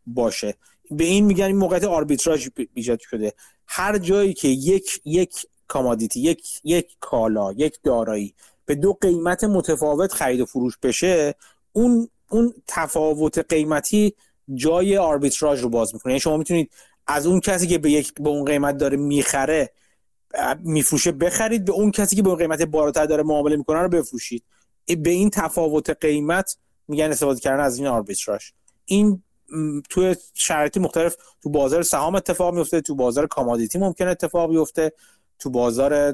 باشه. به این میگن این موقعیت آربیتراژ ایجاد شده. هر جایی که یک یک commodity یک یک کالا یک دارایی به دو قیمت متفاوت خرید و فروش بشه اون اون تفاوت قیمتی جای آربیتراژ رو باز می‌کنه. یعنی شما می‌تونید از اون کسی که به یک به اون قیمت داره می‌خره میفروشه بخرید به اون کسی که به اون قیمت بالاتر داره معامله می‌کنه رو بفروشید. به این تفاوت قیمت میگن استفاده کردن از این آربیتراژ. این توی شرایط مختلف تو بازار سهام اتفاق میفته تو بازار کامادیتی ممکن اتفاق بیفته تو بازار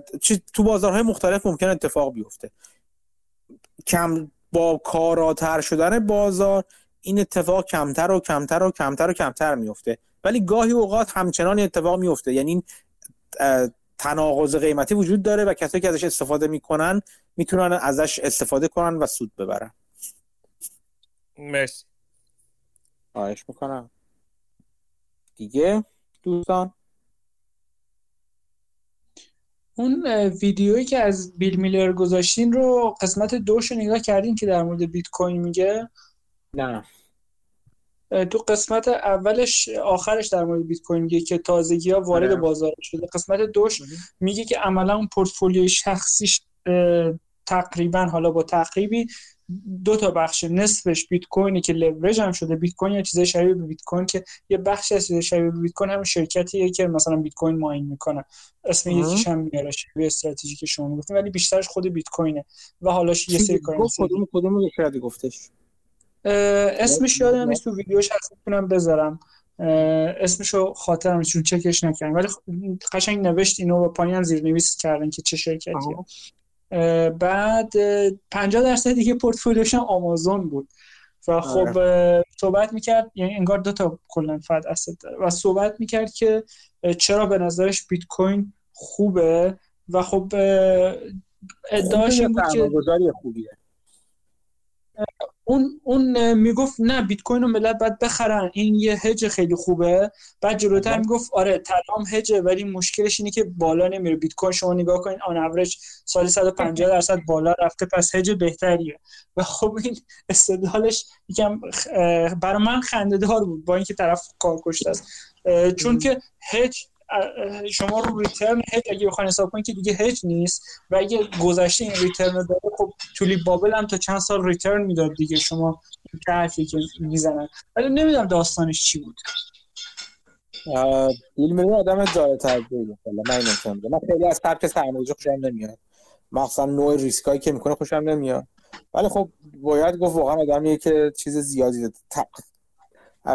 تو بازارهای مختلف ممکن اتفاق بیفته. کم با کاراتر شدن بازار این اتفاق کمتر و کمتر و کمتر و کمتر میفته. ولی گاهی اوقات همچنان اتفاق میفته. یعنی تناقض قیمتی وجود داره و کسایی که ازش استفاده می‌کنن می‌تونن ازش استفاده کنن و سود ببرن. مرسی. خواهش می‌کنم. دیگه دوستان؟ اون ویدیویی که از بیل میلر گذاشتین رو قسمت دوش رو نگاه کردین که در مورد بیت کوین میگه؟ نه. تو قسمت اولش آخرش در مورد بیت کوین میگه که تازگی ها وارد آره. بازار شده. قسمت دوش میگه که عملا اون پورتفولیوی شخصیش تقریبا حالا با تقریبی دو تا بخش نصفش بیت کوینی که لورج هم شده. بیت کوین یا چیزای شبیه به بیت کوین که یه بخش از چیزای شبیه به بیت کوین هم شرکتیه که مثلا بیت کوین ماین می‌کنه. اسم یکیش هم میاره شبیه استراتژی که شما گفتین ولی بیشترش خود بیت کوینه. و حالاش یه سری کارنسی کدوم کدوم گفتش؟ اسمش یادم نیست تو ویدیوش هست می‌تونم بذارم. اسمشو خاطرم چون چکش نکردم. ولی قشنگ نوشت اینو با پایین زیرنویس کردن که چه شرکتیه. بعد 50 درصد دیگه پورتفولیوش آمازون بود. و خب آره. صحبت می‌کرد یعنی انگار دو تا کلا فد اسید داره. و صحبت می‌کرد که چرا به نظرش بیت کوین خوبه؟ و خب ادعاش این بود که خوبیه؟ اون اون می‌گفت نه بیت کوین رو ملت باید بخرن. این یه هج خیلی خوبه. بعد جلوتر می‌گفت آره طلام hedge ه ولی مشکلش اینه که بالا نمیره. بیت کوین شما نگاه کنین on average سال 150 درصد بالا رفته. پس هج بهتریه. و خب این استدلالش یکم برای من خنده‌دار بود با اینکه طرف کار کشته است. چون که هج شما رو return hedge اگه بخواین حساب کنید که دیگه هج نیست و اگه گذشته این return داره خب tulip bubble هم تا چند سال return می‌داد دیگه شما حرفی که می‌زنن. ولی نمی‌دونم داستانش چی بود. بیل میلی آدم جای ترجیحی من من خیلی از سبک سرمایه‌گذاری خوشم نمیاد. مخصوصا نوع ریسکایی که می‌کنه خوشم نمیاد. ولی خب باید گفت واقعا آدمیه که چیز زیادی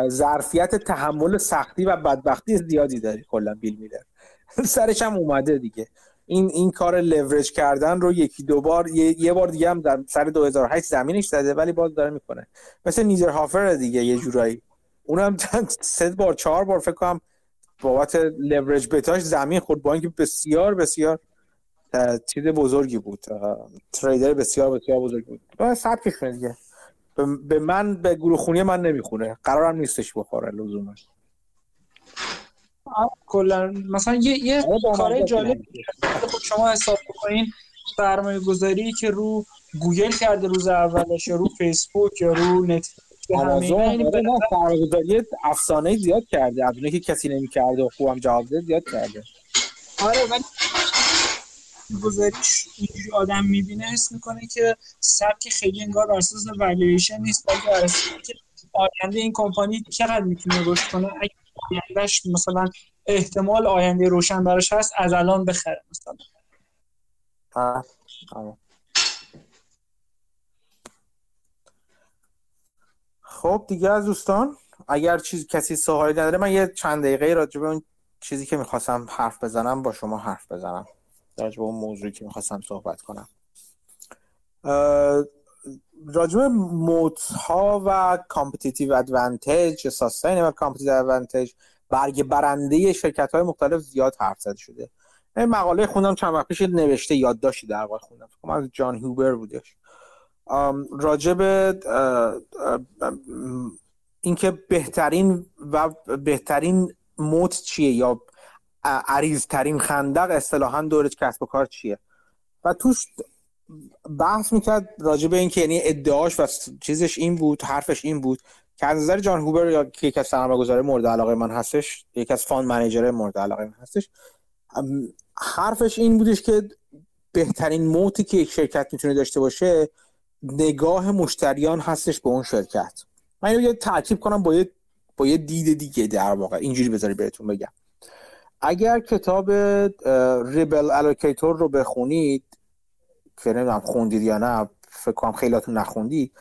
ظرفیت تحمل سختی و بدبختی زیادی داری کلا بیل میلر. (laughs) سرش هم اومده دیگه. این این کار لورج کردن رو یکی دو بار یه, بار دیگه هم در سر 2008 زمینش زده ولی باز داره می‌کنه. مثل نیزر هافر دیگه یه جورایی. اونم (laughs) سه بار چهار بار فکر کنم بابت لورج بتاش زمین خورد با اینکه بسیار بسیار چیز بزرگی بود. تریدر بسیار بسیار بزرگی بود. سبکش دیگه به من به گروه خونی من نمی‌خونه. قرارم نیستش بخوره لزوما. کلا مثلا یه یه کار جالب خب شما حساب بکنین سرمایه گذاری که رو گوگل کرده روز اولش یا رو فیسبوک یا رو نت آمازون آره گذاری افسانه زیاد کرده از که کسی نمی‌کرده و خوبم جواب زیاد کرده. آره ولی گذاریش اینجوری آدم می‌بینه حس می‌کنه که سبک خیلی انگار بر اساس والویشن نیست بلکه بر که آینده این کمپانی چقدر می‌تونه رشد کنه. اگه آیندهش مثلا احتمال آینده روشن براش هست از الان بخره مثلا. خب دیگه از دوستان اگر چیز کسی سوالی نداره من یه چند دقیقه راجع به اون چیزی که می‌خواستم حرف بزنم با شما حرف بزنم. به اون موضوعی که می‌خواستم صحبت کنم. راجع به ها و competitive advantage sustain و competitive advantage برگ برنده شرکت های مختلف زیاد حرف زده شده. این مقاله خوندم چند وقت پیش نوشته یادداشتی در واقع خوندم. فکر از جان هوبر بودش. راجع به اینکه بهترین و بهترین موت چیه یا ترین خندق اصطلاحا دورش کسب و کار چیه؟ و توش بحث می‌کرد راجع به اینکه یعنی ادعاش و چیزش این بود حرفش این بود که از نظر جان هوبر یا یکی از سرمایه‌گذار مورد علاقه من هستش یکی از fund manager مورد علاقه من هستش حرفش این بودش که بهترین moat ی که یک شرکت می‌تونه داشته باشه نگاه مشتریان هستش به اون شرکت. من اینو یه ترکیب کنم با یه با یه دید دیگه در واقع. اینجوری بذاری بهتون بگم. اگر کتاب Rebel Allocator رو بخونید که نمی‌دونم خوندید یا نه فکر کنم خیلیاتون نخوندید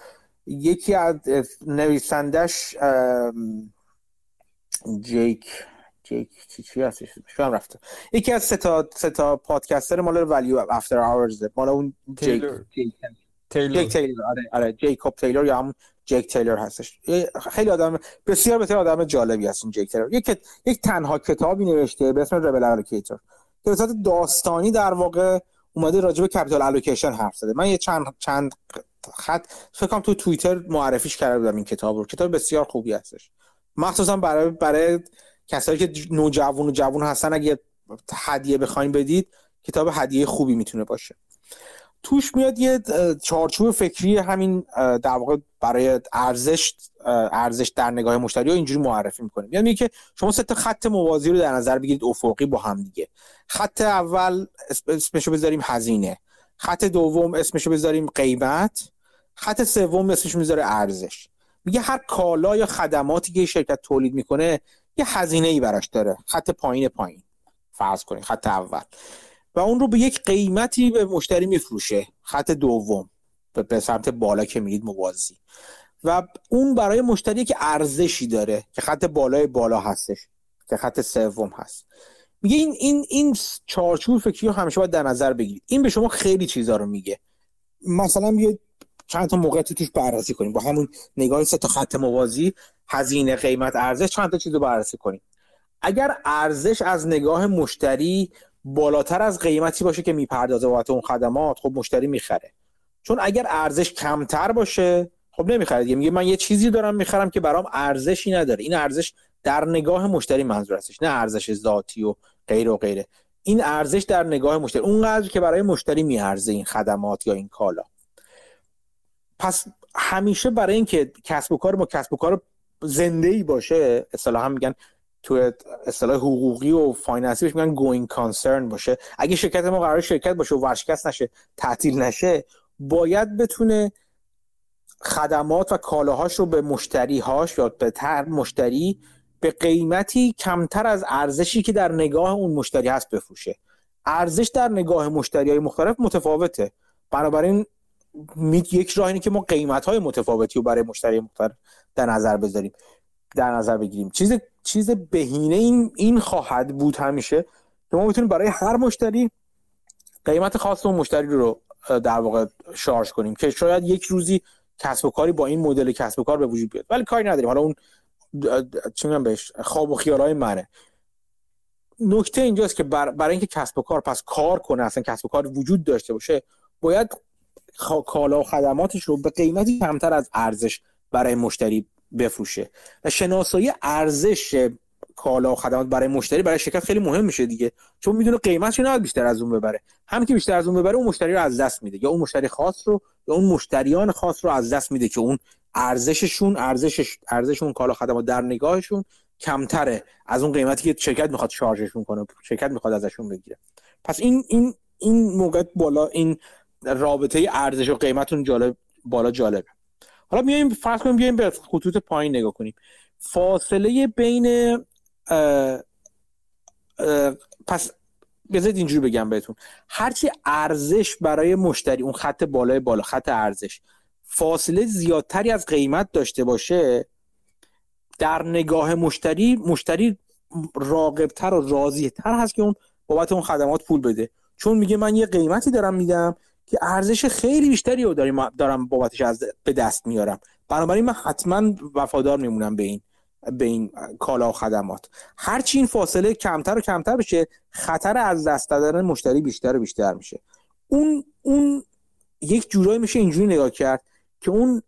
یکی از نویسندش جیک جیک چی چی هستش؟ شما رفته. یکی از ستا ستا podcaster مال Value After Hours مال اون جیک تیلور جیک. تیلور آره آره جیکوب تیلور یا همون جیک تیلور هستش. خیلی آدم بسیار بسیار آدم جالبی هست این جیک تیلور. یک یک تنها کتابی نوشته به اسم Rebel Allocator که به داستانی در واقع اومده راجع به کپیتال الوکیشن حرف زده. من یه چند چند خط فکر کنم تو توییتر معرفیش کرده بودم این کتاب رو. کتاب بسیار خوبی هستش. مخصوصا برای برای کسایی که نوجوان و جوان هستن اگه هدیه بخواین بدید کتاب هدیه خوبی می‌تونه باشه. توش میاد یه چارچوب فکری همین در واقع برای ارزش ارزش در نگاه مشتری رو اینجوری معرفی می‌کنیم. یعنی که شما سه تا خط موازی رو در نظر بگیرید افقی با هم دیگه. خط اول اسمشو بذاریم هزینه. خط دوم اسمشو بذاریم قیمت. خط سوم اسمش می‌ذاره ارزش. میگه هر کالا یا خدماتی که شرکت تولید می‌کنه یه هزینه ای براش داره. خط پایین پایین. فرض کنید خط اول. اون رو به یک قیمتی به مشتری میفروشه خط دوم به سمت بالا که میرید موازی. و اون برای مشتری که ارزشی داره که خط بالای بالا هستش که خط سوم هست. میگه این این این چارچوب فکری رو همیشه باید در نظر بگیرید. این به شما خیلی چیزا رو میگه. مثلا یه چند تا موقعیت توش بررسی کنیم. با همون نگاه سه تا خط موازی هزینه قیمت ارزش چند تا چیز رو بررسی کنیم. اگر ارزش از نگاه مشتری بالاتر از قیمتی باشه که می‌پردازه بابت اون خدمات خب مشتری می‌خره. چون اگر ارزش کمتر باشه خب نمی‌خره میگه من یه چیزی دارم می‌خرم که برام ارزشی نداره. این ارزش در نگاه مشتری منظور هستش نه ارزش ذاتی و غیر و غیره. این ارزش در نگاه مشتری اونقدر که برای مشتری میارزه این خدمات یا این کالا. پس همیشه برای اینکه کسب و کار ما کسب و کار زنده ای باشه اصطلاحا میگن تو اصطلاح حقوقی و finance ی بهش میگن going concern باشه. اگه شرکت ما قرار شرکت باشه و ورشکست نشه تعطیل نشه باید بتونه خدمات و کالاهاش رو به مشتریهاش یا به تر مشتری به قیمتی کمتر از ارزشی که در نگاه اون مشتری هست بفروشه. ارزش در نگاه مشتری های مختلف متفاوته. بنابراین یک راه اینه که ما قیمت های متفاوتی رو برای مشتری مختلف در نظر بذاریم. در نظر بگیریم. چیز چیز بهینه این این خواهد بود همیشه. که ما بتونیم برای هر مشتری قیمت خاص اون مشتری رو در واقع شارژ کنیم که شاید یک روزی کسب و کاری با این مدل کسب و کار به وجود بیاد. ولی کاری نداریم. حالا اون چی بهش؟ خواب و خیالای منه. نکته اینجاست که برای اینکه کسب و کار پس کار کنه اصلا کسب و کار وجود داشته باشه باید کالا و خدماتش رو به قیمتی کمتر از ارزش برای مشتری بفروشه. و شناسایی ارزش کالا و خدمات برای مشتری برای شرکت خیلی مهم میشه دیگه. چون می‌دونه قیمتش نباید بیشتر از اون ببره. هم که بیشتر از اون ببره اون مشتری رو از دست میده. یا اون مشتری خاص رو یا اون مشتریان خاص رو از دست میده که اون ارزششون ارزش ارزش اون کالا خدمات در نگاهشون کمتره از اون قیمتی که شرکت می‌خواد شارژشون کنه شرکت می‌خواد ازشون بگیره. پس این این این موقع بالا این رابطه ارزش و قیمتون جالب بالا جالبه. حالا میایم فرض کنیم بیایم به خطوط پایین نگاه کنیم. فاصله بین پس بذارید اینجوری بگم بهتون. هرچی ارزش برای مشتری اون خط بالای بالا خط ارزش فاصله زیادتری از قیمت داشته باشه در نگاه مشتری مشتری راقبتر و راضیتر هست که اون بابت اون خدمات پول بده. چون میگه من یه قیمتی دارم میدم که ارزش خیلی بیشتری رو دارم دارم بابتش از به دست میارم. بنابراین من حتما وفادار میمونم به این به این کالا و خدمات. هرچی این فاصله کمتر و کمتر بشه خطر از دست دادن مشتری بیشتر و بیشتر میشه. اون اون یک جورایی میشه اینجوری نگاه کرد که اون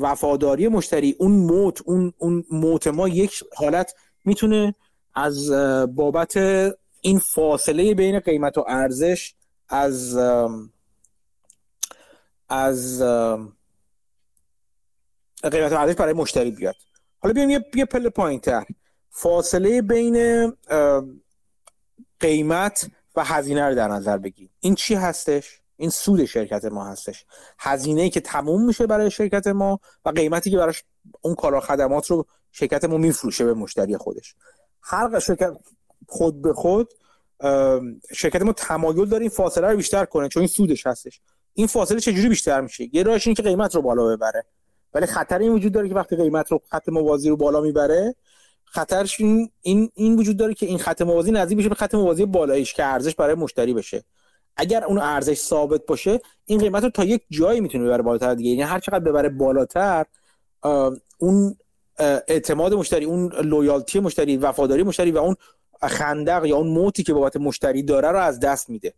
وفاداری مشتری اون موت اون اون موت ما یک حالت می‌تونه از بابت این فاصله بین قیمت و ارزش از از قیمت ارزش برای مشتری بیاد. حالا بیایم یه, یه پله پایین تر فاصله بین قیمت و هزینه رو در نظر بگیریم. این چی هستش؟ این سود شرکت ما هستش. هزینه که تموم میشه برای شرکت ما و قیمتی که براش اون کالا خدمات رو شرکت ما میفروشه به مشتری خودش. هر شرکت خود به خود شرکت ما تمایل داره این فاصله رو بیشتر کنه چون این سودش هستش. این فاصله چجوری بیشتر میشه؟ یه راهش این که قیمت رو بالا ببره. ولی خطر این وجود داره که وقتی قیمت رو خط موازی رو بالا می‌بره خطرش این این وجود داره که این خط موازی نزدیک بشه به خط موازی بالاییش که ارزش برای مشتری بشه. اگر اون ارزش ثابت باشه این قیمت رو تا یک جایی می‌تونه ببره بالاتر دیگه. یعنی هر چقدر ببره بالاتر اون اعتماد مشتری اون لویالتی مشتری وفاداری مشتری و اون خندق یا اون موتی که بابت مشتری داره رو از دست میده.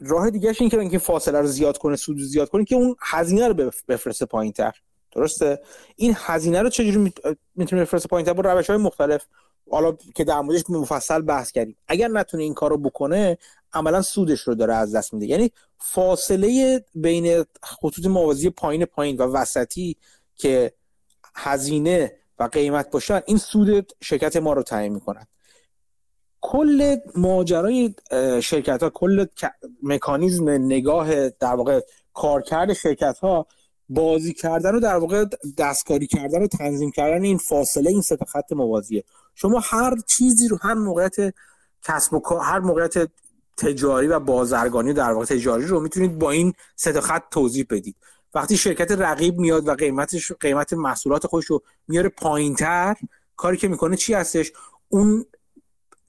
راه دیگه این که اینکه فاصله رو زیاد کنه سود رو زیاد کنه که اون هزینه رو بفرسته پایین تر درسته؟ این هزینه رو چجوری می‌تونه بفرسته پایین تر با روش های مختلف. حالا که در موردش مفصل بحث کردیم. اگر نتونه این کارو بکنه عملا سودش رو داره از دست میده. یعنی فاصله بین خطوط موازی پایین پایین و وسطی که هزینه و قیمت باشن این سود شرکت ما رو تعیین می‌کنن کل ماجرای شرکت ها کل مکانیزم نگاه در واقع کارکرد شرکت ها بازی کردن و در واقع دستکاری کردن و تنظیم کردن این فاصله این سه خط موازیه. شما هر چیزی رو هر موقعیت کسب و هر موقعیت تجاری و بازرگانی در واقع تجاری رو می‌تونید با این سه خط توضیح بدید. وقتی شرکت رقیب میاد و قیمتش قیمت محصولات خودش رو میاره پایینتر کاری که می‌کنه چی هستش؟ اون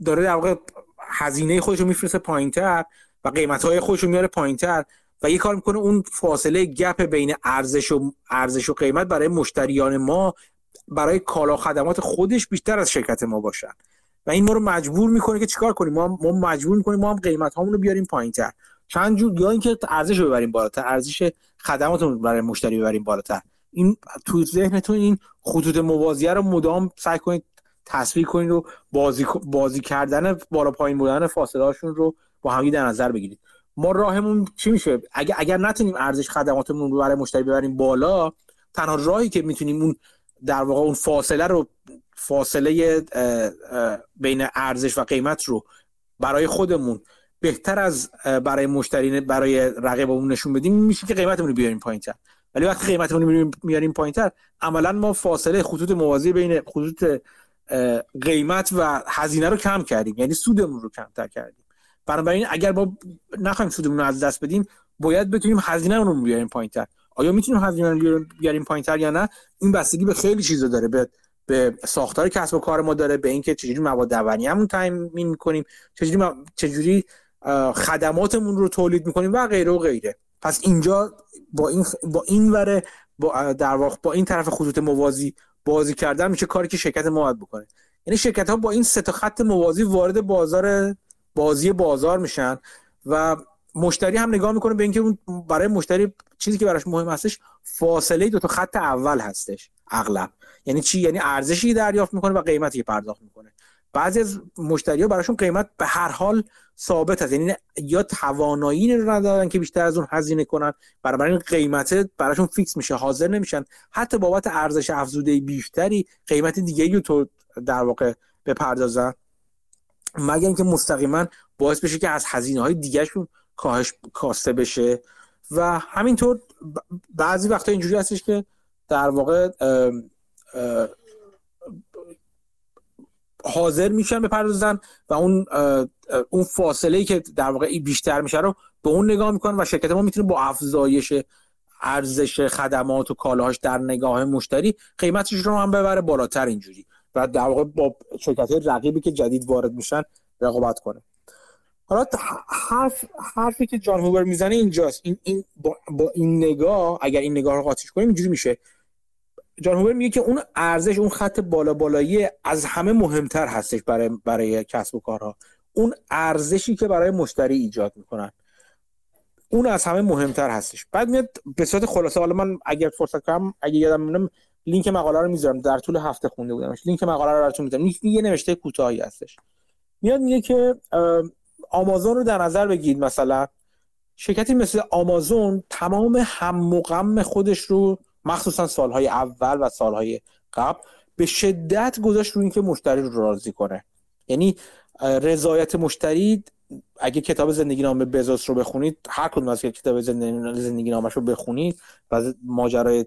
داره در واقع هزینه خودش رو میفرسته پایینتر و قیمت های خودش رو میاره پایینتر و یه کار می‌کنه اون فاصله گپ بین ارزش و ارزش و قیمت برای مشتریان ما برای کالا خدمات خودش بیشتر از شرکت ما باشن. و این ما رو مجبور می‌کنه که چیکار کنیم؟ ما, ما مجبور می‌کنیم ما هم قیمت هامون رو بیاریم پایینتر. چند جور یا اینکه ارزش رو ببریم بالاتر ارزش خدماتمون برای مشتری ببریم بالاتر. این تو ذهنتون این خطوط موازیه رو مدام سعی کنید تصویر کنید و بازی بازی کردن بالا پایین بودن فاصله هاشون رو با هم در نظر بگیرید. ما راهمون چی میشه؟ اگر اگر نتونیم ارزش خدماتمون رو برای مشتری ببریم بالا تنها راهی که می‌تونیم اون در واقع اون فاصله رو فاصله بین ارزش و قیمت رو برای خودمون بهتر از برای مشتری برای رقیبمون نشون بدیم میشه که قیمتمون رو بیاریم پایینتر. ولی وقتی قیمتمون رو میاریم پایینتر عملا ما فاصله خطوط موازی بین خطوط قیمت و هزینه رو کم کردیم. یعنی سودمون رو کمتر کردیم. بنابراین اگر ما نخوایم سودمون رو از دست بدیم باید بتونیم هزینه رو بیاریم پایینتر. آیا می‌تونیم هزینه رو بیاریم پایینتر یا نه؟ این بستگی به خیلی چیزا داره. به به ساختار کسب و کار ما داره به اینکه چجوری مواد همون تامین می‌کنیم چجوری چجوری خدماتمون رو تولید می‌کنیم و غیره و غیره. پس اینجا با این با این وره با در واقع با این طرف خطوط موازی بازی کردن میشه کاری که شرکت ما باید بکنه. یعنی شرکت ها با این سه تا خط موازی وارد بازار بازی بازار میشن و مشتری هم نگاه می‌کنه به اینکه برای مشتری چیزی که براش مهم هستش فاصله دو تا خط اول هستش اغلب. یعنی چی؟ یعنی ارزشی دریافت می‌کنه و قیمتی پرداخت می‌کنه. بعضی از مشتری ها براشون قیمت به هر حال ثابت هست یعنی یا توانایی رو ندارن که بیشتر از اون هزینه کنن برای این قیمت براشون فیکس میشه حاضر نمیشن. حتی بابت ارزش افزوده بیشتری قیمت دیگه رو تو در واقع بپردازن. مگر اینکه مستقیما باعث بشه که از هزینه های دیگهشون کاهش کاسته بشه. و همینطور بعضی وقتا اینجوری هستش که در واقع حاضر میشن بپردازن و اون اون فاصله ای که در واقع بیشتر میشه رو به اون نگاه می‌کنن و شرکت ما می‌تونه با افزایش ارزش خدمات و کالاهاش در نگاه مشتری قیمتش رو هم ببره بالاتر اینجوری و در واقع با شرکت رقیبی که جدید وارد میشن رقابت کنه. حالا حرف حرفی که جان هوبر می‌زنه اینجاست. این, این با, با این نگاه اگر این نگاه رو قاطیش کنیم اینجوری میشه. جان هوبر میگه که اون ارزش اون خط بالا بالایی از همه مهمتر هستش برای برای کسب و کارها. اون ارزشی که برای مشتری ایجاد می‌کنن. اون از همه مهمتر هستش. بعد میاد به صورت خلاصه حالا من اگر فرصت کنم اگه یادم میاد لینک مقاله رو می‌ذارم. در طول هفته خونده بودمش. لینک مقاله رو براتون می‌ذارم. یه نوشته کوتاهی هستش. میاد میگه که آمازون رو در نظر بگیرید مثلا. شرکتی مثل آمازون تمام هم و خودش رو مخصوصا سالهای اول و سالهای قبل به شدت گذاشت رو اینکه مشتری رو راضی کنه. یعنی رضایت مشتری اگه کتاب زندگی نامه بزاس رو بخونید هر کدوم از کتاب زندگی نامش رو بخونید و ماجرای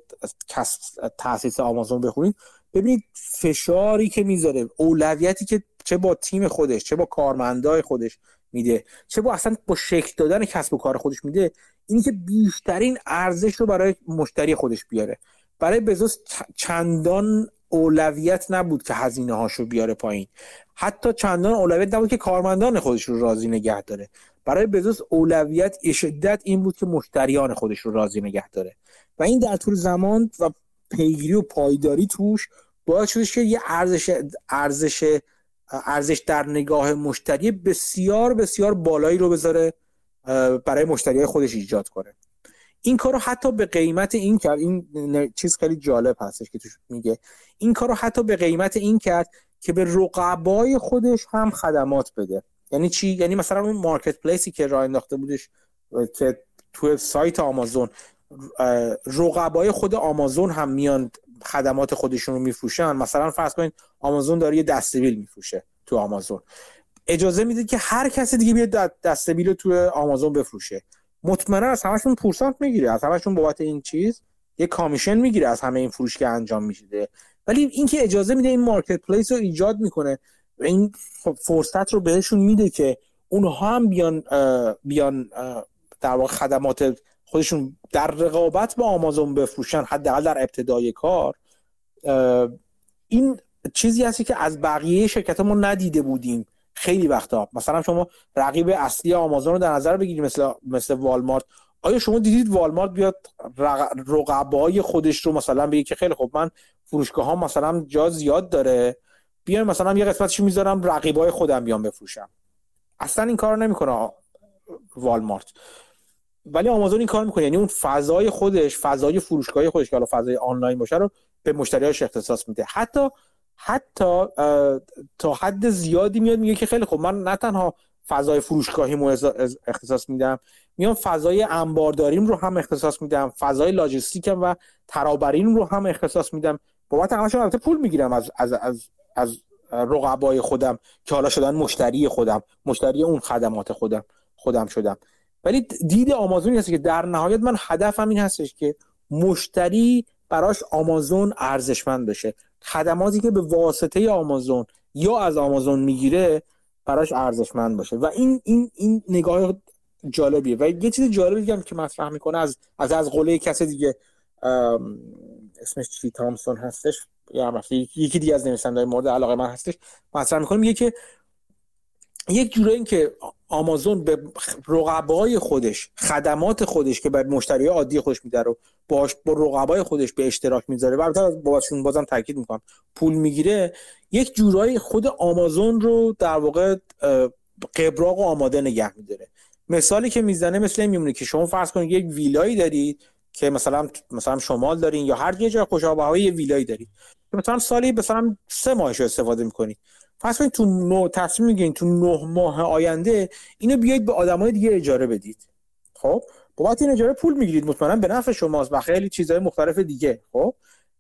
تاسیس آمازون بخونید ببینید فشاری که می‌ذاره اولویتی که چه با تیم خودش چه با کارمندای خودش میده. چه با اصلا با شکل دادن کسب و کار خودش میده؟ اینی که بیشترین ارزش رو برای مشتری خودش بیاره. برای بزوس چندان اولویت نبود که هزینه هاشو بیاره پایین. حتی چندان اولویت نبود که کارمندان خودش رو راضی نگه داره. برای بزوس اولویت شدت این بود که مشتریان خودش رو راضی نگه داره. و این در طول زمان و پیگیری و پایداری توش باید شدش که یه ارزش ارزش ارزش در نگاه مشتری بسیار بسیار بالایی رو بذاره برای مشتری خودش ایجاد کنه. این کارو حتی به قیمت این کرد این چیز خیلی جالب هستش که توش میگه. این کارو حتی به قیمت این کرد که به رقبای خودش هم خدمات بده. یعنی چی؟ یعنی مثلا اون مارکت پلیسی که راه انداخته بودش که تو سایت آمازون رقبای خود آمازون هم میان خدمات خودشون رو میفروشن. مثلا فرض کنید آمازون داره یه دستبیل میفروشه تو آمازون. اجازه میده که هر کسی دیگه بیاد دستبیل رو تو آمازون بفروشه. مطمئنا از همشون پورسانت می‌گیره. از همشون بابت این چیز یه کامیشن می‌گیره از همه این فروش که انجام میشه ولی اینکه اجازه میده این مارکت پلیس رو ایجاد می‌کنه و این فرصت رو بهشون میده که اونها هم بیان بیان در واقع خدمات خودشون در رقابت با آمازون بفروشن حداقل در ابتدای کار این چیزی هستی که از بقیه شرکت ما ندیده بودیم خیلی وقتا. مثلا شما رقیب اصلی آمازون رو در نظر بگیرید مثل مثل والمارت. آیا شما دیدید والمارت بیاد رقبای خودش رو مثلا بگه که خیلی خب من فروشگاه ها مثلا جا زیاد داره بیان مثلا یه قسمتش می‌ذارم رقیبای خودم بیان بفروشم. اصلا این کار نمی‌کنه والمارت. ولی آمازون این کار می‌کنه. یعنی اون فضای خودش فضای فروشگاهی خودش که حالا فضای آنلاین باشه رو به مشتریاش اختصاص میده. حتی حتی تا حد زیادی میاد میگه که خیلی خوب من نه تنها فضای فروشگاهی اختصاص میدم میام فضای انبارداریم رو هم اختصاص میدم فضای لاجستیکم و ترابرین رو هم اختصاص میدم. بابت همشون البته پول می‌گیرم از از از از رقبای خودم که حالا شدن مشتری خودم مشتری اون خدمات خودم خودم شدم. ولی دید آمازونی هست که در نهایت من هدفم این هستش که مشتری براش آمازون ارزشمند بشه. خدماتی که به واسطه آمازون یا از آمازون می‌گیره براش ارزشمند باشه. و این این این نگاه جالبیه. و یه چیز جالبی دیگه که مطرح می‌کنه از از از قله کس دیگه اسمش چی؟ تامسون هستش. یا یکی دیگه از نویسنده‌های مورد علاقه من هستش. مطرح می‌کنه میگه که یک جوره این که آمازون به رقبای خودش خدمات خودش که به مشتری عادی خودش میده رو باش با رقبای خودش به اشتراک می‌ذاره. و البته بازم تاکید می‌کنم پول می‌گیره. یک جورایی خود آمازون رو در واقع قبراق و آماده نگه میداره. مثالی که می‌زنه مثل این میمونه که شما فرض کنید یک ویلایی دارید که مثلا مثلا شمال دارین یا هر جای خوش یه ویلایی دارید. مثلا سالی مثلا سه ماهش استفاده می‌کنید. فرض کنید تو نو تصمیم می‌گیرین تو نه ماه آینده اینو بیاید به آدمای دیگه اجاره بدید. خب؟ بابت این اجاره پول می‌گیرید مطمئنا به نفع شماست و خیلی چیزهای مختلف دیگه. خب؟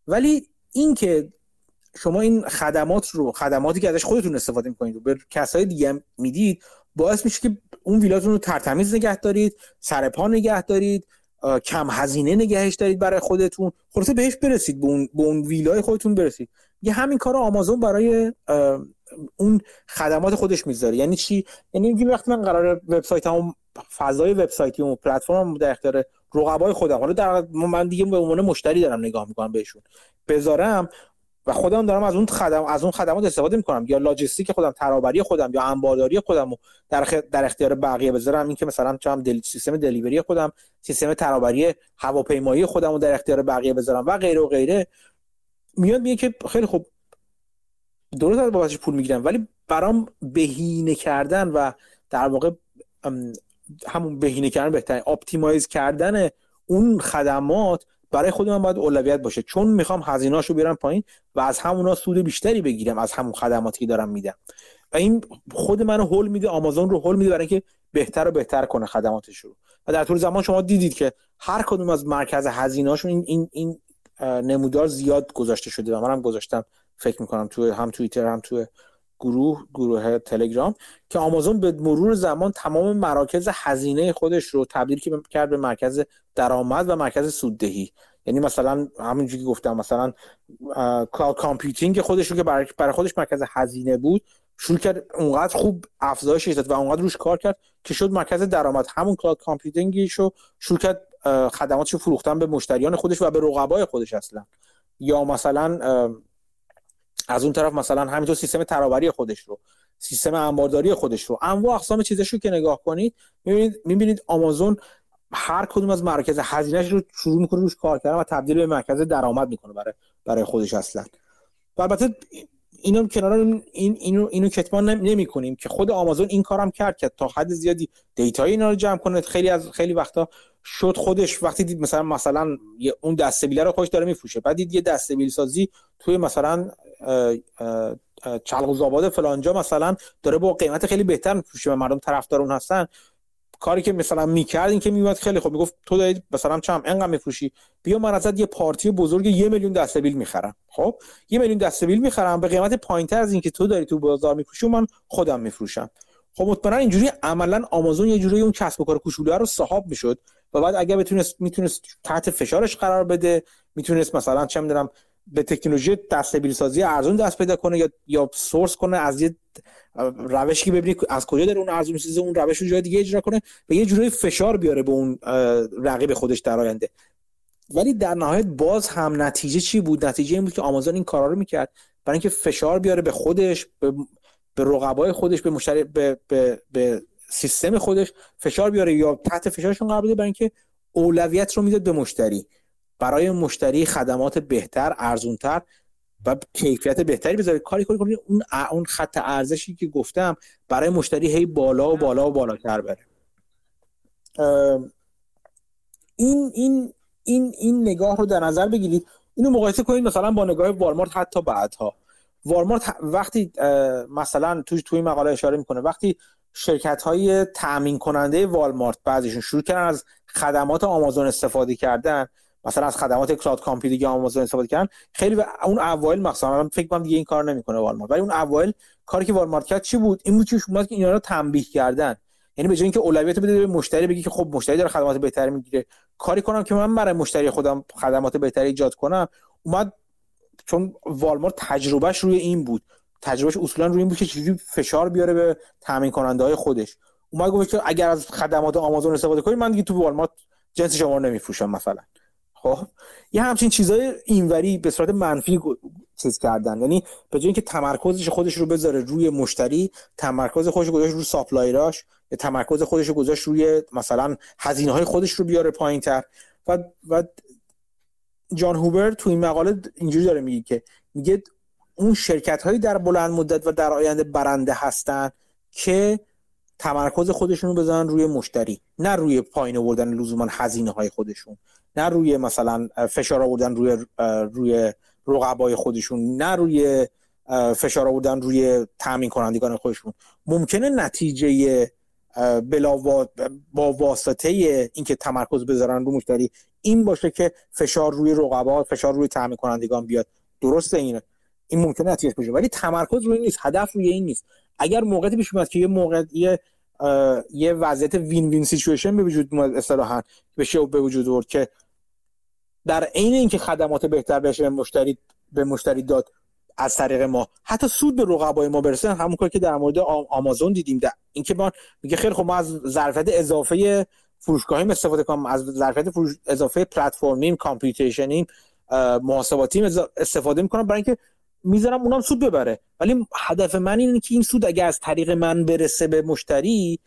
ولی اینکه شما این خدمات رو خدماتی که ازش خودتون استفاده می‌کنید و به کسای دیگه می‌دید باعث میشه که اون ویلاتون رو ترتمیز نگه دارید سر پا نگه دارید کم هزینه نگهش دارید برای خودتون. خلاصه بهش برسید به اون, به اون ویلای خودتون برسید. یه همین کار آمازون برای اون خدمات خودش می‌ذاره. یعنی چی؟ یعنی اینکه وقتی من قرار وبسایتمو فضای وبسایتی و پلتفرم در اختیار رقبای خودم حالا در من دیگه به عنوان مشتری دارم نگاه می‌کنم بهشون بذارم و خودم دارم از اون خدم از اون خدمات استفاده می‌کنم. یا لاجستیک خودم ترابری خودم یا انبارداری خودم رو در, در اختیار بقیه بذارم. این که مثلا چم دل... سیستم دلیوری خودم سیستم ترابری هواپیمایی خودم رو در اختیار بقیه بذارم و غیره و غیره. میاد میگه که خیلی خوب درست از بابتش پول می‌گیرم ولی برام بهینه کردن و در واقع همون بهینه کردن بهتره اپتیمایز کردن اون خدمات برای خود من باید اولویت باشه. چون می‌خوام هزینه‌اشو بیارم پایین و از همونا سود بیشتری بگیرم از همون خدماتی که دارم میدم. و این خود منو هول میده آمازون رو هول میده برای اینکه بهتر و بهتر کنه خدماتش رو و در طول زمان شما دیدید که هر کدوم از مرکز هزینه‌هاشون این این این نمودار زیاد گذاشته شده و منم گذاشتم فکر می‌کنم تو هم توییتر هم تو گروه گروه تلگرام که آمازون به مرور زمان تمام مراکز هزینه خودش رو تبدیل کرد به مرکز درآمد و مرکز سوددهی. یعنی مثلا همونجوری که گفتم مثلا cloud computing خودش رو که برای خودش مرکز هزینه بود شروع کرد اونقدر خوب افزایش داد و اونقدر روش کار کرد که شد مرکز درآمد. همون cloud computing ی رو شروع کرد خدماتش فروختن به مشتریان خودش و به رقبای خودش اصلا. یا مثلا از اون طرف مثلا همینطور سیستم ترابری خودش رو سیستم انبارداری خودش رو. انواع اقسام چیزش رو که نگاه کنید می‌بینید می‌بینید آمازون هر کدوم از مرکز هزینهش رو شروع می‌کنه روش کار کردن و تبدیل به مرکز درآمد می‌کنه برای برای خودش اصلا. و البته اینو کنار این اینو اینو کتمان نمی کنیم که خود آمازون این کارم کرد که تا حد زیادی دیتا اینا رو جمع کنه. خیلی از خیلی وقتا شد خودش. وقتی دید مثلا مثلا اون دستبیله رو خودش داره میفروشه. بعد دید یه دستبیل سازی توی مثلا چلغوز آباد فلانجا مثلا داره با قیمت خیلی بهتر میفروشه و مردم طرفدار اون هستن. کاری که مثلا می‌کرد این که میومد خیلی خوب می‌گفت تو دارید مثلا چم انقدر میفروشی؟ بیا من ازت یه پارتی بزرگ یه میلیون دستبیل می‌خرم. خب؟ یه میلیون دستبیل می‌خرم به قیمت پایینتر از اینکه تو داری تو بازار میفروشی من خودم میفروشم. خب مطمئنا اینجوری عملا آمازون یه جوری اون کسب و کار کوچولو رو صاحب می‌شد و بعد اگر بتونست می‌تونست تحت فشارش قرار بده می‌تونست مثلا چه می‌دونم به تکنولوژی دستبیل سازی ارزون دست پیدا کنه یا یا سورس کنه از یه روشی ببینید از کجا داره اون ارزون می‌سازه اون روش رو جای دیگه اجرا کنه و یه جوری فشار بیاره به اون رقیب خودش در آینده. ولی در نهایت باز هم نتیجه چی بود؟ نتیجه این بود که آمازون این کارا رو می‌کرد. برای اینکه فشار بیاره به خودش به, به رقبای خودش به مشتری به, به, به سیستم خودش فشار بیاره یا تحت فشارشون قرار بده برای اینکه اولویت رو می‌داد به مشتری. برای مشتری خدمات بهتر ارزونتر و کیفیت بهتری بذارید کاری کنید اون اون خط ارزشی که گفتم برای مشتری هی بالا و بالا و بالاتر بره. این این این این نگاه رو در نظر بگیرید. اینو مقایسه کنید مثلا با نگاه والمارت حتی بعدها. والمارت وقتی مثلا توی توی مقاله اشاره می‌کنه وقتی شرکت های تامین کننده والمارت بعضیشون شروع کردن از خدمات آمازون استفاده کردن مثلا از خدمات cloud computing آمازون استفاده کردن. خیلی اون اوایل مثلا فکر کنم دیگه این کار نمی‌کنه والمارت. ولی اون اوایل کاری که والمارت کرد چی بود؟ این بود که اومد که اینا رو تنبیه کردن. یعنی به جای اینکه اولویت بده به مشتری بگی که خب مشتری داره خدمات بهتری می‌گیره. کاری کنم که من برای مشتری خودم خدمات بهتری ایجاد کنم. اومد چون والمارت تجربهش روی این بود. تجربهش اصولا روی این بود که چجوری فشار بیاره به تامین کننده های خودش. اومد گفت که اگر از خدمات آمازون استفاده کنی من دیگه تو والمارت جنس شما رو نمیفروشم مثلا. خب یه همچین چیزای اینوری به صورت منفی چیز کردن. یعنی به جای اینکه تمرکزش خودش رو بذاره روی مشتری تمرکز خودش رو گذاشت روی ساپلایراش یا تمرکز خودش رو گذاشت روی مثلا هزینه های خودش رو بیاره پایین تر و و جان هوبر تو این مقاله اینجوری داره میگه که میگه اون شرکت هایی در بلند مدت و در آینده برنده هستن که تمرکز خودشون رو بزنن روی مشتری نه روی پایین آوردن لزوما هزینه های خودشون نه روی مثلا فشار آوردن روی روی رقبای خودشون نه روی فشار آوردن روی تامین کنندگان خودشون. ممکنه نتیجه بلا با واسطه اینکه تمرکز بذارن رو مشتری این باشه که فشار روی رقبا فشار روی تامین کنندگان بیاد. درسته اینه. این ممکنه نتیجه باشه ولی تمرکز روی نیست هدف روی این نیست. اگر موقعی پیش اومد که یه موقع یه یه وضعیت وین وین سیچویشن به وجود اومد اصطلاحا بشه به وجود آورد که در عین اینکه خدمات بهتر بشه مشتری به مشتری داد از طریق ما حتی سود به رقبای ما برسه همون کاری که در مورد آمازون دیدیم. در اینکه ما میگه خیلی خب ما از ظرفیت اضافه فروشگاهیم استفاده کنیم از ظرفیت فروش... اضافه پلتفرمیم کامپیوتیشنیم محاسباتیم استفاده می‌کنم. برای اینکه می‌ذارم اونم سود ببره. ولی هدف من اینه که این سود اگه از طریق من برسه به مشتری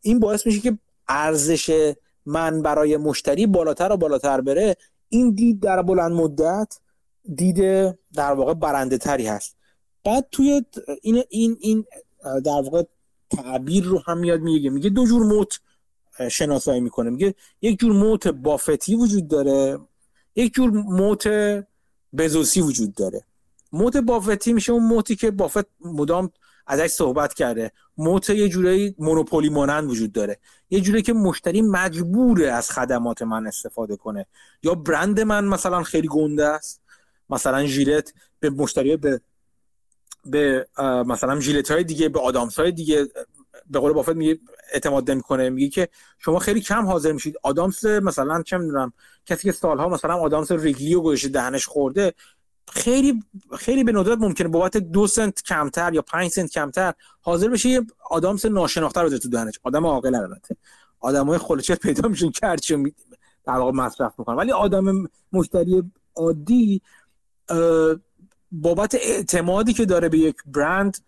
این باعث میشه که ارزش من برای مشتری بالاتر و بالاتر بره. این دید در بلند مدت دید در واقع برنده تری هست. بعد توی این این این در واقع تعبیر رو هم میاد میگه میگه دو جور موت شناسایی می‌کنه. میگه یک جور موت بافتی وجود داره یک جور موت بزوسی وجود داره. موت بافتی میشه اون موتی که بافت مدام ازش صحبت کرده. موت یه جوری مونوپولی مانند وجود داره. یه جوری که مشتری مجبوره از خدمات من استفاده کنه. یا برند من مثلا خیلی گنده است. مثلا ژیلت به مشتری به به مثلا ژیلت های دیگه به آدامس های دیگه به قول بافت میگه اعتماد نمی‌کنه. میگه که شما خیلی کم حاضر میشید. آدامس مثلا چه می‌دونم کسی که سالها مثلا آدامس ریگلیو گوشه دهنش خورده خیلی خیلی به ندرت ممکنه بابت دو سنت کمتر یا پنج سنت کمتر حاضر بشه یه آدامس ناشناخته رو تو دهنش. آدم عاقل البته. آدمای خلچه پیدا میشن که هرچی در واقع مصرف می‌کنن. ولی آدم مشتری عادی بابت اعتمادی که داره به یک برند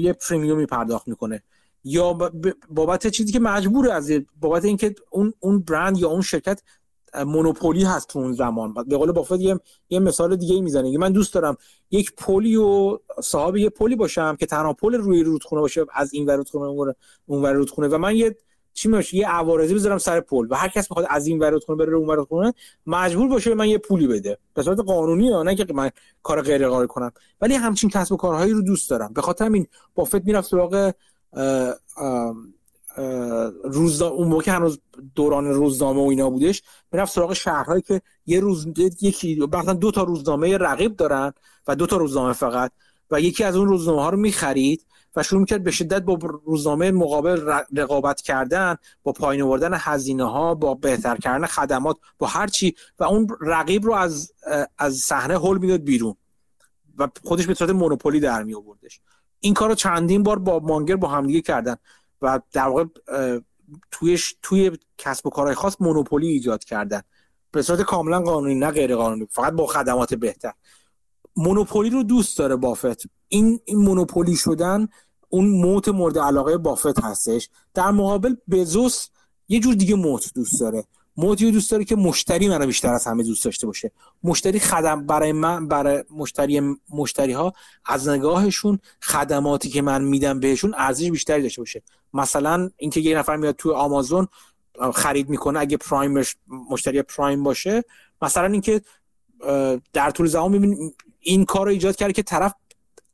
یه پریمیومی پرداخت می‌کنه. یا بابت چیزی که مجبوره از بابت اینکه اون اون برند یا اون شرکت monopoly هست تو اون زمان. به قول بافت یه, یه مثال دیگه می‌زنه. من دوست دارم یک پلی و صاحب یه پلی باشم که تنها پل روی رودخونه باشه از این ور رودخونه اون ور رودخونه. و من یه چی میشه یه عوارضی بذارم سر پل. و هر کس بخواد از این ور رودخونه بره اون ور رودخونه مجبور باشه من یه پولی بده. به صورت قانونی نه که من کار غیر قانونی کنم. ولی همچین کسب و کارهایی رو دوست دارم. به خاطر همین بافت می‌رفت سراغ روزنامه اون موقع هنوز دوران روزنامه و اینا بودش می‌رفت سراغ شهرهایی که یه روز یکی مثلا دو تا روزنامه رقیب دارن و دو تا روزنامه فقط و یکی از اون روزنامه ها رو می‌خرید و شروع می‌کرد به شدت با روزنامه مقابل رقابت کردن با پایین آوردن هزینه ها با بهتر کردن خدمات با هر چی و اون رقیب رو از از صحنه هول می‌داد بیرون و خودش به صورت مونوپولی در می آوردش این کارو چندین بار با مانگر با همدیگه کردن. و در واقع تویش توی کسب و کارهای خاص مونوپولی ایجاد کردن. به صورت کاملا قانونی نه غیر قانونی فقط با خدمات بهتر. مونوپولی رو دوست داره بافت. این این مونوپولی شدن اون موت مورد علاقه بافت هستش. در مقابل بزوس یه جور دیگه موت دوست داره. موتی دوست داره که مشتری منو بیشتر از همه دوست داشته باشه. مشتری خدم برای من برای مشتری مشتری ها از نگاهشون خدماتی که من میدم بهشون ارزش بیشتری داشته باشه. مثلا اینکه یه نفر میاد تو آمازون خرید می‌کنه اگه پرایمش مشتری پرایم باشه. مثلا اینکه در طول زمان ببین این کار رو ایجاد کرده که طرف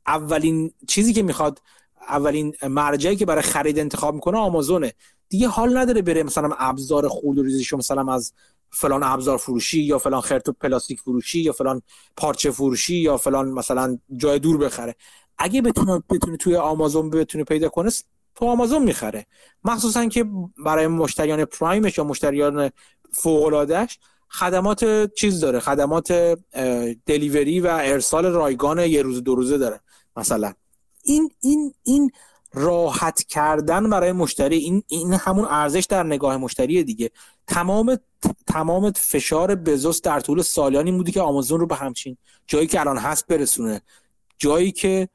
اولین چیزی که می‌خواد اولین مرجعی که برای خرید انتخاب می‌کنه آمازونه. دیگه حال نداره بره مثلا ابزار ریزیشو مثلا از فلان ابزار فروشی یا فلان خرتو پلاستیک فروشی یا فلان پارچه فروشی یا فلان مثلا جای دور بخره. اگه بتونه بتونه توی آمازون بتونه پیدا کنه تو آمازون می‌خره. مخصوصا که برای مشتریان پرایمش یا مشتریان فوق خدمات چیز داره. خدمات دلیوری و ارسال رایگان یه روز دو روزه داره مثلا. این این این راحت کردن برای مشتری. این این همون ارزش در نگاه مشتری دیگه. تمام تمام فشار بزوس در طول سالیانی بودی که آمازون رو به همچین جایی که الان هست برسونه. جایی که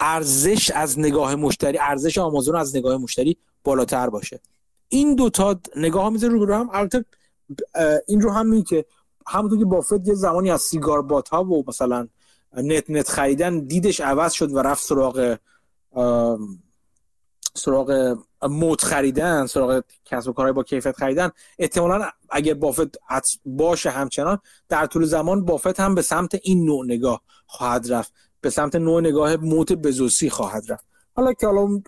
ارزش از نگاه مشتری ارزش آمازون از نگاه مشتری بالاتر باشه. این دوتا نگاه میزه رو هم. البته این رو هم که همونطور که بافت یه زمانی از سیگار بات ها و مثلا نت نت خریدن دیدش عوض شد و رفت سراغ سراغ موت خریدن سراغ کسب و کارهای با کیفیت خریدن احتمالا اگر بافت باشه همچنان در طول زمان بافت هم به سمت این نوع نگاه خواهد رفت. به سمت نوع نگاه موت بزوسی خواهد رفت. حالا که حالا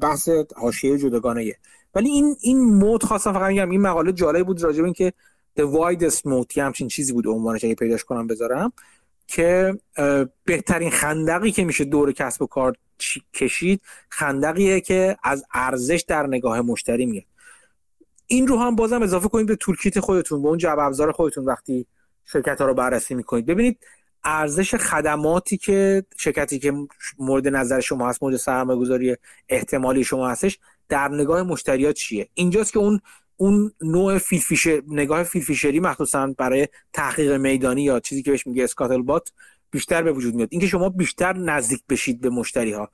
بحث حاشیه جداگانه ولی این این موت خواستم فقط میگم این مقاله جالب بود راجع به اینکه the widest موت همچین چیزی بود عنوانش اگه پیداش کنم بذارم. که بهترین خندقی که میشه دور کسب و کار کشید خندقیه که از ارزش در نگاه مشتری میاد. این رو هم بازم اضافه کنید به تولکیت خودتون به اون جعب ابزار خودتون وقتی شرکت ها رو بررسی می‌کنید. ببینید ارزش خدماتی که شرکتی که مورد نظر شما هست مورد سرمایه گذاری احتمالی شما هستش در نگاه مشتریات چیه؟ اینجاست که اون اون نوع فیل نگاه فیلفیشری مخصوصا برای تحقیق میدانی یا چیزی که بهش میگه اسکاتل بات بیشتر به وجود میاد. اینکه شما بیشتر نزدیک بشید به مشتری ها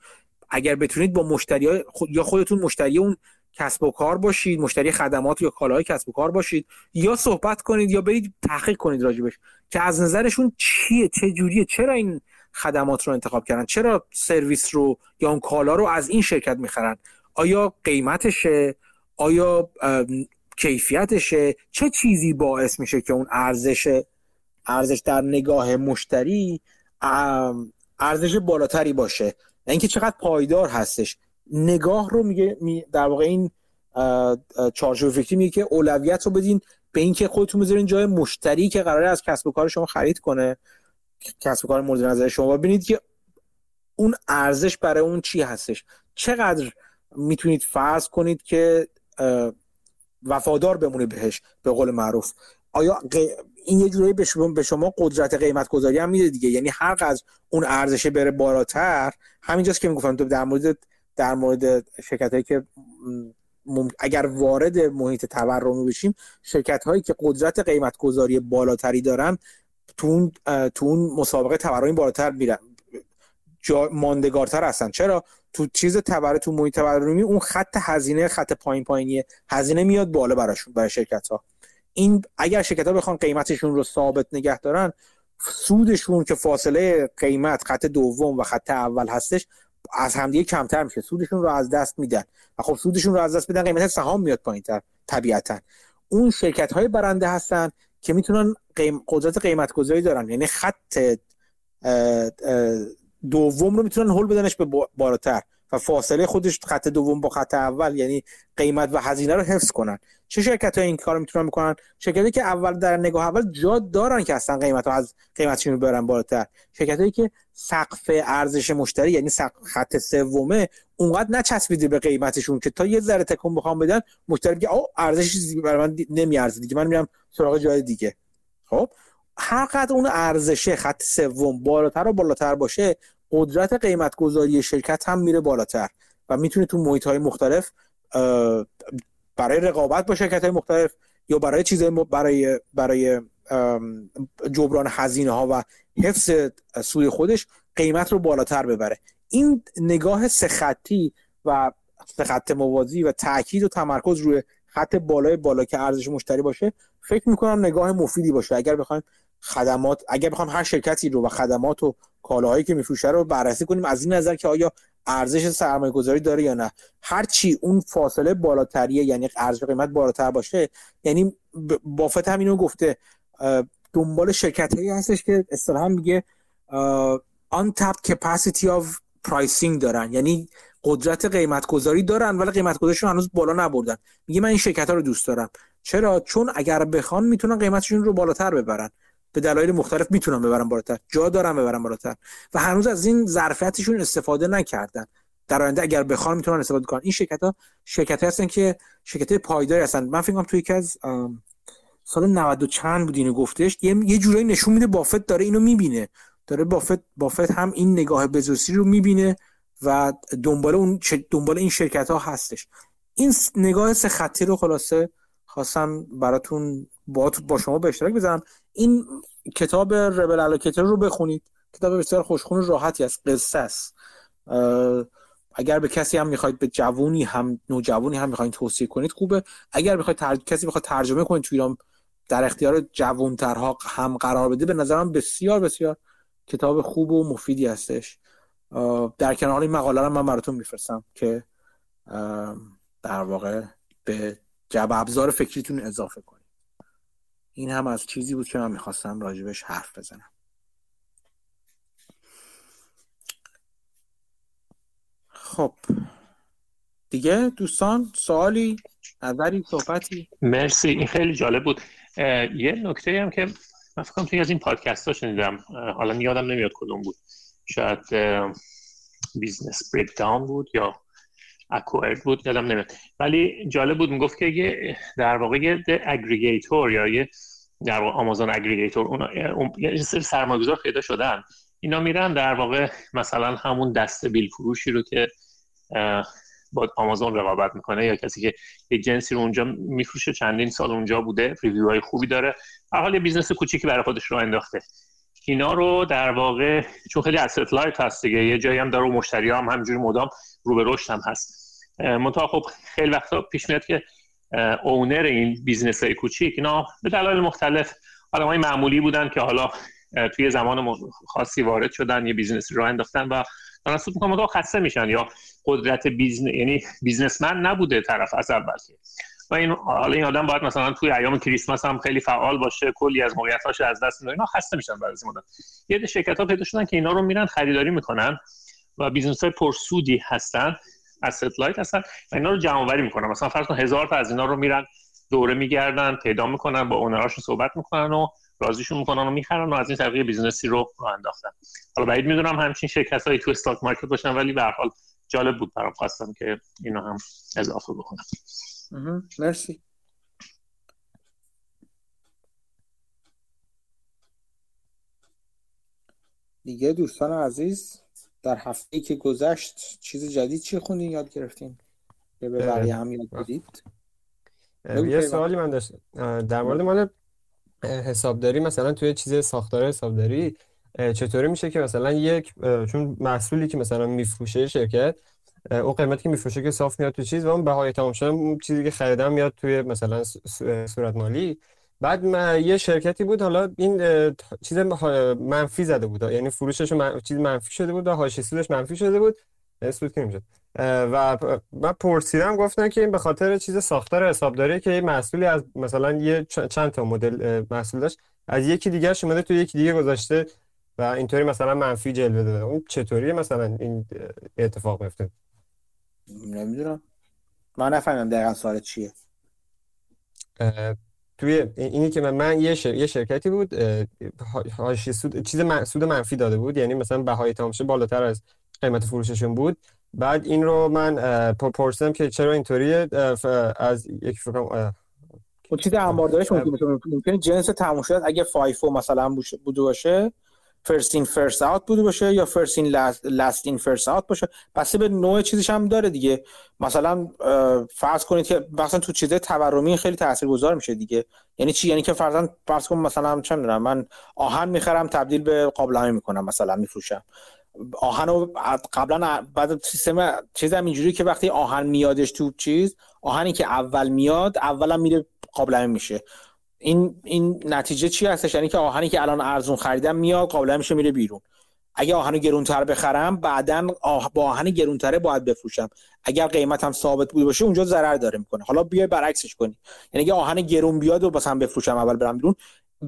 اگر بتونید با مشتری ها یا خودتون مشتری اون کسب و کار باشید مشتری خدمات یا کالاهای کسب و کار باشید یا صحبت کنید یا برید تحقیق کنید راجبش که از نظرشون چیه چه جوریه چرا این خدمات رو انتخاب کردن؟ چرا سرویس رو یا اون کالا رو از این شرکت می‌خرن؟ آیا قیمتشه؟ آیا کیفیتشه چه چیزی باعث میشه که اون ارزش ارزش در نگاه مشتری ارزش بالاتری باشه؟ اینکه چقدر پایدار هستش. نگاه رو میگه در واقع این چارچوب فکری میگه که اولویت رو بدین به اینکه خودتون بذارین جای مشتری که قراره از کسب و کار شما خرید کنه کسب و کار مورد نظر شما ببینید که اون ارزش برای اون چی هستش. چقدر می‌تونید فرض کنید که وفادار بمونه بهش به قول معروف. آیا این یه جوری به شما, قدرت قیمت گذاری هم میده دیگه؟ یعنی هر قدر اون ارزشه بره بالاتر همینجاست که می‌گفتم تو در مورد در مورد شرکت هایی که اگر وارد محیط تورمی بشیم شرکت هایی که قدرت قیمت گذاری بالاتری دارن تو اون تو اون مسابقه تورمی بالاتر میرن ماندگارتر هستن. چرا؟ تو چیز تبر تو محیط تورمی اون خط هزینه خط پایین پایینیه هزینه میاد بالا براشون برای شرکت ها این اگر شرکت ها بخوان قیمتشون رو ثابت نگه دارن سودشون که فاصله قیمت خط دوم و خط اول هستش از همدیگه کمتر میشه. سودشون رو از دست میدن. و خب سودشون رو از دست بدن قیمت سهام میاد پایینتر طبیعتا. اون شرکت های برنده هستن که می‌تونن قیم... قدرت قیمت گذاری دارن. یعنی خط دوم رو می‌تونن هول بدنش به بالاتر و فاصله خودش خط دوم با خط اول یعنی قیمت و هزینه رو حفظ کنن. چه شرکت این کار می‌تونن می‌کنن شرکتی که اول در نگاه اول جا دارن که اصلا قیمت از قیمتشون رو برن بالاتر. شرکت که سقف ارزش مشتری یعنی خط سومه اونقدر نچسبیده به قیمتشون که تا یه ذره تکون بخوام بدن مشتری میگه او ارزش برای من نمیارزه دیگه من میرم سراغ جای دیگه. خب هر قدر اون ارزشه خط سوم بالاتر و بالاتر باشه قدرت قیمت گذاری شرکت هم میره بالاتر و می‌تونه تو محیط های مختلف برای رقابت با شرکت های مختلف یا برای چیزهای برای برای جبران هزینه ها و حفظ سوی خودش قیمت رو بالاتر ببره. این نگاه سه خطی و خط موازی و تاکید و تمرکز روی خط بالای بالا که ارزش مشتری باشه فکر می‌کنم نگاه مفیدی باشه. اگر بخوایم خدمات اگر بخوام هر شرکتی رو و خدمات و کالاهایی که میفروشه رو بررسی کنیم از این نظر که آیا ارزش سرمایه گذاری داره یا نه. هر چی اون فاصله بالاتریه یعنی ارزش قیمت بالاتر باشه یعنی بافت هم اینو گفته. دنبال شرکت هایی هستش که اصطلاحا میگه untapped capacity of pricing دارن. یعنی قدرت قیمت گذاری دارن ولی قیمت گذاریشون هنوز بالا نبردن. میگه من این شرکت ها رو دوست دارم. چرا؟ چون اگر بخوان می‌تونن قیمتشون رو بالاتر ببرن. به دلایل مختلف می‌تونن ببرن بالاتر. جا دارن ببرن بالاتر. و هنوز از این ظرفیتشون استفاده نکردن. در آینده اگر بخوان می‌تونن استفاده کنن. این شرکت ها شرکت هستن که شرکت پایداری هستن. من فکر کنم توی یکی از سال 90 چند بود اینو گفتش. یه یه جورایی نشون میده بافت داره اینو می‌بینه. داره بافت بافت هم این نگاه بزرسی رو می‌بینه و دنبال اون دنبال این شرکت ها هستش. این نگاه سه خطی رو خلاصه خواستم براتون با, با شما به اشتراک بذارم این کتاب ربل الوکیتر رو بخونید. کتاب بسیار خوشخون راحتی است. قصه است. اگر به کسی هم می‌خواید به جوونی هم نوجوانی هم می‌خواید توصیه کنید خوبه. اگر می‌خواید تر... کسی بخواد ترجمه کنید تو ایران در اختیار جوانترها هم قرار بده به نظرم بسیار بسیار کتاب خوب و مفیدی هستش. در کنار این مقاله رو من براتون میفرستم که در واقع به جب ابزار فکریتون اضافه کنید. این هم از چیزی بود که من می‌خواستم راجبش حرف بزنم. خب. دیگه دوستان سوالی نظری صحبتی؟ مرسی. این خیلی جالب بود. یه نکته هم که من فکرم توی از این پادکست ها شنیدم. حالا یادم نمیاد کدوم بود. شاید Business Breakdowns بود یا Acquired بود یادم نمیاد. ولی جالب بود می‌گفت که یه در واقع یه aggregator یا یه در واقع آمازون aggregator اون یه سری سرمایه‌گذار پیدا شدن. اینا میرن در واقع مثلا همون دسته بیل فروشی رو که با آمازون رقابت می‌کنه یا کسی که یه جنسی رو اونجا میفروشه چندین سال اونجا بوده review های خوبی داره. هر حال یه business کوچیکی برای خودش رو انداخته. اینا رو در واقع چون خیلی asset light هست دیگه یه جایی هم داره و مشتری هم همینجوری مدام رو به رشد هم هست. منتها خب خیلی وقتا پیش میاد که owner این business های کوچیک اینا به دلایل مختلف های معمولی بودن که حالا توی زمان خاصی وارد شدن یه business رو انداختن و دارن سود می‌کنن خسته میشن یا قدرت business یعنی businessman نبوده طرف از اول که. و این حالا این آدم باید مثلا توی ایام کریسمس هم خیلی فعال باشه کلی از موقعیتاش از دست میده. اینا خسته میشن بعد از مدت. یه شرکت ها پیدا شدن که اینا رو میرن خریداری می‌کنن و business های پرسودی هستن. Asset light هستن و اینا رو جمع آوری می‌کنن. مثلا فرض کن هزار تا از اینا رو میرن دوره میگردن پیدا می‌کنن با owner اشون صحبت می‌کنن و راضیشون می‌کنن و می‌خرن و از این طریق business ی رو راه انداختن. حالا بعید می‌دونم همچین شرکت هایی تو استاک مارکت باشن ولی به حال جالب بود برام خواستم که اینو هم اضافه بکنم. مرسی. دیگه دوستان عزیز در هفته که گذشت چیز جدید چی خونین یاد گرفتین؟ به بقیه هم یاد بدید؟ یه سوالی من داشتم در مورد مال حسابداری مثلا توی چیز ساختار حسابداری چطوری میشه که مثلا یک چون محصولی که مثلا میفروشه شرکت اون قیمتی که میفروشه که صاف میاد تو چیز و اون بهای تمام شده چیزی که خریدم میاد توی مثلا صورت مالی بعد یه شرکتی بود حالا این چیز منفی زده بود یعنی فروشش من... چیز منفی شده بود و حاشیه سودش منفی شده بود. سود که و من پرسیدم گفتن که این به خاطر چیز ساختار حسابداری که یه محصولی از مثلا یه چند تا مدل محصول داشت از یکی دیگه اومده تو یکی دیگه گذاشته و اینطوری مثلا منفی جلوه داده. اون چطوریه مثلا این اتفاق میفته نمی‌دونم. من نفهمیدم دقیقا سوال چیه. توی اینی که من, یه, یه شرکتی بود هاشی سود چیز سود منفی داده بود. یعنی مثلا بهای تامشه بالاتر از قیمت فروششون بود. بعد این رو من پرسیدم که چرا اینطوریه؟ از یک فکرم اون چیز انباردارش ممکنه جنس تموم شد اگه FIFO مثلا بوده باشه first in first out بوده باشه یا first in last in first out باشه. بسته به نوع چیزش هم داره دیگه. مثلا فرض کنید که مثلا تو چیزه تورمی خیلی تاثیرگذار میشه دیگه. یعنی چی؟ یعنی که فرضاً فرض کن مثلا چه می‌دونم من آهن می‌خرم تبدیل به قابلمه می‌کنم مثلا میفروشم. آهن رو قبلا بعد سیستم چیز هم اینجوری که وقتی آهن میادش تو چیز آهنی که اول میاد اولا میره قابلمه میشه. این این نتیجه چی هستش؟ یعنی که آهنی که الان ارزون خریدم میاد قابلمه میشه میره بیرون. اگه آهن گرونتر بخرم بعدا آه... با آهن گرونتره باید بفروشم. اگر قیمتم ثابت بوده باشه اونجا ضرر داره می‌کنه. حالا بیای برعکسش کنی. یعنی اگه آهن گرون بیاد و مثلا بفروشم اول برم بیرون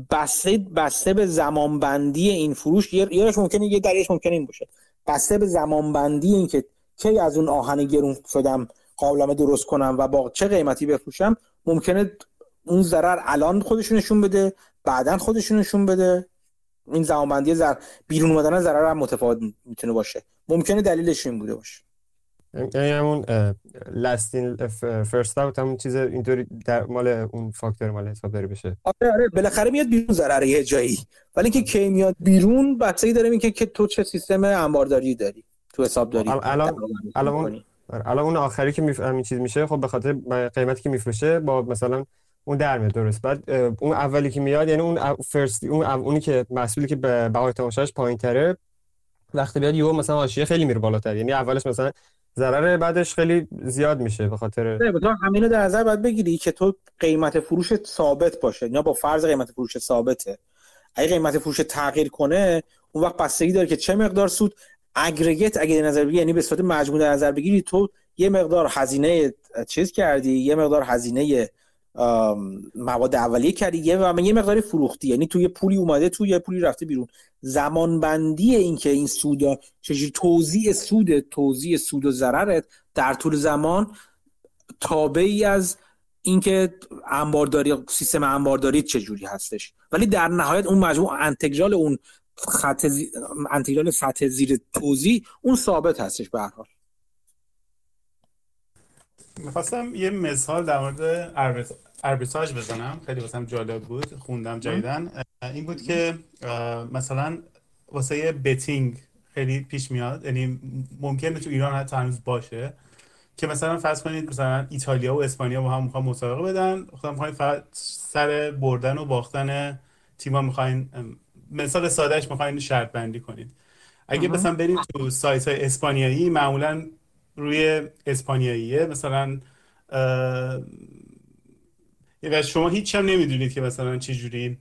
بسته بسته به زمان بندی این فروش یه ممکنه یه دلیلش ممکنه این باشه. بسته به زمان بندی این که کی از اون آهن گرون شدم قابلمه درست کنم و با چه قیمتی بفروشم ممکنه اون ضرر الان خودشونشون نشون بده بعدا خودشون نشون بده. این زمانبندی زر بیرون اومدن ضرر هم متفاوت می‌تونه باشه. ممکنه دلیلش این بوده باشه. یعنی همون لاستین فرست اوت همون چیز اینطوری در مال اون فاکتور مال حسابداری بشه. آره آره بالاخره میاد بیرون ضرر یه جایی. ولی اینکه کی میاد بیرون بحثی داره اینکه که تو چه سیستم انبارداری داری؟ تو حسابداری. الان الان الان اون آخری که میف... همین چیز میشه خب به خاطر قیمتی که میفروشه با مثلا اون در میاد درست. بعد اون اولی که میاد یعنی اون فرست اون اونی که مسئولی که به بهای تماشاش پایین تره وقتی بیاد یهو مثلا حاشیه خیلی میره بالاتر. یعنی اولش مثلا ضرر بعدش خیلی زیاد میشه به خاطر نه همینو در نظر باید بگیری که تو قیمت فروش ثابت باشه. یا با فرض قیمت فروش ثابته. اگه قیمت فروش تغییر کنه اون وقت بستگی داره که چه مقدار سود اگریگیت اگه نظر بگیری یعنی به صورت مجموع در نظر بگیری تو یه مقدار هزینه چیز کردی یه مقدار هزینه مواد اولیه کردی. یه و یه مقداری فروختی. یعنی توی پولی اومده توی یه پولی رفته بیرون. زمان بندی این که این سود چجوری توزیع سود توزیع سود و ضررت در طول زمان تابعی از اینکه انبارداری سیستم انبارداری چجوری هستش. ولی در نهایت اون مجموع انتگرال اون خط زی... انتگرال سطح زیر توزیع اون ثابت هستش به هر حال. می‌خواستم یه مثال در مورد اربیتاژ بزنم. خیلی واسم جالب بود. خوندم جدیدن این بود که مثلا واسه بتینگ خیلی پیش میاد. یعنی ممکنه تو ایران حتی هنوز باشه که مثلا فرض کنید مثلا ایتالیا و اسپانیا با هم می‌خوان مسابقه بدن. خودم می‌خواین فقط سر بردن و باختن تیما می‌خواین مثال سادهش می‌خواین شرط بندی کنید. اگه مثلا بریم تو سایت های اسپانیایی معمولا روی اسپانیاییه. مثلا و شما هیچ هم نمی‌دونید که مثلا چه جوری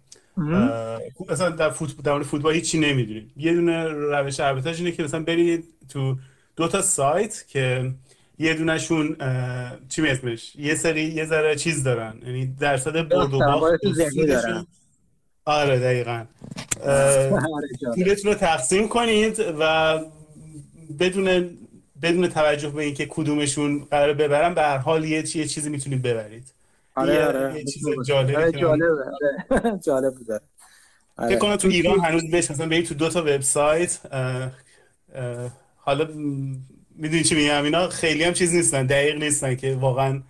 مثلا در فوتبال در فوتبال هیچی نمی‌دونید. یه دونه روش اربیتراژ اینه که مثلا برید تو دو تا سایت که یه دونشون چی اسمش؟ یه سری یه ذره چیز دارن. یعنی درصد برد و باخت آره دقیقا. پولتون رو تقسیم کنید و بدون بدون توجه به اینکه کدومشون قرار ببرن به هر حال یه چیزی می‌تونید ببرید. آره آره. یه چیز جالبه آره (laughs) جالبه آره. جالب بوده فکر کنم تو ایران هنوز بهش مثلا برید تو دو تا وبسایت حالا می‌دونی چی میگم؟ اینا خیلی هم چیز نیستن دقیق نیستن که واقعا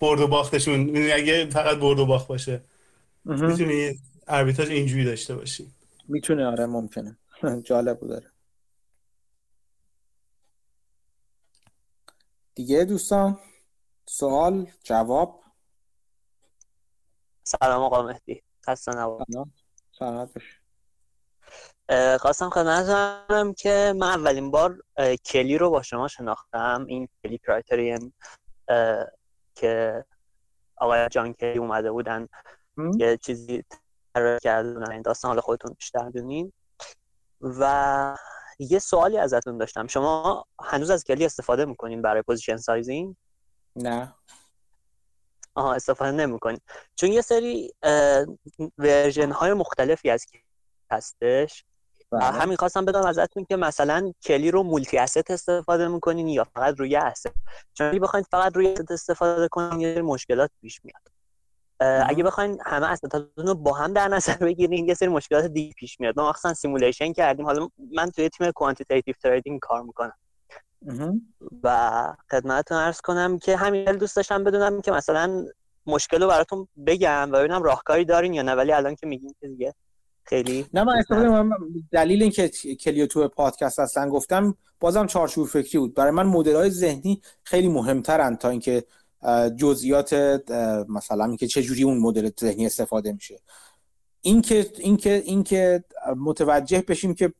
برد و باختشون. می‌دونی اگه فقط برد و باخت باشه می‌تونی اربیتاژ اینجوری داشته باشی. می‌تونه آره ممکنه. (laughs) جالب بود دیگه دوستان؟ سوال جواب؟ سلام آقا مهدی. خسته سلامت خواستم خدمت که من اولین بار Kelly رو با شما شناختم. این Kelly criterion که آقای جان Kelly اومده بودن یه چیزی طراحی کرده بودن این داستان حالا خودتون بیشتر دونین و یه سوالی ازتون داشتم. شما هنوز از Kelly استفاده می‌کنین برای position sizing نه. آها استفاده نمی‌کنین چون یه سری version های مختلفی از هستش. بله. همین خواستم بدونم ازتون که مثلا Kelly رو multi-asset استفاده می‌کنین یا فقط روی asset چون اگه بخواید فقط روی asset استفاده کنین یه مشکلات پیش میاد. اگه بخواین همه asset اتون رو با هم در نظر بگیرین یه سری مشکلات دیگه پیش میاد. ما مثلا simulation کردیم. حالا من توی تیم quantitative trading کار می‌کنم. و خدمتتون عرض کنم که همین دوست داشتم بدونم که مثلا مشکل رو براتون بگم و ببینم راهکاری دارین یا نه ولی الان که میگین که دیگه خیلی نه من استفاده دلیل اینکه کلیو تو پادکست اصلا گفتم بازم چارچوب فکری بود. برای من مدل های ذهنی خیلی مهمترن تا اینکه جزئیات مثلا اینکه چه جوری اون مدل ذهنی استفاده میشه. اینکه اینکه اینکه متوجه بشیم که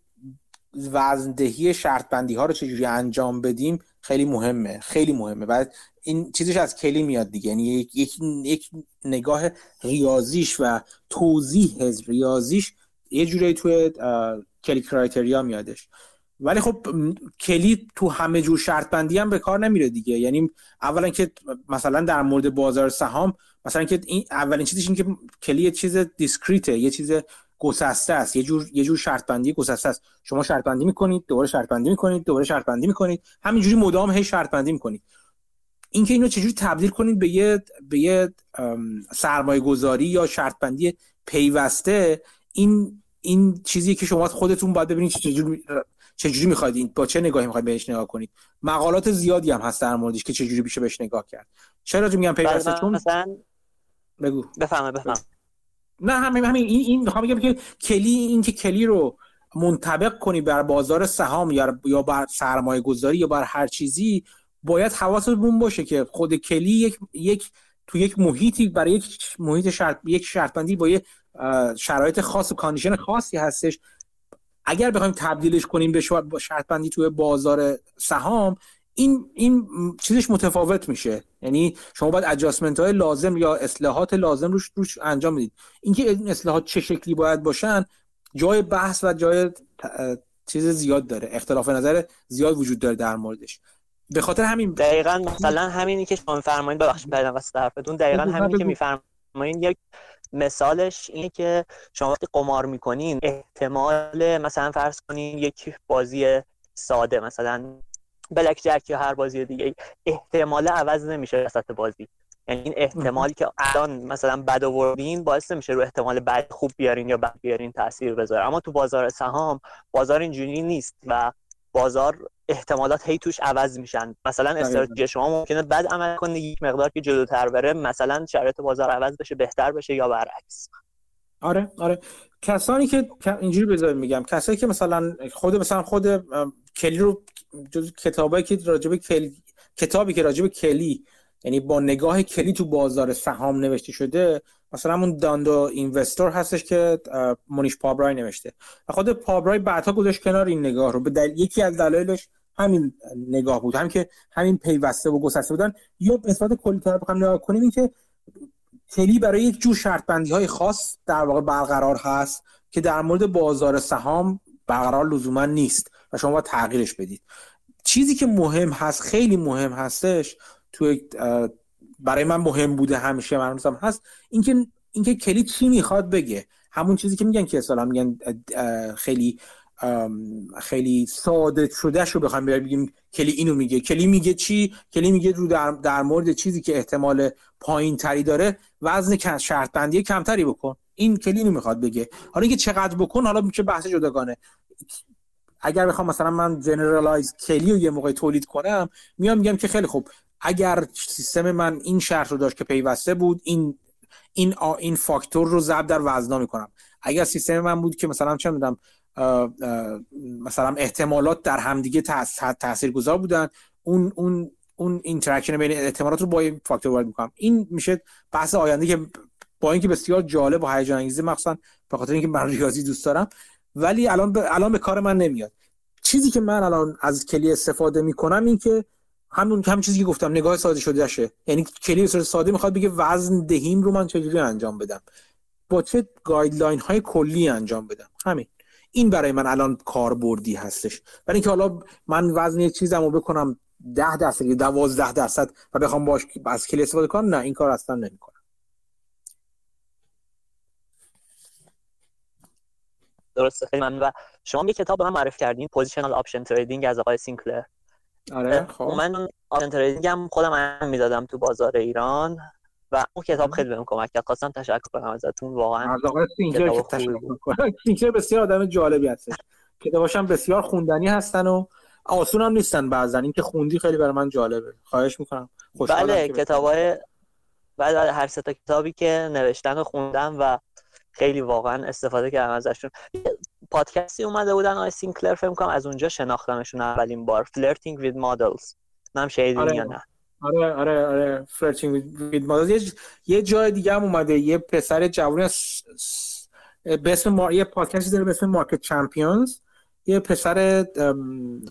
وزندهی شرط بندی ها رو چجوری انجام بدیم خیلی مهمه خیلی مهمه. بعد این چیزش از کلی میاد دیگه. یعنی یک, یک, نگاه ریاضیش و توضیح ریاضیش یه جوری توی کلی کرایتریا میادش. ولی خب کلی تو همه جور شرط بندی هم به کار نمیره دیگه. یعنی اولا که مثلا در مورد بازار سهام مثلا که این اولین چیزش این که کلی یه چیز دیسکریته یه چیز گسسته است. یه جور یه جور شرط بندی گسسته است. شما شرط بندی می‌کنید دوباره شرط بندی می‌کنید دوباره شرط بندی می‌کنید. همینجوری مدام هی شرط بندی می‌کنید. اینکه اینو چجوری تبدیل کنید به یه به یه سرمایه گذاری یا شرط بندی پیوسته این این چیزی که شما خودتون باید ببینید چجوری چجوری می‌خواید این با چه نگاهی می‌خواید بهش نگاه کنید. مقالات زیادی هم هست در موردش که چجوری میشه بهش نگاه کرد. چرا میگم پیوسته؟ چون مثلا بگو. بفهمه بفهم نه همین همین. این این می‌خوام بگم که کلی این که کلی رو منطبق کنی بر بازار سهام یا یا بر سرمایه گذاری یا بر هر چیزی باید حواستون باشه که خود کلی یک یک تو یک محیطی برای یک محیط شرط یک شرط بندی با یک شرایط خاص و کاندیشن خاصی هستش. اگر بخوایم تبدیلش کنیم به شرط بندی توی بازار سهام این این چیزش متفاوت میشه. یعنی شما باید اجاسمنت های لازم یا اصلاحات لازم روش روش انجام بدید. اینکه این اصلاحات چه شکلی باید باشن جای بحث و جای چیز زیاد داره. اختلاف نظر زیاد وجود داره در موردش. به خاطر همین دقیقا مثلا همینی که شما میفرمایید ببخشید بعدم واسه حرفتون دقیقا همینی که میفرمایید یک مثالش اینه که شما وقتی قمار می‌کنین احتمال مثلا فرض کنین یک بازی ساده مثلا بلک جک یا هر بازی دیگه احتمال عوض نمیشه وسط بازی. یعنی این احتمالی که الان مثلا بد آوردین باعث نمیشه رو احتمال بد خوب بیارین یا بد بیارین تاثیر بذاره. اما تو بازار سهام بازار اینجوری نیست و بازار احتمالات هی توش عوض میشن. مثلا استراتژی شما ممکنه بد عمل کنه یک مقدار که جلوتر بره مثلا شرایط بازار عوض بشه بهتر بشه یا برعکس. آره آره. کسانی که اینجوری بذاریم میگم کسایی که مثلا خود مثلا خود کلی رو جز کتابایی که راجب کلی کتابی که راجب کلی یعنی با نگاه کلی تو بازار سهام نوشته شده مثلا اون داندو اینوستور هستش که مونیش پابرای نوشته. و خود پابرای بعدها گذاشت کنار این نگاه رو. به دل... یکی از دلایلش همین نگاه بود. هم که همین پیوسته و گسسته بودن. یا به صورت کلی تر بخوام نگاه کنیم این که کلی برای یک جور شرط بندی های خاص در واقع برقرار هست که در مورد بازار سهام برقرار لزوما نیست و شما باید تغییرش بدید. چیزی که مهم هست خیلی مهم هستش تو برای من مهم بوده همیشه من هم هست اینکه اینکه کلی چی می‌خواد بگه. همون چیزی که میگن که اصلا میگن خیلی خیلی ساده شده رو بخوام بگیم کلی اینو میگه. کلی میگه چی؟ کلی میگه رو در, در مورد چیزی که احتمال پایین تری داره وزن شرط بندی کمتری بکن. این کلی اینو می‌خواد بگه. حالا اینکه چقدر بکن حالا میشه بحث جداگانه. اگر بخوام مثلا من جنرالایز کلی رو یه موقع تولید کنم میام میگم که خیلی خوب. اگر سیستم من این شرط رو داشت که پیوسته بود این این این فاکتور رو ضرب در وزنا می‌کنم. اگر سیستم من بود که مثلا چه می‌دونم مثلا احتمالات در همدیگه تاثیر گذار بودن. اون اون اون interaction بین احتمالات رو با این فاکتور وارد می‌کنم. این میشه بحث آینده که با اینکه بسیار جالب و هیجان انگیزه مخصوصا به خاطر اینکه من (laughs) ریاضی دوست دارم ولی الان به الان به کار من نمیاد. چیزی که من الان از Kelly استفاده می‌کنم این که همون همون چیزی که گفتم نگاه ساده شده شه. یعنی Kelly به ساده می‌خواد بگه وزن دهیم رو من چجوری انجام بدم. با چه guideline های کلی انجام بدم. همین. این برای من الان کاربردی هستش. برای اینکه حالا من وزن یک چیزم رو بکنم ده درصد یا دوازده درصد و بخوام باش از Kelly استفاده کنم نه این کار اصلا نمی‌کنم. درسته خیلی من و شما یه کتاب به من معرفی کردین Positional Option Trading از آقای سینکلر. آره خب. من option trading هم خودم انجام می‌دادم تو بازار ایران. و اون کتاب خیلی بهم کمک کرد. خواستم تشکر کنم ازتون. واقعا از آقای سینکلر که تشکر بسیار آدم جالبی هستش. کتاباش هم بسیار خوندنی هستن و آسون هم نیستن بعضن. اینکه خوندی خیلی برای من جالبه. خواهش می‌کنم. بله کتابای بعد هر سه تا کتابی که نوشتن و خوندم و خیلی واقعا استفاده کردم ازشون. پادکستی اومده بودن آقای سینکلر فکر کنم از اونجا شناختمشون اولین بار. Flirting with Models نم شنیدین آره. یا نه؟ آره آره آره Flirting with یه, یه جای دیگه هم اومده یه پسر جوانی به اسم ما... یه پادکستی داره به اسم مارکت چمپیونز یه پسر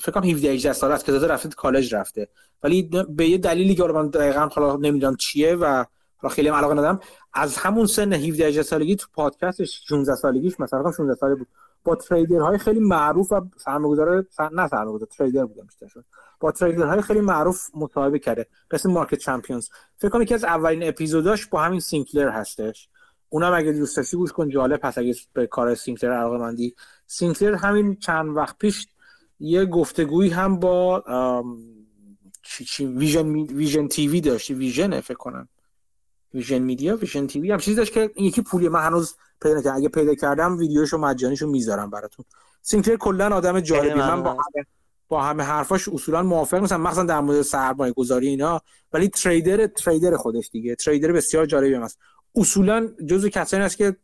فکر کنم 17 18 ساله است که داده رفته کالج رفته. ولی به یه دلیلی که من دقیقا حالا نمی‌دونم چیه و را خیلی علاقه ندارم. از همون سن 17 سالگی تو پادکستش 16 سالگیش مثلا 16 ساله بود. با تریدرهای خیلی معروف و سرمایه‌گذار نه سرمایه‌گذار تریدر بوده بیشتر شد. با تریدرهای خیلی معروف مصاحبه کرده مثل مارکت چمپیونز. فکر کنم که از اولین اپیزوداش با همین سینکلر هستش. اونم اگه دوست داشتی گوش کن جالب پس اگه به کار سینکلر علاقه مندی. سینکلر همین چند وقت پیش یه گفتگویی هم با چی چی ویژن ویژن تیوی داشتی ویژن فکر کنم. ویژن میدیا ویژن تیوی هم. چیزی داشت که یکی پولی من هنوز پیدا کردم اگه پیدا کردم ویدیوشو مجانیشو می‌ذارم براتون. سینکلر کلا آدم جالبی من با با همه حرفاش اصولا موافق مثلا مثلا در مورد سرمایه گذاری اینا. ولی trader trader خودش دیگه. trader بسیار جالبی هم هست. اصولا جزو کسانی است که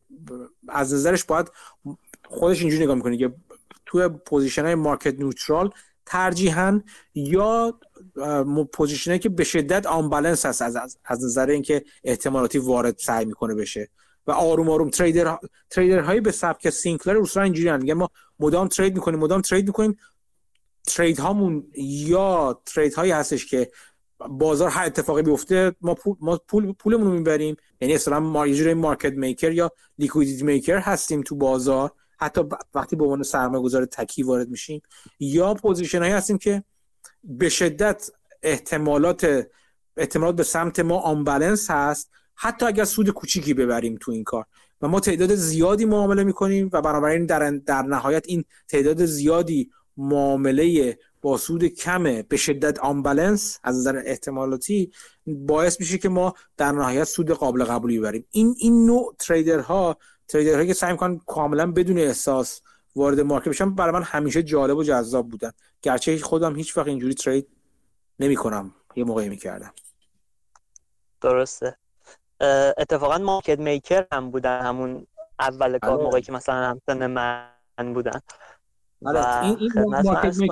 از نظرش باید خودش اینجوری نگاه می‌کنه. که توی position های market neutral ترجیحاً یا position ی که به شدت unbalanced هست از, از نظر اینکه احتمالاتی وارد سعی می‌کنه بشه. و آروم آروم trader trader هایی به سبک سینکلر اصولا اینجوری میگه ما مدام trade می‌کنیم مدام trade می‌کنیم. trade هامون یا trade هایی هستش که بازار هر اتفاقی بیفته ما پول ما پول پولمون رو می‌بریم. یعنی اصلا ما یه market maker یا liquidity maker هستیم تو بازار. حتی وقتی به عنوان سرمایه گذار تکی وارد میشیم. یا position هایی هستیم که به شدت احتمالات احتمالات به سمت ما unbalanced هست. حتی اگر سود کوچیکی ببریم تو این کار. و ما تعداد زیادی معامله می‌کنیم و بنابراین در, در نهایت این تعداد زیادی معامله با سود کمه به شدت آنبالنس از نظر احتمالاتی باعث میشه که ما در نهایت سود قابل قبولی ببریم. این این نوع تریدرها تریدرهایی که سعی می‌کنن کاملا بدون احساس وارد مارکت بشن برای من همیشه جالب و جذاب بودن. گرچه خودم هیچ وقت اینجوری ترید نمی‌کنم. یه موقعی می‌کردم. درسته. اتفاقا market maker هم بودن همون اول کار آره. موقعی که مثلا همسن من بودن. آره، این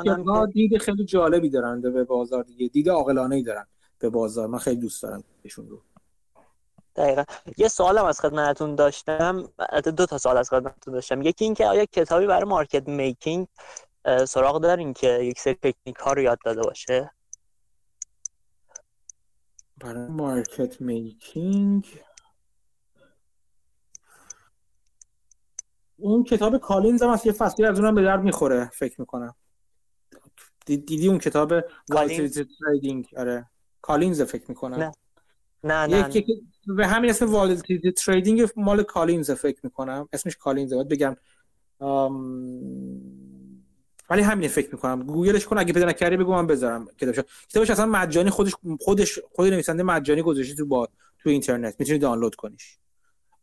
این دید خیلی جالبی دارن به بازار دیگه. دید عاقلانه ای دارن به بازار. من خیلی دوست دارم ایشون رو. دقیقا. یه سوالم از خدمتتون داشتم. دو تا سوال از خدمتتون داشتم. یکی اینکه آیا کتابی برای market making سراغ دارین که یک سری تکنیک ها رو یاد داده باشه؟ برای مارکت میکینگ؟ اون کتاب کالینز هم از یه فصلی از اونم به درد می‌خوره فکر می‌کنم. دیدی اون کتاب تریدینگ آره. کالینز فکر می‌کنم. نه. نه نه, یک به همین اسم والتیتی تریدینگ مال کالینز فکر می‌کنم. اسمش کالینز باید بگم. ولی همین فکر می‌کنم. گوگلش کن اگه پیدا نکردی بگو من بذارم کتابش کتابش اصلا مجانی خودش خودش خود نویسنده مجانی گذاشته تو با تو اینترنت. می‌تونی دانلود کنیش.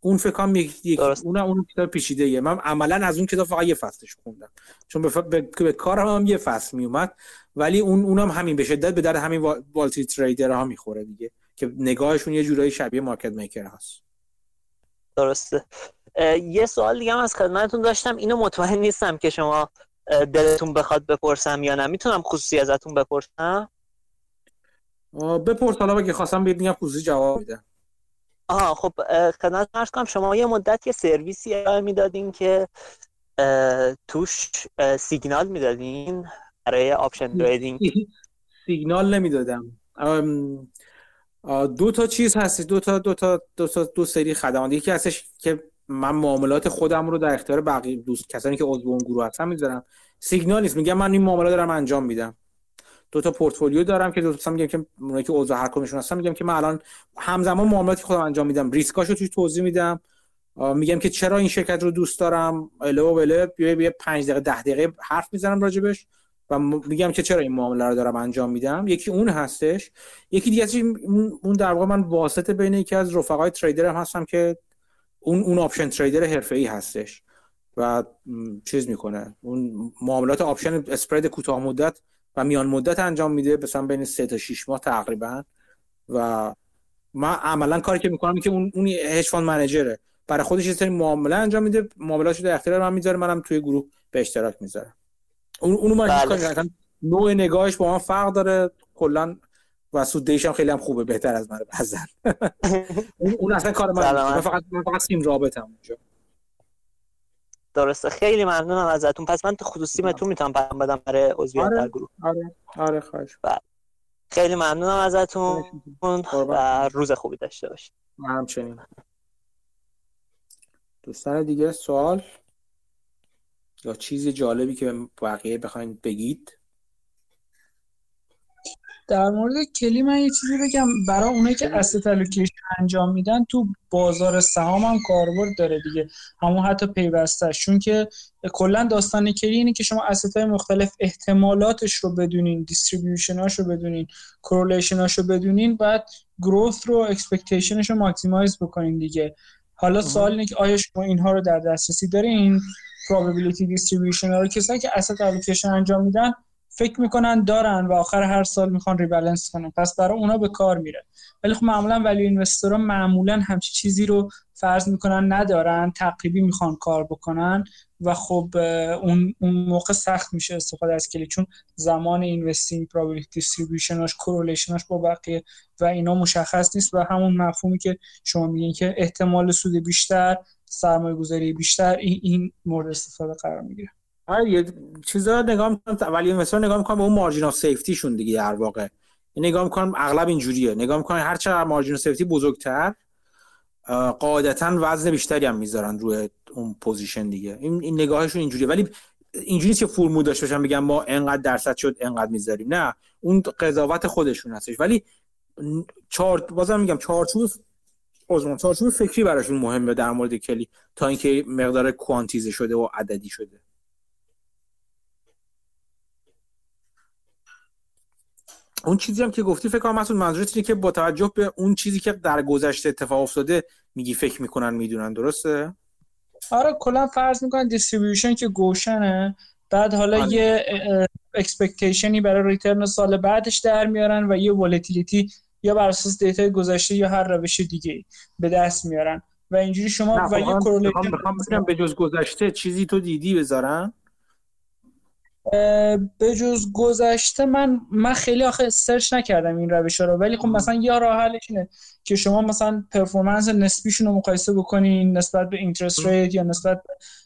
اون فکر کنم یک, یک اون اون کتاب پیچیده ایه. من عملا از اون کتاب فقط یه فصلش خوندم. چون به, به... به کارم هم یه فصل میومد. ولی اون اونم همین به شدت به در همین والتی تریدر ها می‌خوره دیگه که نگاهشون یه جورایی شبیه مارکت میکر هست. درسته. یه سوال دیگه هم از خدمتتون داشتم. اینو مطمئن نیستم که شما دلتون بخواد بپرسم یا نه. می‌تونم خصوصی ازتون بپرسم؟ بپرس حالا اگه خواستم بگم خصوصی جواب میدم. آها خب خدمت عرض کنم شما یه مدت یه سرویسی ارائه می‌دادین که توش سیگنال می‌دادین برای option trading سیگنال نمی‌دادم. دو تا چیز هست دو تا دو تا دو, تا دو سری خدمات. یکی هستش که من معاملات خودم رو در اختیار بقیه دوست کسانی که عضو اون گروه هستن می‌ذارم. سیگنال نیست میگم من این معامله دارم انجام میدم. دو تا پورتفولیو دارم که دوستان میگم که اونایی که عضو هر کدومشون هستن میگم که من الان همزمان معاملاتی خودم انجام میدم ریسکاشو توش توضیح میدم. میگم که چرا این شرکت رو دوست دارم؟ اله و بله یه 5 دقیقه 10 دقیقه حرف می‌زنم راجبش و میگم که چرا این معامله رو دارم انجام میدم؟ یکی اون هستش. یکی دیگه اون در واقع من واسطه بین یکی از رفقای trader م هستم که اون اون option trader حرفه‌ای هستش و چیز می‌کنه. اون معاملات option spread کوتاه مدت و میان مدت انجام میده مثلا بین 3 تا 6 ماه تقریبا. و من عملا کاری که می‌کنم که اون اون hedge fund manager ه برای خودش یه سری معامله انجام میده معاملاتش در اختیار من می‌ذاره منم توی گروه به اشتراک می‌ذارم. اون اونو من بله. نوع نگاهش با من فرق داره. کلا و سودش هم خیلی هم خوبه بهتر از من بزن (laughs) اون اصلا کار من, من فقط من فقط سیم رابطم اونجا. درسته. خیلی ممنونم ازتون. پس من تو خصوصی متون می‌تونم پیام بدم برای عضویت آره، در گروه. آره. آره خواهش. بله. خیلی ممنونم ازتون. و روز خوبی داشته باشید. همچنین. دوستان دیگه سوال یا چیزی جالبی که بقیه بخواین بگید؟ در مورد کلی من یه چیزی بگم. برای اونایی که asset allocation انجام میدن تو بازار سهام هم کاربرد داره دیگه. همون حتی پیوستش چون که کلا داستان کلی اینه که شما asset های مختلف احتمالاتش رو بدونین distribution اش رو بدونین correlation اش رو بدونین بعد growth رو expectation ش رو maximize بکنین دیگه. حالا سوال اینه که آیا شما اینها رو در دسترسی دارین؟ probability distribution رو. کسایی که asset allocation انجام میدن فکر می‌کنن دارن و آخر هر سال می‌خوان ریبالانس کنن. پس برای اونا به کار میره. ولی خب معمولا ولی اینوستورها معمولا همچی چیزی رو فرض می‌کنن ندارن تقریبی می‌خوان کار بکنن و خب اون, اون موقع سخت میشه استفاده از کلی. چون زمان اینوستینگ پرابلیتی دیستریبیوشناش کورولیشناش با بقیه و اینا مشخص نیست و همون مفهومی که شما میگین که احتمال سود بیشتر سرمایه گذاری بیشتر این, این مورد استفاده قرار می‌گیره. آره یه چیزا نگاه می‌کنم ولی مثلا نگاه می‌کنم به اون margin of safety شون دیگه در واقع. نگاه می‌کنم اغلب اینجوریه. نگاه می‌کنم هر چقدر margin of safety بزرگتر قاعدتا وزن بیشتری هم می‌ذارن روی اون position دیگه. این, این نگاهشون اینجوریه. ولی اینجوری که فرمول داشته باشن بگم ما انقدر درصد شد انقدر می‌ذاریم. نه اون قضاوت خودشون هستش. ولی چهار بازم میگم چارچوب عذرم چارچوب فکری براشون مهمه در مورد کلی تا اینکه مقدار کوانتیزه شده و عددی شده. اون چیزی هم که گفتی فکر کنم مسعود منظورت اینه که با توجه به اون چیزی که در گذشته اتفاق افتاده میگی فکر می‌کنن می‌دونن درسته؟ آره کلا فرض می‌کنن دیستریبیوشن که گوشنه. بعد حالا آره. یه expectation ی برای return سال بعدش در میارن و یه volatility یا بر اساس data گذشته یا هر روش دیگه به دست میارن. و اینجوری شما و یه correlation به جز گذشته چیزی تو دیدی بذارن به جز گذشته من من خیلی آخه search نکردم این روش رو. ولی خب مثلا یا راه حلش اینه که شما مثلا performance نسبیشون رو مقایسه بکنین نسبت به interest rate یا نسبت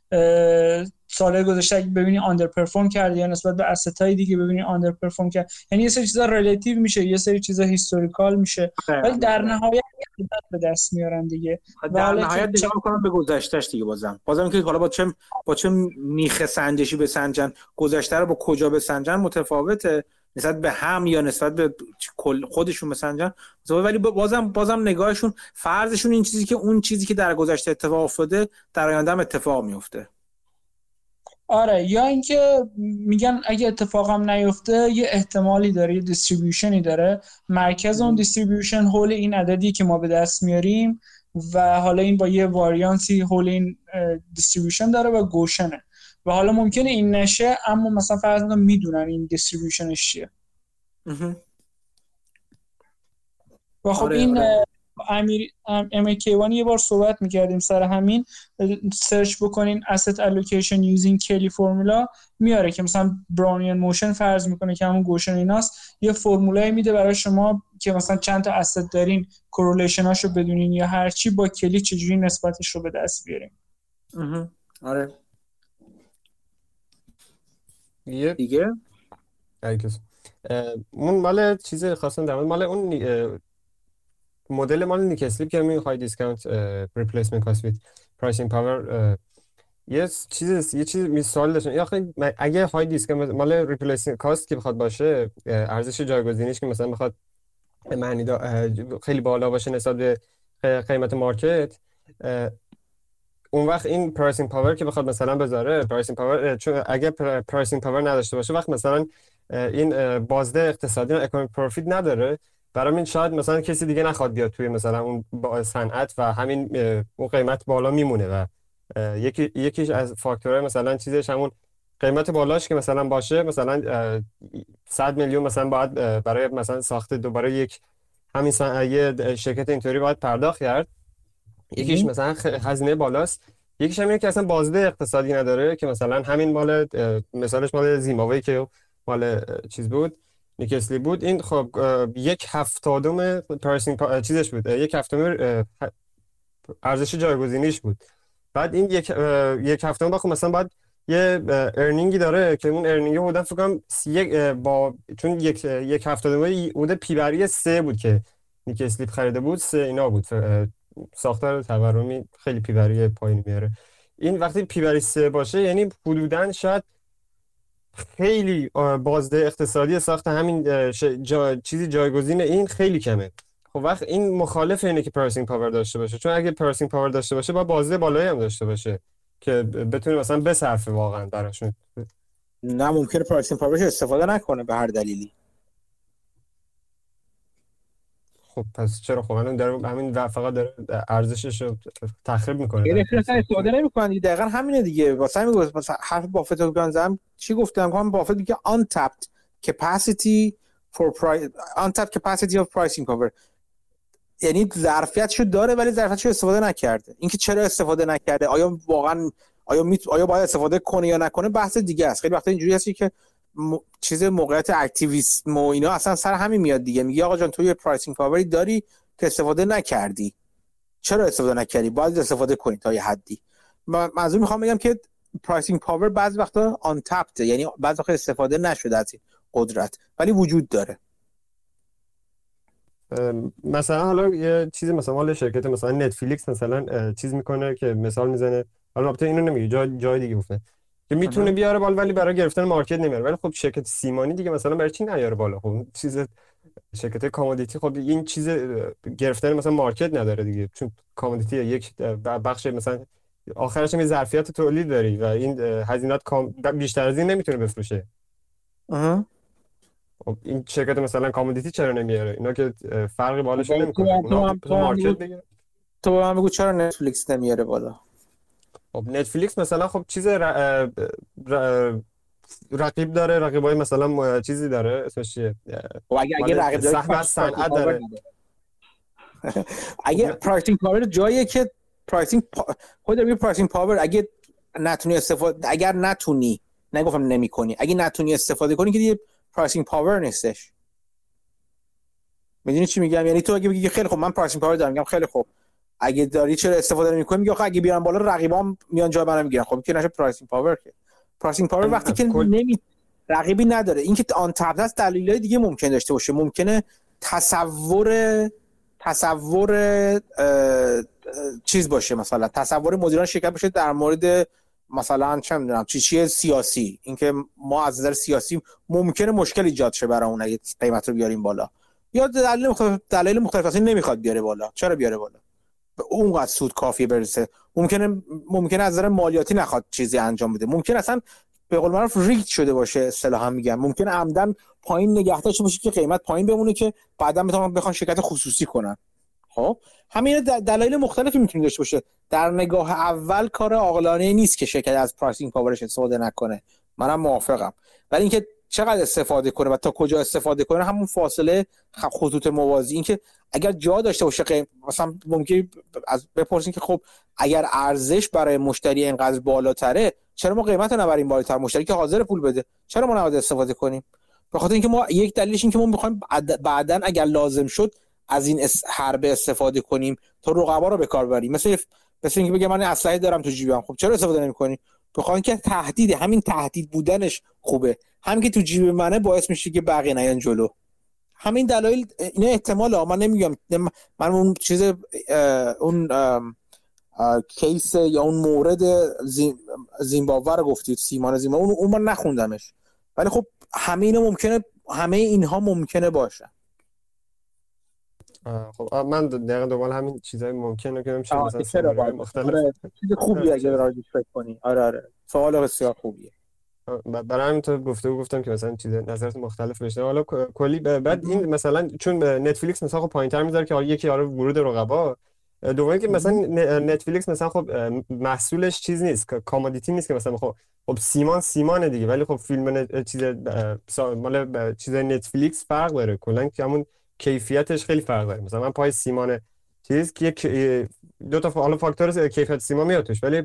به سال گذشته اگه ببینی underperform کرده یا نسبت به های دیگه ببینی underperform کرد. یعنی یه سری چیزا relative میشه یه سری چیزا historical میشه. ولی در نهایت به دست میارن دیگه. در نهایت نگاه می‌کنم به گذشتهش دیگه بازم. بازم که حالا با چه با چه میخه سنجشی بسنجن گذشته رو با کجا بسنجن متفاوته. نسبت به هم یا نسبت به خودشون بسنجن ولی بازم بازم نگاهشون فرضشون این چیزی که اون چیزی که در گذشته اتفاق افتاده در آینده هم اتفاق میفته آره یا اینکه میگن اگه اتفاقم نیفته یه احتمالی داره یه distribution ی داره. مرکز اون distribution حول این عددی که ما به دست میاریم و حالا این با یه واریانسی حول این distribution داره Gaussian ه. و حالا ممکنه این نشه اما مثلا فرض می‌دونن این distribution ش چیه. و خب آره، این آره. امیر ام یه بار صحبت می‌کردیم سر همین. search بکنین asset allocation using Kelly فرمولا میاره که مثلا Brownian motion فرض می‌کنه که همون Gaussian ایناست. یه فرمولایی میده برای شما که مثلا چند تا asset دارین correlation رو بدونین یا هرچی با Kelly چجوری نسبتش رو به دست بیاریم. آره. دیگه؟ اون مال چیز خواستم در مال اون مدل مال نیکسلیپ که می های دیسکانت ریپلیسمنت کاست ویت پرایسینگ پاور یه چیز یه چیز مثال داشتم. یا اگه های دیسکانت مال ریپلیسمنت کاست که بخواد باشه ارزش جایگزینیش که مثلا بخواد معنی خیلی بالا باشه نسبت به قیمت مارکت اون وقت این پرایسینگ پاور که بخواد مثلا بذاره پرایسینگ پاور چون اگه pricing power نداشته باشه وقت مثلا این بازده اقتصادی economic profit نداره. برای این شاید مثلا کسی دیگه نخواد بیاد توی مثلا اون صنعت و همین اون قیمت بالا میمونه و یکی یکیش از فاکتورهای مثلا چیزش همون قیمت بالاش که مثلا باشه مثلا 100 میلیون مثلا باید برای مثلا ساخت دوباره یک همین یه شرکت اینطوری باید پرداخت کرد. یکیش مثلا هزینه بالاست. یکیش همینه که اصلا بازده اقتصادی نداره که مثلا همین مال مثالش مال زیمبابوه که مال چیز بود. نیکسلی بود. این خب یک هفتادم پرسینگ چیزش بود. یک هفتم ارزش جایگزینیش بود. بعد این یک یک هفتم با خب مثلا بعد یه ارنینگی داره که اون ارنینگ بودن فکر کنم با چون یک یک هفتادم بوده پی بری سه بود که نیک اسلیپ خریده بود. سه اینا بود. ساختار تورمی خیلی پیبری پایین میاره. این وقتی پیبری سه باشه یعنی حدودا شاید خیلی بازده اقتصادی ساخت همین جا... چیزی جایگزین این خیلی کمه. خب وقت این مخالف اینه که pricing power داشته باشه. چون اگه pricing power داشته باشه با بازده بالایی هم داشته باشه که بتونه مثلا بصرفه واقعا براشون. نه ممکنه pricing powerش استفاده نکنه به هر دلیلی. خب پس چرا؟ خب الان در همین فقط داره ارزشش رو تخریب می‌کنه. یه اصلا استفاده نمی‌کنن دقیقا همینه دیگه. واسه همین گفت مثلا حرف بافت رو گانزم چی گفتم؟ هم بافت میگه untapped capacity for price untapped capacity of pricing power. یعنی ظرفیتشو داره ولی ظرفیتشو استفاده نکرده. اینکه چرا استفاده نکرده؟ آیا واقعا آیا میت... آیا باید استفاده کنه یا نکنه؟ بحث دیگه است. خیلی وقتا اینجوری هستی که م... چیز موقعیت activism و اینا اصلا سر همین میاد دیگه. میگه آقا جان تو یه pricing powerی داری که استفاده نکردی. چرا استفاده نکردی؟ باید استفاده کنی تا یه حدی. منظور می‌خوام بگم که pricing power بعضی وقتا untapped یعنی بعضی وقتا استفاده نشده از این قدرت ولی وجود داره. مثلا حالا یه چیزی مثلا حالا شرکت مثلا نتفلیکس مثلا چیز می‌کنه که مثال می‌زنه. حالا البته اینو نمیگه جای جای دیگه گفته. که می‌تونه بیاره بالا ولی برای گرفتن market نمیاره. ولی خب شرکت سیمانی دیگه مثلا برای چی نیاره بالا؟ خب چیز شرکت commodity خب این چیز گرفتن مثلا market نداره دیگه. چون commodity یک بخش مثلا آخرش می ظرفیت تولید داری و این هزینات بیشتر از این نمی‌تونه بفروشه. خب این شرکت مثلا commodity چرا نمیاره؟ اینا که فرقی بالش نمی‌کنه. تو market تو من بگو چرا نتفلیکس نمیاره بالا؟ خب. نتفلیکس مثلا خب چیز رقیب داره رقیبای مثلا چیزی داره اسمش چیه؟ خب اگه اگه رقیب داره صنعت داره. اگه pricing power جاییه که pricing pow... خود میگه pricing power اگه نتونی استفاده اگر نتونی نگفتم نمی‌کنی اگه نتونی استفاده کنی که دیگه pricing power نیستش. می‌دونی چی میگم؟ یعنی تو اگه بگی خیلی خوب من pricing power دارم میگم خیلی خوب اگه داری چرا استفاده نمی‌کنی؟ میگه آخه اگه بیان بالا رقیبام میان جای منو می‌گیرن. خب که نشه pricing power که؟ pricing power وقتی که نمی رقیبی نداره. اینکه untapped است دلایل دیگه ممکن داشته باشه. ممکنه تصور تصور چیز باشه مثلا. تصور مدیران شرکت باشه در مورد مثلا چه می‌دونم چی چیه سیاسی. اینکه ما از نظر سیاسی ممکنه مشکل ایجاد شه برای اون اگه قیمت رو بیاریم بالا. یا دلیل مختلف دلایل مختلف نمی‌خواد بیاره بالا. چرا بیاره بالا؟ به اونقدر سود کافی برسه. ممکنه ممکنه از نظر مالیاتی نخواد چیزی انجام بده. ممکن اصلا به قول معروف rigged شده باشه اصطلاحا میگم ممکنه عمدن پایین نگه داشته باشه که قیمت پایین بمونه که بعدا بتونن بخوان شرکت خصوصی کنن. خب؟ همین دلایل مختلفی می‌تونه داشته باشه. در نگاه اول کار عاقلانه نیست که شرکت از pricing powerش استفاده نکنه. منم موافقم. ولی اینکه چقدر استفاده کنه و تا کجا استفاده کنه همون فاصله خطوط موازی. اینکه اگر جا داشته باشه قیم... مثلا ممکن از بپرسین که خب اگر ارزش برای مشتری اینقدر بالاتره چرا ما قیمت رو نبریم بالاتر مشتری که حاضر پول بده؟ چرا ما نباید استفاده کنیم؟ به خاطر اینکه ما یک دلیلش این که ما می‌خوایم بعدا اگر لازم شد از این حربه استفاده کنیم تا رقبا رو به کار ببریم. مثل مثل اینکه بگه من اسلحه دارم تو جیبم. خب چرا استفاده نمی‌کنی؟ بخوام که تهدید همین تهدید بودنش خوبه. همین که تو جیب منه باعث میشه که بقیه نیان جلو. همین دلایل اینا احتمال من نمیگم. من اون چیز اون کیس یا اون مورد زیمبابوه رو گفتید سیمان زیمبابوه اون, من نخوندمش. ولی خب همه اینا ممکنه همه اینها ممکنه باشه. خب من دقیقا دوباره همین چیزای ممکنه که نمیشه مثلا مختلف (laughs) آره. چیز خوبی اگه راجعش فکر کنی. آره آره. سوال بسیار خوبیه. برای همین تو گفته و گفتم که مثلا چیز نظرت مختلف بشه. حالا کلی بعد این مثلا چون نتفلیکس مثلا خب پایینتر می‌ذاره که یکی آره ورود رقبا دومی که مثلا نتفلیکس مثلا خب محصولش چیز نیست کامودیتی نیست که مثلا خب خب سیمان سیمانه دیگه ولی خب فیلم چیز مال چیز نتفلیکس فرق داره. کلا که همون کیفیتش خیلی فرق داره. مثلا من پای سیمان چیز که یک دو تا حالا فاکتور کیفیت سیمان میاد توش ولی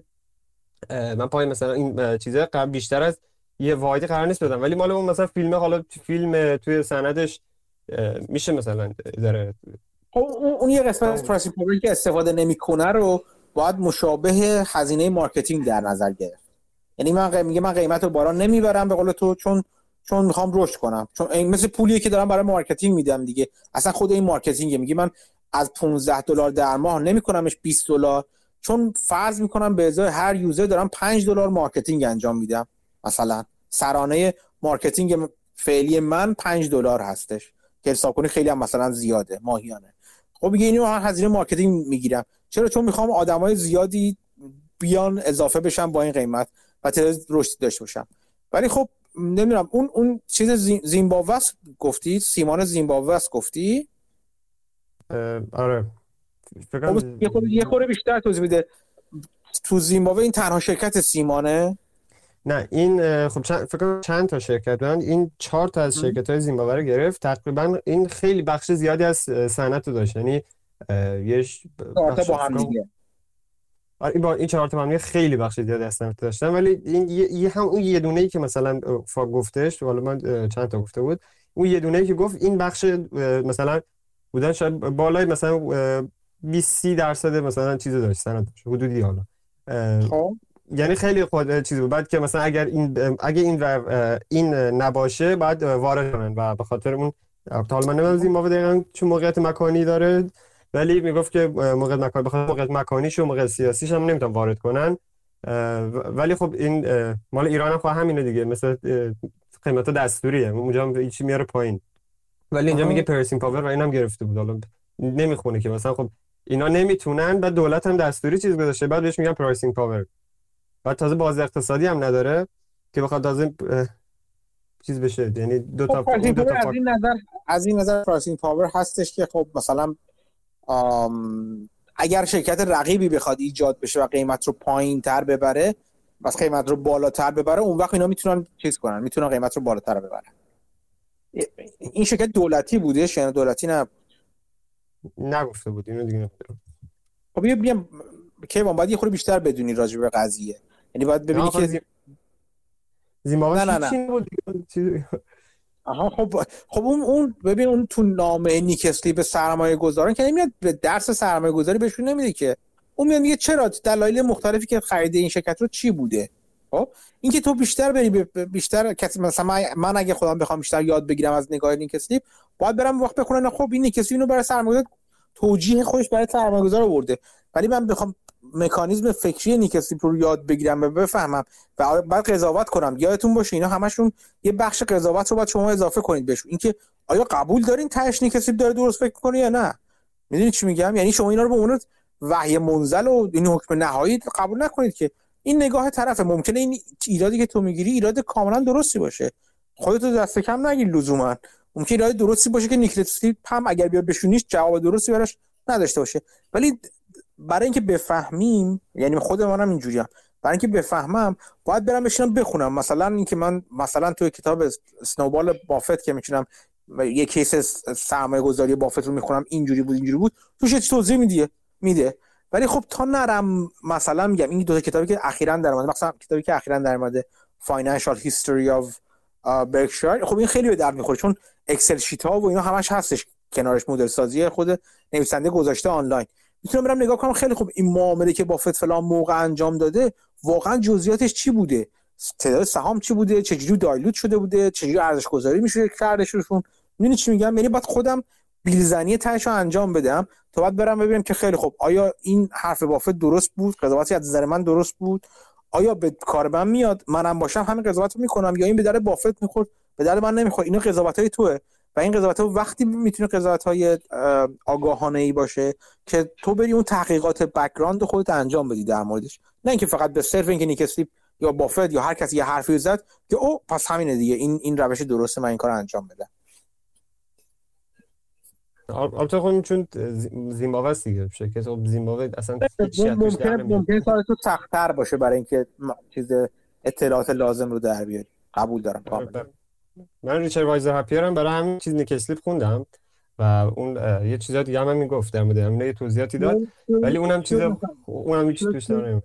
من پای مثلا این چیزا قبل بیشتر از یه واحدی قرار نیست بدم. ولی مال اون مثلا فیلم حالا فیلم توی سندش میشه مثلا ذره خب، اون یه قسمت از pricing که استفاده نمی‌کنه رو باید مشابه هزینه marketing در نظر گرفت. یعنی من میگه من قیمت رو بالا نمی‌برم به قول تو چون چون می‌خوام رشد کنم. چون این مثل پولیه که دارم برای marketing میدم دیگه. اصلا خود این marketingه. میگه من از 15 دلار در ماه نمیکنمش 20 دلار. چون فرض می‌کنم به ازای هر user دارم 5 دلار marketing انجام میدم. مثلا سرانه marketing فعلی من 5 دلار هستش. که حساب کنی خیلی هم مثلا زیاده ماهیانه. خب میگه اینو من هزینه marketing می‌گیرم. چرا؟ چون می‌خوام آدمای زیادی بیان اضافه بشن با این قیمت و تعداد رشد داشته باشم. ولی خب نمی‌دونم اون اون چیز زیمبابوه گفتی؟ سیمان زیمبابوه گفتی؟ آره. خب یه خورده یه خورده بیشتر توضیح بده تو زیمبابوه این تنها شرکت سیمانه؟ نه این خب چند فکر چند تا شرکت بودن. این چهار تا از شرکت های زیمبابوه رو گرفت. تقریبا این خیلی بخش زیادی از صنعت رو داشت. یعنی یه با هم دیگه. این با این چهار تا خیلی بخش زیادی از صنعت داشتن ولی این یه هم اون یه دونه ای که مثلا فا گفتش حالا من چند تا گفته بود اون یه دونه ای که گفت این بخش مثلا بودن شاید بالای مثلا 20 30 درصد مثلا چیزو داشت صنعت داشت حدودی حالا. خب. یعنی خیلی خود چیزی بود. بعد که مثلا اگر این اگه این این نباشه بعد وارد کنن و به خاطر اون حالا من نمی‌دونم دقیقاً چون موقعیت مکانی داره. ولی می‌گفت که موقعیت مکانی بخاطر موقعیت مکانیش و موقعیت سیاسیش هم نمی‌تونن وارد کنن. ولی خب این مال ایران هم خب همینه دیگه مثل قیمت دستوریه. اونجا هیچی میاره پایین. ولی اینجا میگه pricing power و اینم گرفته بود. حالا نمی‌خونه که مثلا خب اینا نمی‌تونن بعد دولت هم دستوری چیز گذاشته. بعد بهش میگن pricing power. بعد تازه باز اقتصادی هم نداره که بخواد تازه چیز بشه. یعنی دو تا, خب دو تا از این نظر از این نظر pricing power هستش که خب مثلا اگر شرکت رقیبی بخواد ایجاد بشه و قیمت رو پایین تر ببره بس قیمت رو بالاتر ببره اون وقت اینا می‌تونن چیز کنن می‌تونن قیمت رو بالاتر ببرن. این شرکت دولتی بوده شنو دولتی نه. نگفته بود اینو دیگه نمی‌دونم خب بیا بیا کیوان باید یه خورده بیشتر بدونی راجع به قضیه. یعنی باید ببینی که زیمبابوه نه نه نه. آها خب خب اون اون ببین اون تو نامه نیکسلی به سرمایه گذاران که نمیاد به درس سرمایه گذاری بهشون نمیده که. اون میاد میگه چرا دلایل مختلفی که خرید این شرکت رو چی بوده؟ خب اینکه تو بیشتر بری بیشتر کسی مثلا من اگه خودم بخوام بیشتر یاد بگیرم از نگاه نیکسلی باید برم وقت بخونم. خب این نیکسلی اینو برای سرمایه توجیه خودش برای سرمایه گذار آورده. ولی من بخوام مکانیزم فکری نیک اسلیپ رو یاد بگیرم و بفهمم و بعد قضاوت کنم. یادتون باشه اینا همشون یه بخش قضاوت رو باید شما اضافه کنید بهشون. اینکه آیا قبول دارین تهش نیک اسلیپ داره درست فکر کنه یا نه؟ می‌دونید چی میگم؟ یعنی شما اینا رو به عنوان وحی منزل و این حکم نهایی قبول نکنید که. این نگاه طرفه. ممکنه این ایرادی که تو می‌گیری ایراد کاملا درستی باشه. خودتو دست کم نگیر لزوما. ممکن ایراد درستی باشه که نیکلسلیپ هم اگر بیاد بشونیش جواب درستی براش نداشته باشه. ولی برای اینکه بفهمیم یعنی خود منم اینجوریم برای اینکه بفهمم باید برم بشینم بخونم. مثلا اینکه من مثلا توی کتاب سنوبال بافت که می‌تونم یه کیس سرمایه گذاری بافت رو می‌خونم اینجوری بود اینجوری بود توش توضیح میده میده. ولی خب تا نرم مثلا میگم این دو تا کتابی که اخیرا در اومده مثلا کتابی که اخیرا در اومده Financial History of برکشایر خب این خیلی به درد می‌خوره چون اکسل شیت ها و اینا همش هستش کنارش مدل سازی خود نویسنده گذاشته آنلاین. می‌تونم برم نگاه کنم خیلی خوب. این معامله که بافت فلان موقع انجام داده واقعا جزئیاتش چی بوده؟ تعداد سهام چی بوده؟ چجوری دایلوت شده بوده؟ چجوری ارزش گذاری میشه کردش روشون می‌دونی چی میگم؟ یعنی باید خودم بیلزنی تهش رو انجام بدم تا بعد برم ببینم که خیلی خوب. آیا این حرف بافت درست بود؟ قضاوتی از نظر من درست بود؟ آیا به کار من میاد؟ منم باشم همین قضاوت می‌کنم یا این به درد بافت می‌خورد؟ به درد من نمی‌خورد. اینا قضاوت های و این قضاوت ها وقتی می‌تونه قضاوت های آگاهانه ای باشه که تو بری اون تحقیقات background خودت انجام بدی در موردش. نه اینکه فقط به صرف اینکه نیک اسلیپ یا بافت یا هر کسی یه حرفی زد که او پس همینه دیگه این این روش درسته من این کار انجام بدم البته خب چون زیمبابوه است دیگه شرکت خب زیمبابوه اصلا ممکنه ممکنه کار تو سخت‌تر باشه برای اینکه چیز اطلاعات لازم رو در بیاری. قبول دارم کاملا. من Richer, Wiser, Happier م برای همین چیز نیک اسلیپ خوندم و اون یه چیزا دیگه هم می‌گفت در مورد همین یه توضیحاتی داد ولی اونم چیز اونم چیز توش نمیاد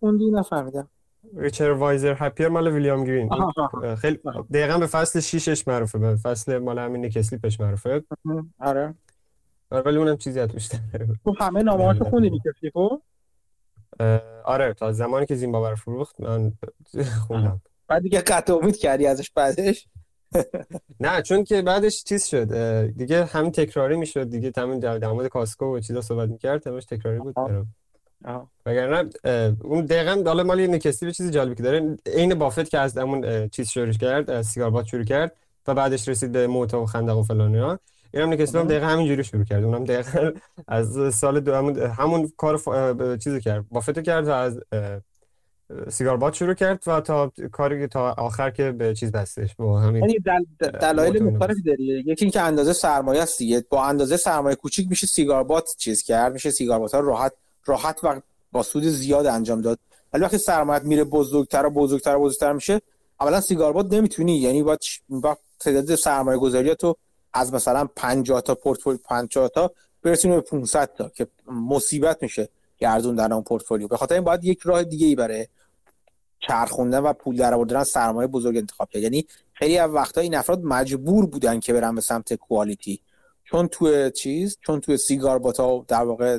خوندی نفهمیدم. Richer, Wiser, Happier مال ویلیام گرین. خیلی دقیقا به فصل 6 ش معروفه به فصل مال همین نیک اسلیپش معروفه. آره. ولی اونم چیزی توش تو همه نامه‌هاشو خوندی نیکسلیپو آره تا زمانی که زیمبابوه رو فروخت من خوندم. بعد دیگه قطع امید کردی ازش بعدش؟ نه چون که بعدش چیز شد دیگه همین تکراری می‌شد دیگه تمام در مورد کاسکو و چیزا صحبت می‌کرد تمامش تکراری بود برام. وگرنه اون دقیقا حالا مال نکستی به چیزی جالبی که داره عین بافت که از همون چیز شروع کرد سیگار باد شروع کرد و بعدش رسید به موتا و خندق و فلان ها اینم نکستی هم دقیقا همینجوری شروع کرد. اونم دقیقا از سال دو همون, همون کار ف... چیزو کرد بافت کرد و از سیگار باد شروع کرد و تا کاری تا آخر که به چیز بستش. با همین یعنی دل... دلایل مختلفی داری. یکی اینکه اندازه سرمایه است دیگه. با اندازه سرمایه کوچیک میشه سیگار باد چیز کرد. میشه سیگار باد راحت راحت و با سود زیاد انجام داد. ولی وقتی سرمایت میره بزرگتر و بزرگتر و بزرگتر میشه اولا cigar butt نمی‌تونی. یعنی با با تعداد سرمایه گذاری تو از مثلا 50 تا پورتفولیو 50 تا برسونی به 500 تا که مصیبت میشه. گردوندن اون پورتفولیو. به خاطر این باید یک راه دیگه ای برای چرخوندن و پول در آوردن سرمایه بزرگ انتخاب کرد. یعنی خیلی از وقتا این افراد مجبور بودن که برن به سمت quality چون تو چیز چون تو cigar butt ا در واقع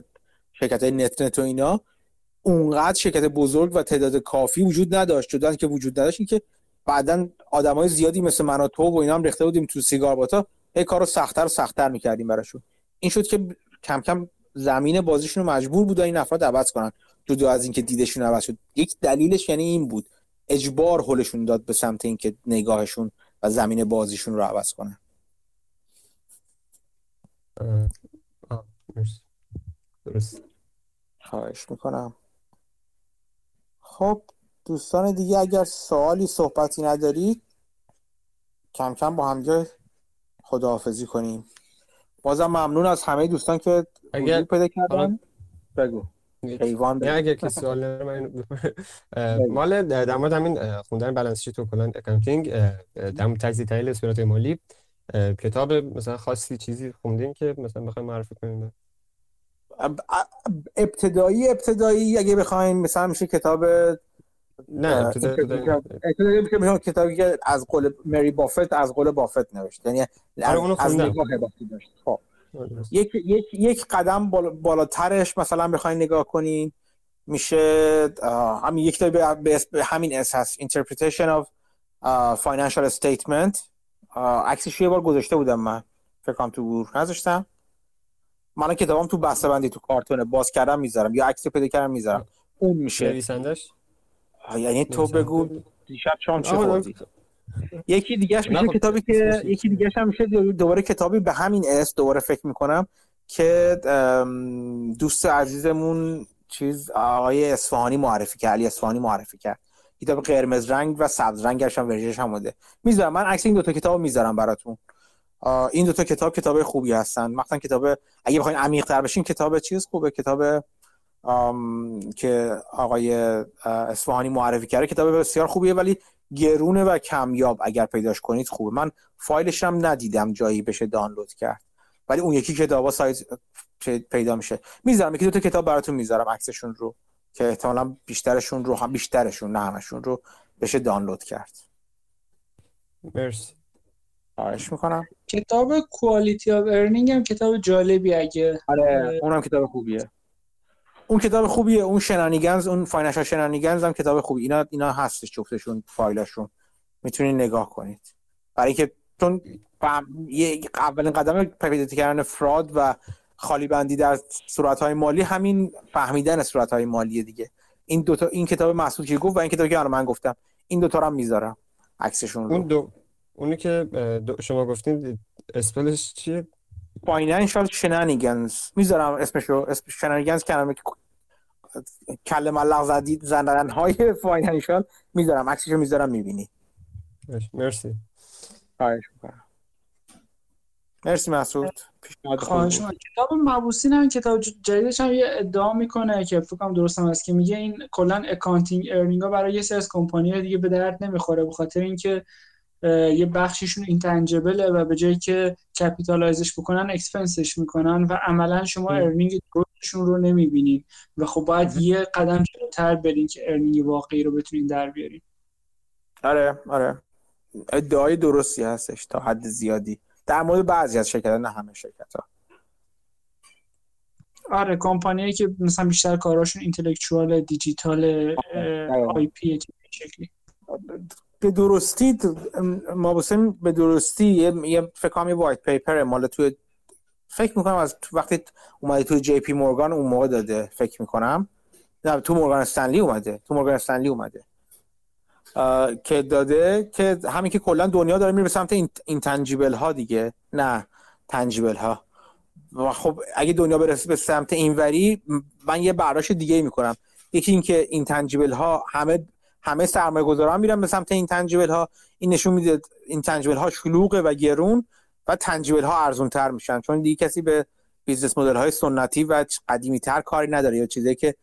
شرکت های net net و اینا اونقدر شرکت بزرگ و تعداد کافی وجود نداشت. جدا که وجود نداشت این که بعدا آدمای زیادی مثل من و تو و اینا هم ریخته بودیم تو سیگار باتا هی کارو سختتر و سختتر می‌کردیم براشون. این شد که کم کم زمین بازیشون رو مجبور بودن این افراد عوض کنن. جدا از اینکه دیدشون عوض شد. یک دلیلش یعنی این بود. اجبار حلشون داد به سمت اینکه نگاهشون و زمین بازیشون رو عوض کنن. درست. خواهش می‌کنم. خب دوستان دیگه اگر سوالی صحبتی ندارید کم کم با همین‌جا خداحافظی کنیم. بازم ممنون از همه دوستان که اگر پیدا کردن؟ بگو. حیوان اگر که سوال من (laughs) مال در مورد همین خوندن balance sheet و کلا accounting در مورد تجزیه تحلیل صورت مالی کتاب مثلا خاصی چیزی خوندین که مثلا بخوایم معرفی کنیم؟ ابتدایی ابتدایی اگه بخوایم مثلا میشه کتاب نه ابتدایی کتابی که از قول مری بافت از قول بافت نوشت یعنی آره، از نگاه داشت خب. یک یک یک قدم بالاترش مثلا بخواین نگاه کنین میشه همین یک به همین اساس interpretation of financial statement. عکسش یه بار گذاشته بودم من. فکر تو گروه نذاشتم. من کتابم تو بسته بندی تو کارتونه باز کردم می‌ذارم. یا عکس پیدا کردم می‌ذارم. اون میشه. نویسندش یعنی تو بگو دیشب شام چه خوردی یکی دیگه میشه خب، کتابی که یکی دیگه هم میشه دوباره کتابی به همین اس دوباره فکر می‌کنم که دوست عزیزمون چیز آقای اصفهانی معرفی کرد علی اصفهانی معرفی کرد. کتاب قرمز رنگ و سبز رنگش هم ورژنش هم بوده می‌ذارم من عکس این دو تا کتاب می‌ذارم براتون. این دو تا کتاب کتاب خوبی هستن. مثلا کتاب اگه بخواید عمیق تر بشین کتاب چیز خوبه؟ کتاب که آقای اصفهانی معرفی کرده کتاب بسیار خوبیه ولی گرونه و کمیاب اگر پیداش کنید خوبه. من فایلش هم ندیدم جایی بشه دانلود کرد. ولی اون یکی کتابا سایز پیدا میشه. می‌ذارم یکی دو تا کتاب براتون می‌ذارم عکسشون رو که احتمالا بیشترشون رو هم بیشترشون نه همشون رو بشه دانلود کرد. مرسی. خواهش می‌کنم. کتاب Quality of Earning هم کتاب جالبی اگه آره اونم کتاب خوبیه. اون کتاب خوبیه اون Shenanigans اون Financial Shenanigans هم کتاب خوبی. اینا اینا هستش جفتشون فایلشون می‌تونید نگاه کنید. برای اینکه چون یه اولین قدم پیدا کردن fraud و خالی بندی در صورت های مالی همین فهمیدن صورت های مالی دیگه. این دوتا این کتاب مسعود که گفت و این کتابی که من گفتم. این دوتا رو هم می‌ذارم. عکسشون رو. اون دو اونی که شما گفتین اسمش چیه؟ Financial Shenanigans می‌ذارم اسمش رو اسم Shenanigans کلمه کلمه ملق زدید زندن های financial می‌ذارم. عکسش رو می‌ذارم می‌بینی. مرسی. خواهش می‌کنم. مرسی مسعود. خواهش کتاب موبوسین هم کتاب جدیدش هم یه ادعا می‌کنه که فکر کنم درستم هست که میگه این کلا accounting earning ها برای یه سری از کمپانی دیگه به درد نمی‌خوره به خاطر اینکه یه بخشیشون intangible ه و به جایی که capitalize ش بکنن expense ش می‌کنن و عملا شما earning درستشون رو نمی‌بینین. و خب باید یه قدم جلوتر برین که earning واقعی رو بتونین در بیارین. آره آره. ادعای درستی هستش تا حد زیادی. در مورد بعضی از شرکت نه همه شرکت ها آره کمپانیایی که مثلا بیشتر کاراشون intellectual digital IP شکلی. به درستی ما به درستی یه فکر کنم یه white paper مال توی فکر می‌کنم از وقتی اومده توی جی پی مورگان اون موقع داده فکر می‌کنم. نه تو مورگان استنلی اومده. تو مورگان استنلی اومده. که داده که همین که کلا دنیا داره میره به سمت این تنجیبل ها دیگه. نه تنجیبل ها و خب اگه دنیا برسه به سمت اینوری من یه برداشت دیگه می‌کنم. یکی اینکه این تنجیبل ها همه همه سرمایه گذاران میرن به سمت این تنجیبل ها این نشون میده این تنجیبل ها شلوغه و گرون و تنجیبل ها ارزون تر میشن. چون دیگه کسی به business model های سنتی و قدیمی تر کاری نداره یا چیزی که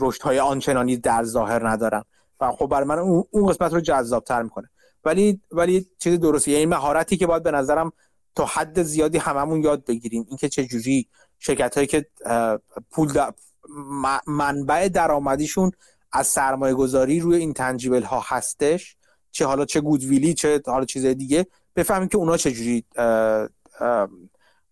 رشد های آنچنانی در ظاهر ندارن. و خب برای من اون قسمت رو جذاب تر می‌کنه. ولی ولی چیز درستی یعنی مهارتی که باید به نظرم تا حد زیادی هممون یاد بگیریم. اینکه چه جوری شرکت هایی که پول منبع درآمدیشون از سرمایه گذاری روی intangible ها هستش؟ چه حالا چه goodwill ی چه حالا چیز دیگه؟ بفهمیم که اونا چجوری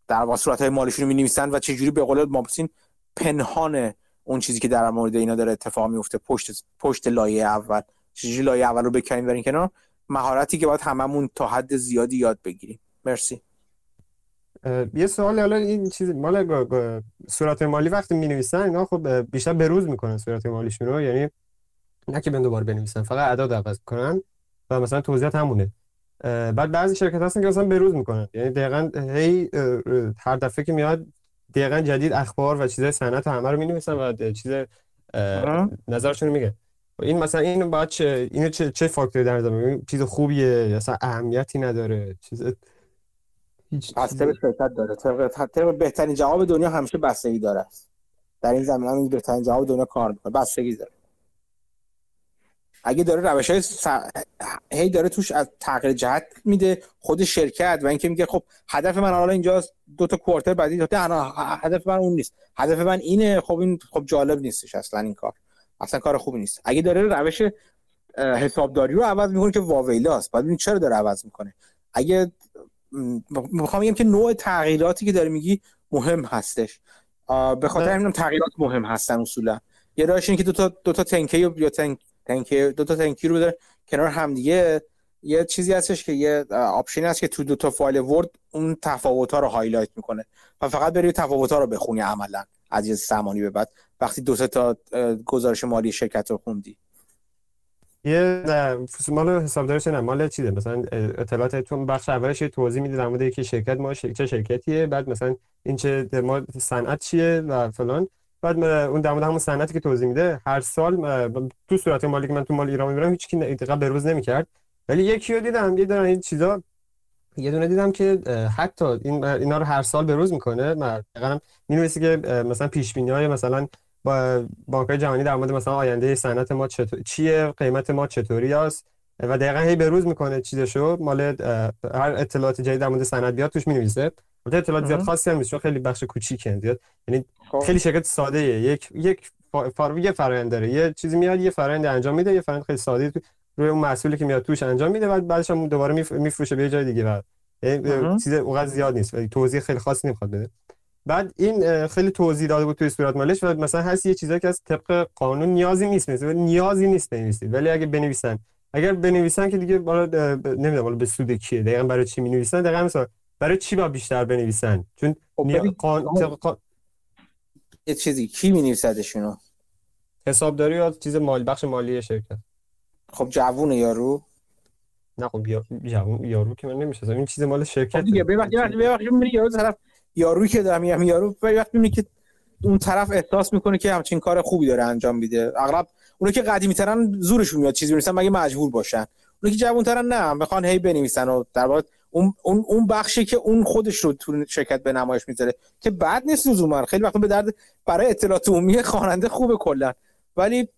در صورت های مالشون می نویسن و چجوری به قول مابسین پنهان اون چیزی که در مورد اینا داره اتفاق میفته پشت پشت لایه اول. چجوری لایه اول رو بکنیم برین کنار؟ مهارتی که باید هممون تا حد زیادی یاد بگیریم. مرسی. یه سوال حالا این چیز مال صورت مالی وقتی می نویسن اینا خب بیشتر بروز می‌کنن صورت مالیشون رو. یعنی نه که دوباره بنویسن فقط اعداد عوض کنن و مثلا توضیحات همونه. بعد بعضی شرکت هستن که مثلا بروز می‌کنن. یعنی دقیقا هی هر دفعه که میاد دقیقا جدید اخبار و چیزای صنعت همه رو می و چیز نظرشون میگه. این مثلا این باید چه اینو چه چه فاکتوری در نظر چیز خوبیه مثلا اهمیتی نداره؟ چیز هیچ بسته به شرکت داره. طبق بهترین جواب دنیا همیشه بستگی داره. است در این زمینه هم بهترین جواب دنیا کار می‌کنه. بستگی داره. اگه داره روش های س... هی داره توش از تغییر جهت میده خود شرکت و اینکه میگه خب هدف من حالا اینجا دو تا کوارتر بعدی هدف من اون نیست. هدف من اینه خب این خب جالب نیستش اصلا این کار. اصلا کار خوبی نیست. اگه داره روش حسابداری رو عوض می‌کنه که واویلاست. بعد این چرا داره عوض می‌کنه؟ اگه می‌خوام بگم که نوع تغییراتی که داره میگی مهم هستش. به خاطر همین تغییرات مهم هستن اصولا. یه راهش اینه که دو تا دو تا تنکی یا تنک تنکی دو تا تنکی رو بذاره کنار همدیگه یه چیزی هستش که یه option ی هست که تو دو تا فایل Word اون تفاوت ها رو highlight می‌کنه. و فقط بری تفاوت ها رو بخونی عملا از یه زمانی به بعد. وقتی دو تا گزارش مالی شرکت رو خوندی. یه مال حسابدارش نه مال چیزه. مثلا اطلاعات تو بخش اولش توضیح میده در مورد که شرکت ما چه شرکتیه بعد مثلا این چه ما صنعت چیه و فلان. بعد اون در مورد همون صنعتی که توضیح میده هر سال تو صورت مالی که من تو مال ایران می‌برم هیچ کی دقیقاً بروز نمی‌کرد. ولی یکی رو دیدم یه دونه این چیزا یه دونه دیدم که حتی این اینا رو هر سال بروز می‌کنه. دقیقاً می‌نویسه که مثلا پیش بینی های مثلا با بانک جهانی در مورد مثلا آینده صنعت ما چطور چیه؟ قیمت ما چطوری است؟ و دقیقا هی بروز می‌کنه چیزشو. مال هر اطلاعات جدید در مورد صنعت بیاد توش می‌نویسه. البته اطلاعات زیاد خاصی هم نیست چون خیلی بخش کوچیکه. زیاد یعنی خب. خیلی شرکت ساده ایه. یک یک فار... یه فرآیند داره. یه چیزی میاد یه فرآیند انجام میده یه فرآیند خیلی ساده روی اون مسئولی که میاد توش انجام میده و بعدش هم دوباره میفروشه به جای دیگه. بعد. یعنی چیز اونقدر زیاد نیست. ولی توضیح خیلی خاصی نمی‌خواد بده. بعد این خیلی توضیح داده بود توی صورت مالش و مثلا هست یه چیزایی که از طبق قانون نیازی نیست مثلا نیازی نیست بنویسید. ولی اگه بنویسن اگر بنویسن که دیگه بالا نمی‌دونم بالا به سود کیه دقیقاً برای چی می‌نویسن؟ دقیقاً مثلا برای چی با بیشتر بنویسن؟ چون خب قان... یه چیزی کی می‌نویسدشونو؟ حسابداری یا چیز مال بخش مالی شرکت. خب جوونه یارو. نه خب جوون یارو که من نمیشه این چیز مال شرکت خب دیگه ببخشید ببخشید میری یارو طرف یارویی که دارم میگم یارو وقتی می‌بینی که اون طرف احساس می‌کنه که همچین کار خوبی داره انجام میده. اغلب اونایی که قدیمی ترن زورشون میاد چیزی بنویسن مگه مجبور باشن؟ اونایی که جوان ترن نه می‌خوان هی بنویسن و در واقع اون اون بخشی که اون خودش رو تو شرکت به نمایش می‌ذاره که بعد نیست لزوما. خیلی وقت به درد برای اطلاعات عمومی خواننده خوبه کلا. ولی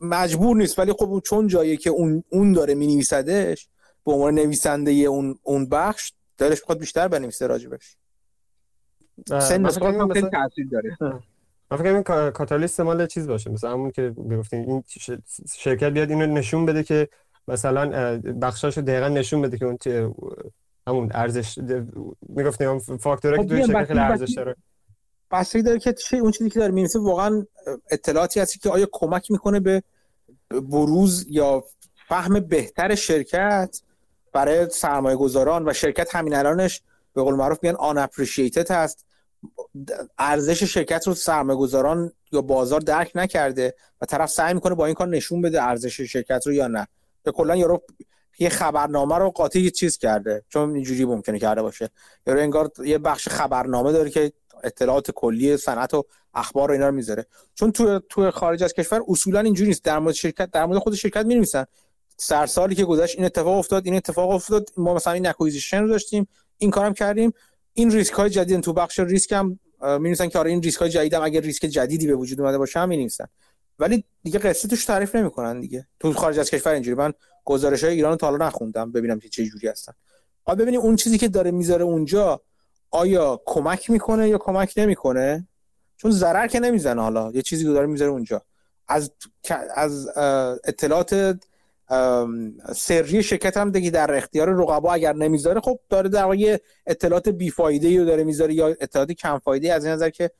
مجبور نیست. ولی خب چون جایی که اون اون داره مینویسدش به عنوان نویسنده اون اون بخش دلش خود بیشتر بنویسه راجبش. سن خیلی تاثیر داره. من فکر این کاتالیست مال چیز باشه. مثلا همون که گفتین این شرکت بیاد اینو نشون بده که مثلا بخشاشو دقیقا نشون بده که اون همون ارزش می‌گفتیم فاکتوره که خب توی شرکت خیلی ارزش داره. بستگی داره که چه اون چیزی که داره می‌نویسه واقعا اطلاعاتی هستی که آیا کمک می‌کنه به بروز یا فهم بهتر شرکت؟ برای سرمایه گذاران و شرکت همین الانش به قول معروف میگن آن هست. ارزش شرکت رو سرمایه گذاران یا بازار درک نکرده و طرف سعی می‌کنه با این کار نشون بده ارزش شرکت رو یا نه. یا کلا یارو یه خبرنامه رو قاطی چیز کرده چون اینجوری ممکنه کرده باشه. یا انگار یه بخش خبرنامه داره که اطلاعات کلی صنعت و اخبار و اینا رو می‌ذاره. چون تو تو خارج از کشور اصولا اینجوری نیست. در مورد شرکت در مورد خود شرکت می‌نویسن. سرسالی که گذشت این اتفاق افتاد این اتفاق افتاد. ما مثلا این acquisition رو داشتیم این کارم کردیم. این ریسک های جدید تو بخش ریسک هم می‌نویسن که آره این ریسک های جدید هم اگر ریسک جدیدی به وجود اومده باشه هم می‌نویسن. ولی دیگه قصه توش تعریف نمی‌کنن دیگه. تو خارج از کشور اینجوری. من گزارش های ایران تا حالا نخوندم ببینم که چه جوری هستن. حالا ببینید اون چیزی که داره می‌ذاره اونجا آیا کمک می‌کنه یا کمک نمی‌کنه؟ چون ضرر که نمی‌زنه حالا. یه چیزی که داره می‌ذاره اونجا. از از اطلاعات سری شرکت هم دیگه در اختیار رقبا اگر نمی‌ذاره خب داره در واقع اطلاعات بیفایده رو داره می‌ذاره یا اطلاعات کم فایده از این نظر که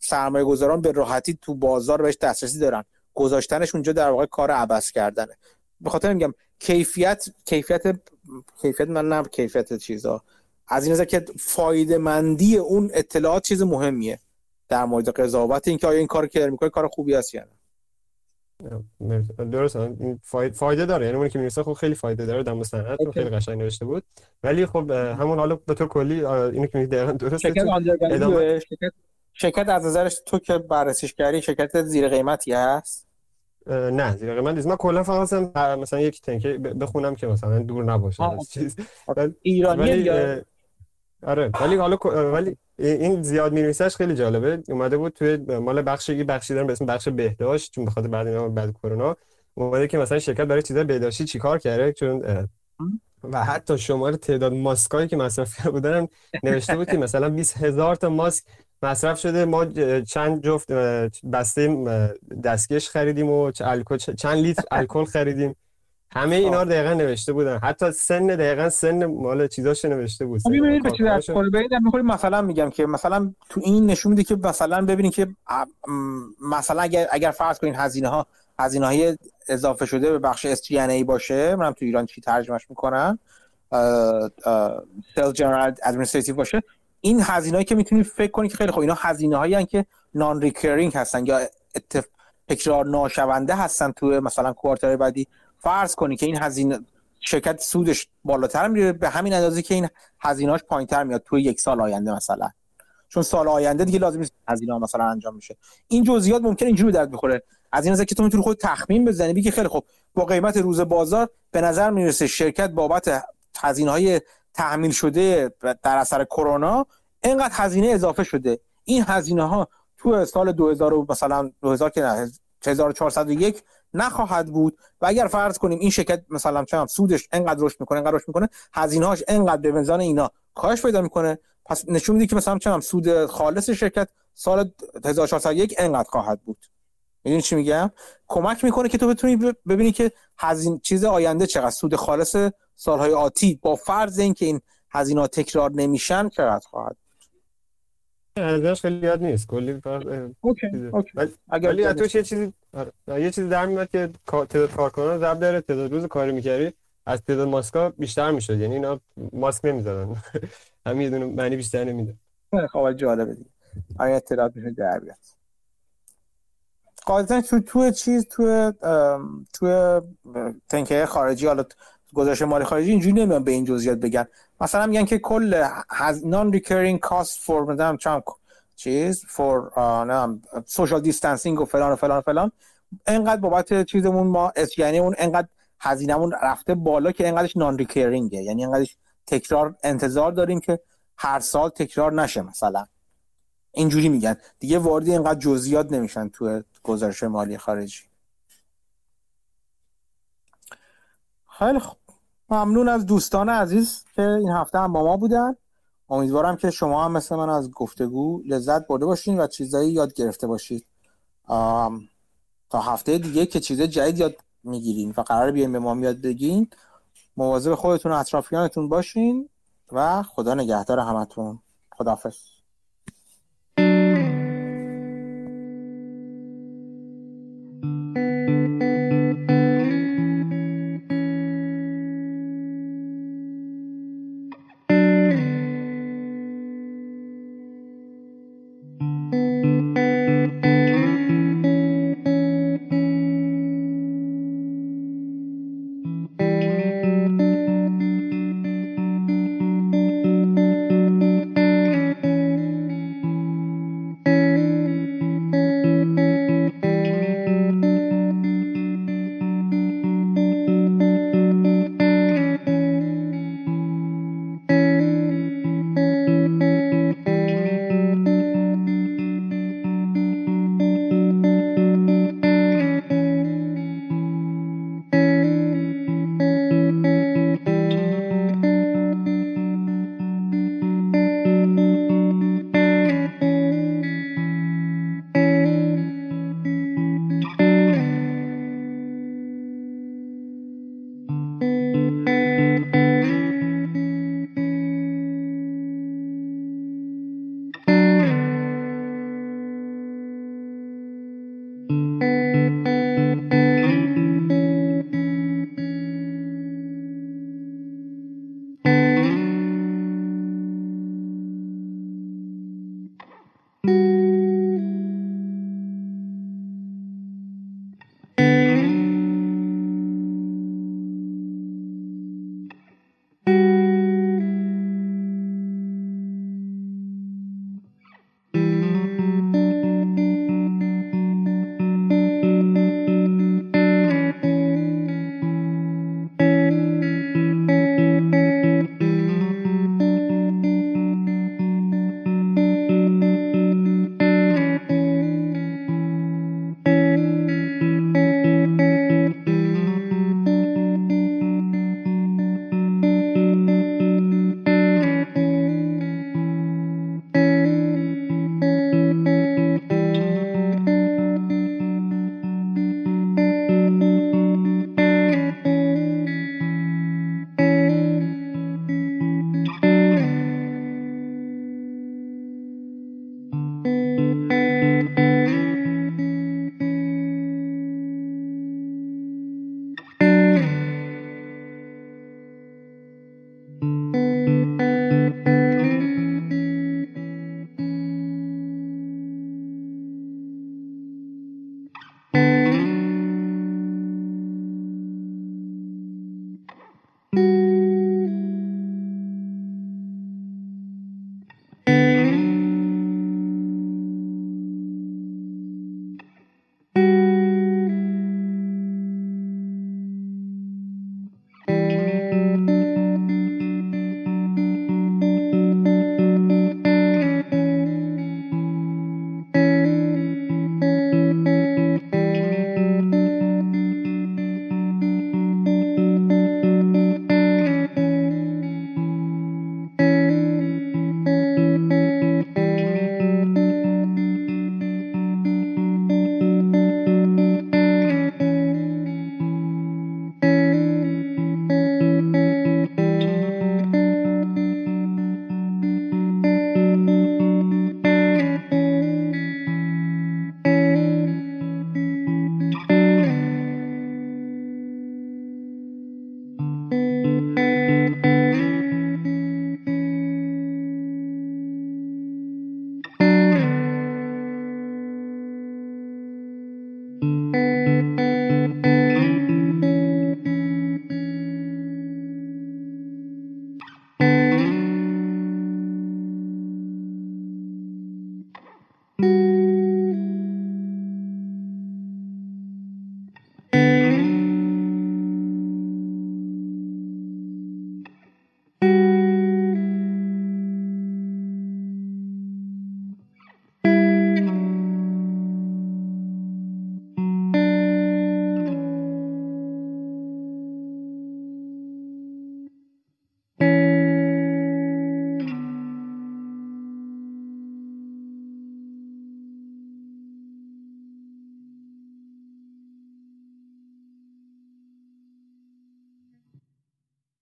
سرمایه گذاران به راحتی تو بازار بهش دسترسی دارن. گذاشتنش اونجا در واقع کار عبس کردنه. به خاطر میگم کیفیت کیفیت کیفیت من نه کیفیت چیزا. از این نظر که فایده مندی اون اطلاعات چیز مهمیه در مورد قضاوت اینکه آیا این کار که می‌کنه کار خوبی است یا نه. درست. این فایده داره. یعنی اونی که می‌رسه خب خیلی فایده داره. در صنعت okay. خیلی قشنگ نوشته بود. ولی خب همون حالا به طور کلی اینو که دقیقاً درسته شرکت ادامه... شرکت شرکت از نظرش تو که بررسیش کردی شرکت زیر قیمتی هست؟ نه زیر قیمت نیست. من کلا فقط مثلا یک تنکه بخونم که مثلا دور نباشه. از چیز. ایرانی آره. ولی حالا ولی این زیاد می‌نویسش خیلی جالبه. اومده بود توی مال بخش یه بخشی دارم به اسم بخش بهداشت چون بخاطر بعد اینا بعد کرونا. اومده که مثلا شرکت برای چیزای بهداشتی چیکار کرده؟ چون و حتی شماره تعداد ماسکایی که مصرف کرده بودن نوشته بود که مثلا 20 هزار تا ماسک مصرف شده. ما چند جفت بسته دستکش خریدیم و چند لیتر الکل خریدیم. همه اینا رو دقیقا نوشته بودن. حتی سن دقیقا سن مال چیزاش نوشته بود. ببینید به چیز مثلا میگم که مثلا تو این نشون میده که مثلا ببینید که مثلا اگر اگر فرض کنین هزینه ها هزینه های اضافه شده به بخش SG&A باشه منم تو ایران چی ترجمهش می‌کنن sale general administrative باشه. این هزینه‌ای که می‌تونید فکر کنید که خیلی خوب اینا هزینه هایی که non-recurring هستن یا تکرار ناشونده هستن تو مثلا quarter بعدی. فرض کنی که این هزینه شرکت سودش بالاتر میره به همین اندازه که این هزینه‌اش پایینتر میاد توی یک سال آینده مثلا. چون سال آینده دیگه لازم نیست هزینه مثلا انجام میشه این جزئیات ممکن اینجوری درد بخوره. از این نظر که تو می‌تونی خود تخمین بزنی بگی خیلی خوب با قیمت روز بازار به نظر می‌رسه شرکت بابت هزینه های تحمیل شده در اثر کرونا اینقدر هزینه اضافه شده. این هزینه ها تو سال 2000 مثلا 2000 که نه 1401 نخواهد بود و اگر فرض کنیم این شرکت مثلا چه سودش انقدر رشد می‌کنه انقدر رشد می‌کنه هزینه هاش انقدر به میزان اینا کاهش پیدا می‌کنه. پس نشون میده که مثلا چه سود خالص شرکت سال 1401 انقدر خواهد بود. می‌دونی چی میگم؟ کمک می‌کنه که تو بتونی ببینی که هزینه چیز آینده چقدر سود خالص سالهای آتی با فرض اینکه این هزینه تکرار نمیشن چقدر خواهد ازش خیلی یاد نیست. کلی اوکی اوکی. ولی اتوش یه چیزی آره. یه چیزی در میاد که تعداد کارکنان ضرب داره تعداد روز کاری می‌کردی از تعداد ماسکا بیشتر می‌شد. یعنی اینا ماسک نمی‌زدن. (laughs) همین یه دونه معنی بیشتر نمیده خب جالبه دیگه. آیا اطلاعات میشه در بیاد؟ قاعدتا تو تو چیز تو تو تنکه خارجی حالا گزارش مالی خارجی اینجوری نمیان به این جزئیات بگن. مثلا میگن که کل non-recurring cost for مثلا چند چیز for نه social distancing و فلان و فلان و فلان. انقدر بابت چیزمون ما یعنی اون انقدر هزینهمون رفته بالا که انقدرش non-recurring ه یعنی انقدرش تکرار انتظار داریم که هر سال تکرار نشه مثلا. اینجوری میگن. دیگه وارد اینقدر جزئیات نمیشن تو گزارش مالی خارجی. خیلی خوب ممنون از دوستان عزیز که این هفته هم با ما بودن. امیدوارم که شما هم مثل من از گفتگو لذت برده باشین و چیزایی یاد گرفته باشید. تا هفته دیگه که چیز جدید یاد می‌گیرین و قرار بیاین به ما یاد بگین مواظب خودتون و اطرافیانتون باشین و خدا نگهدار همتون. خداحافظ.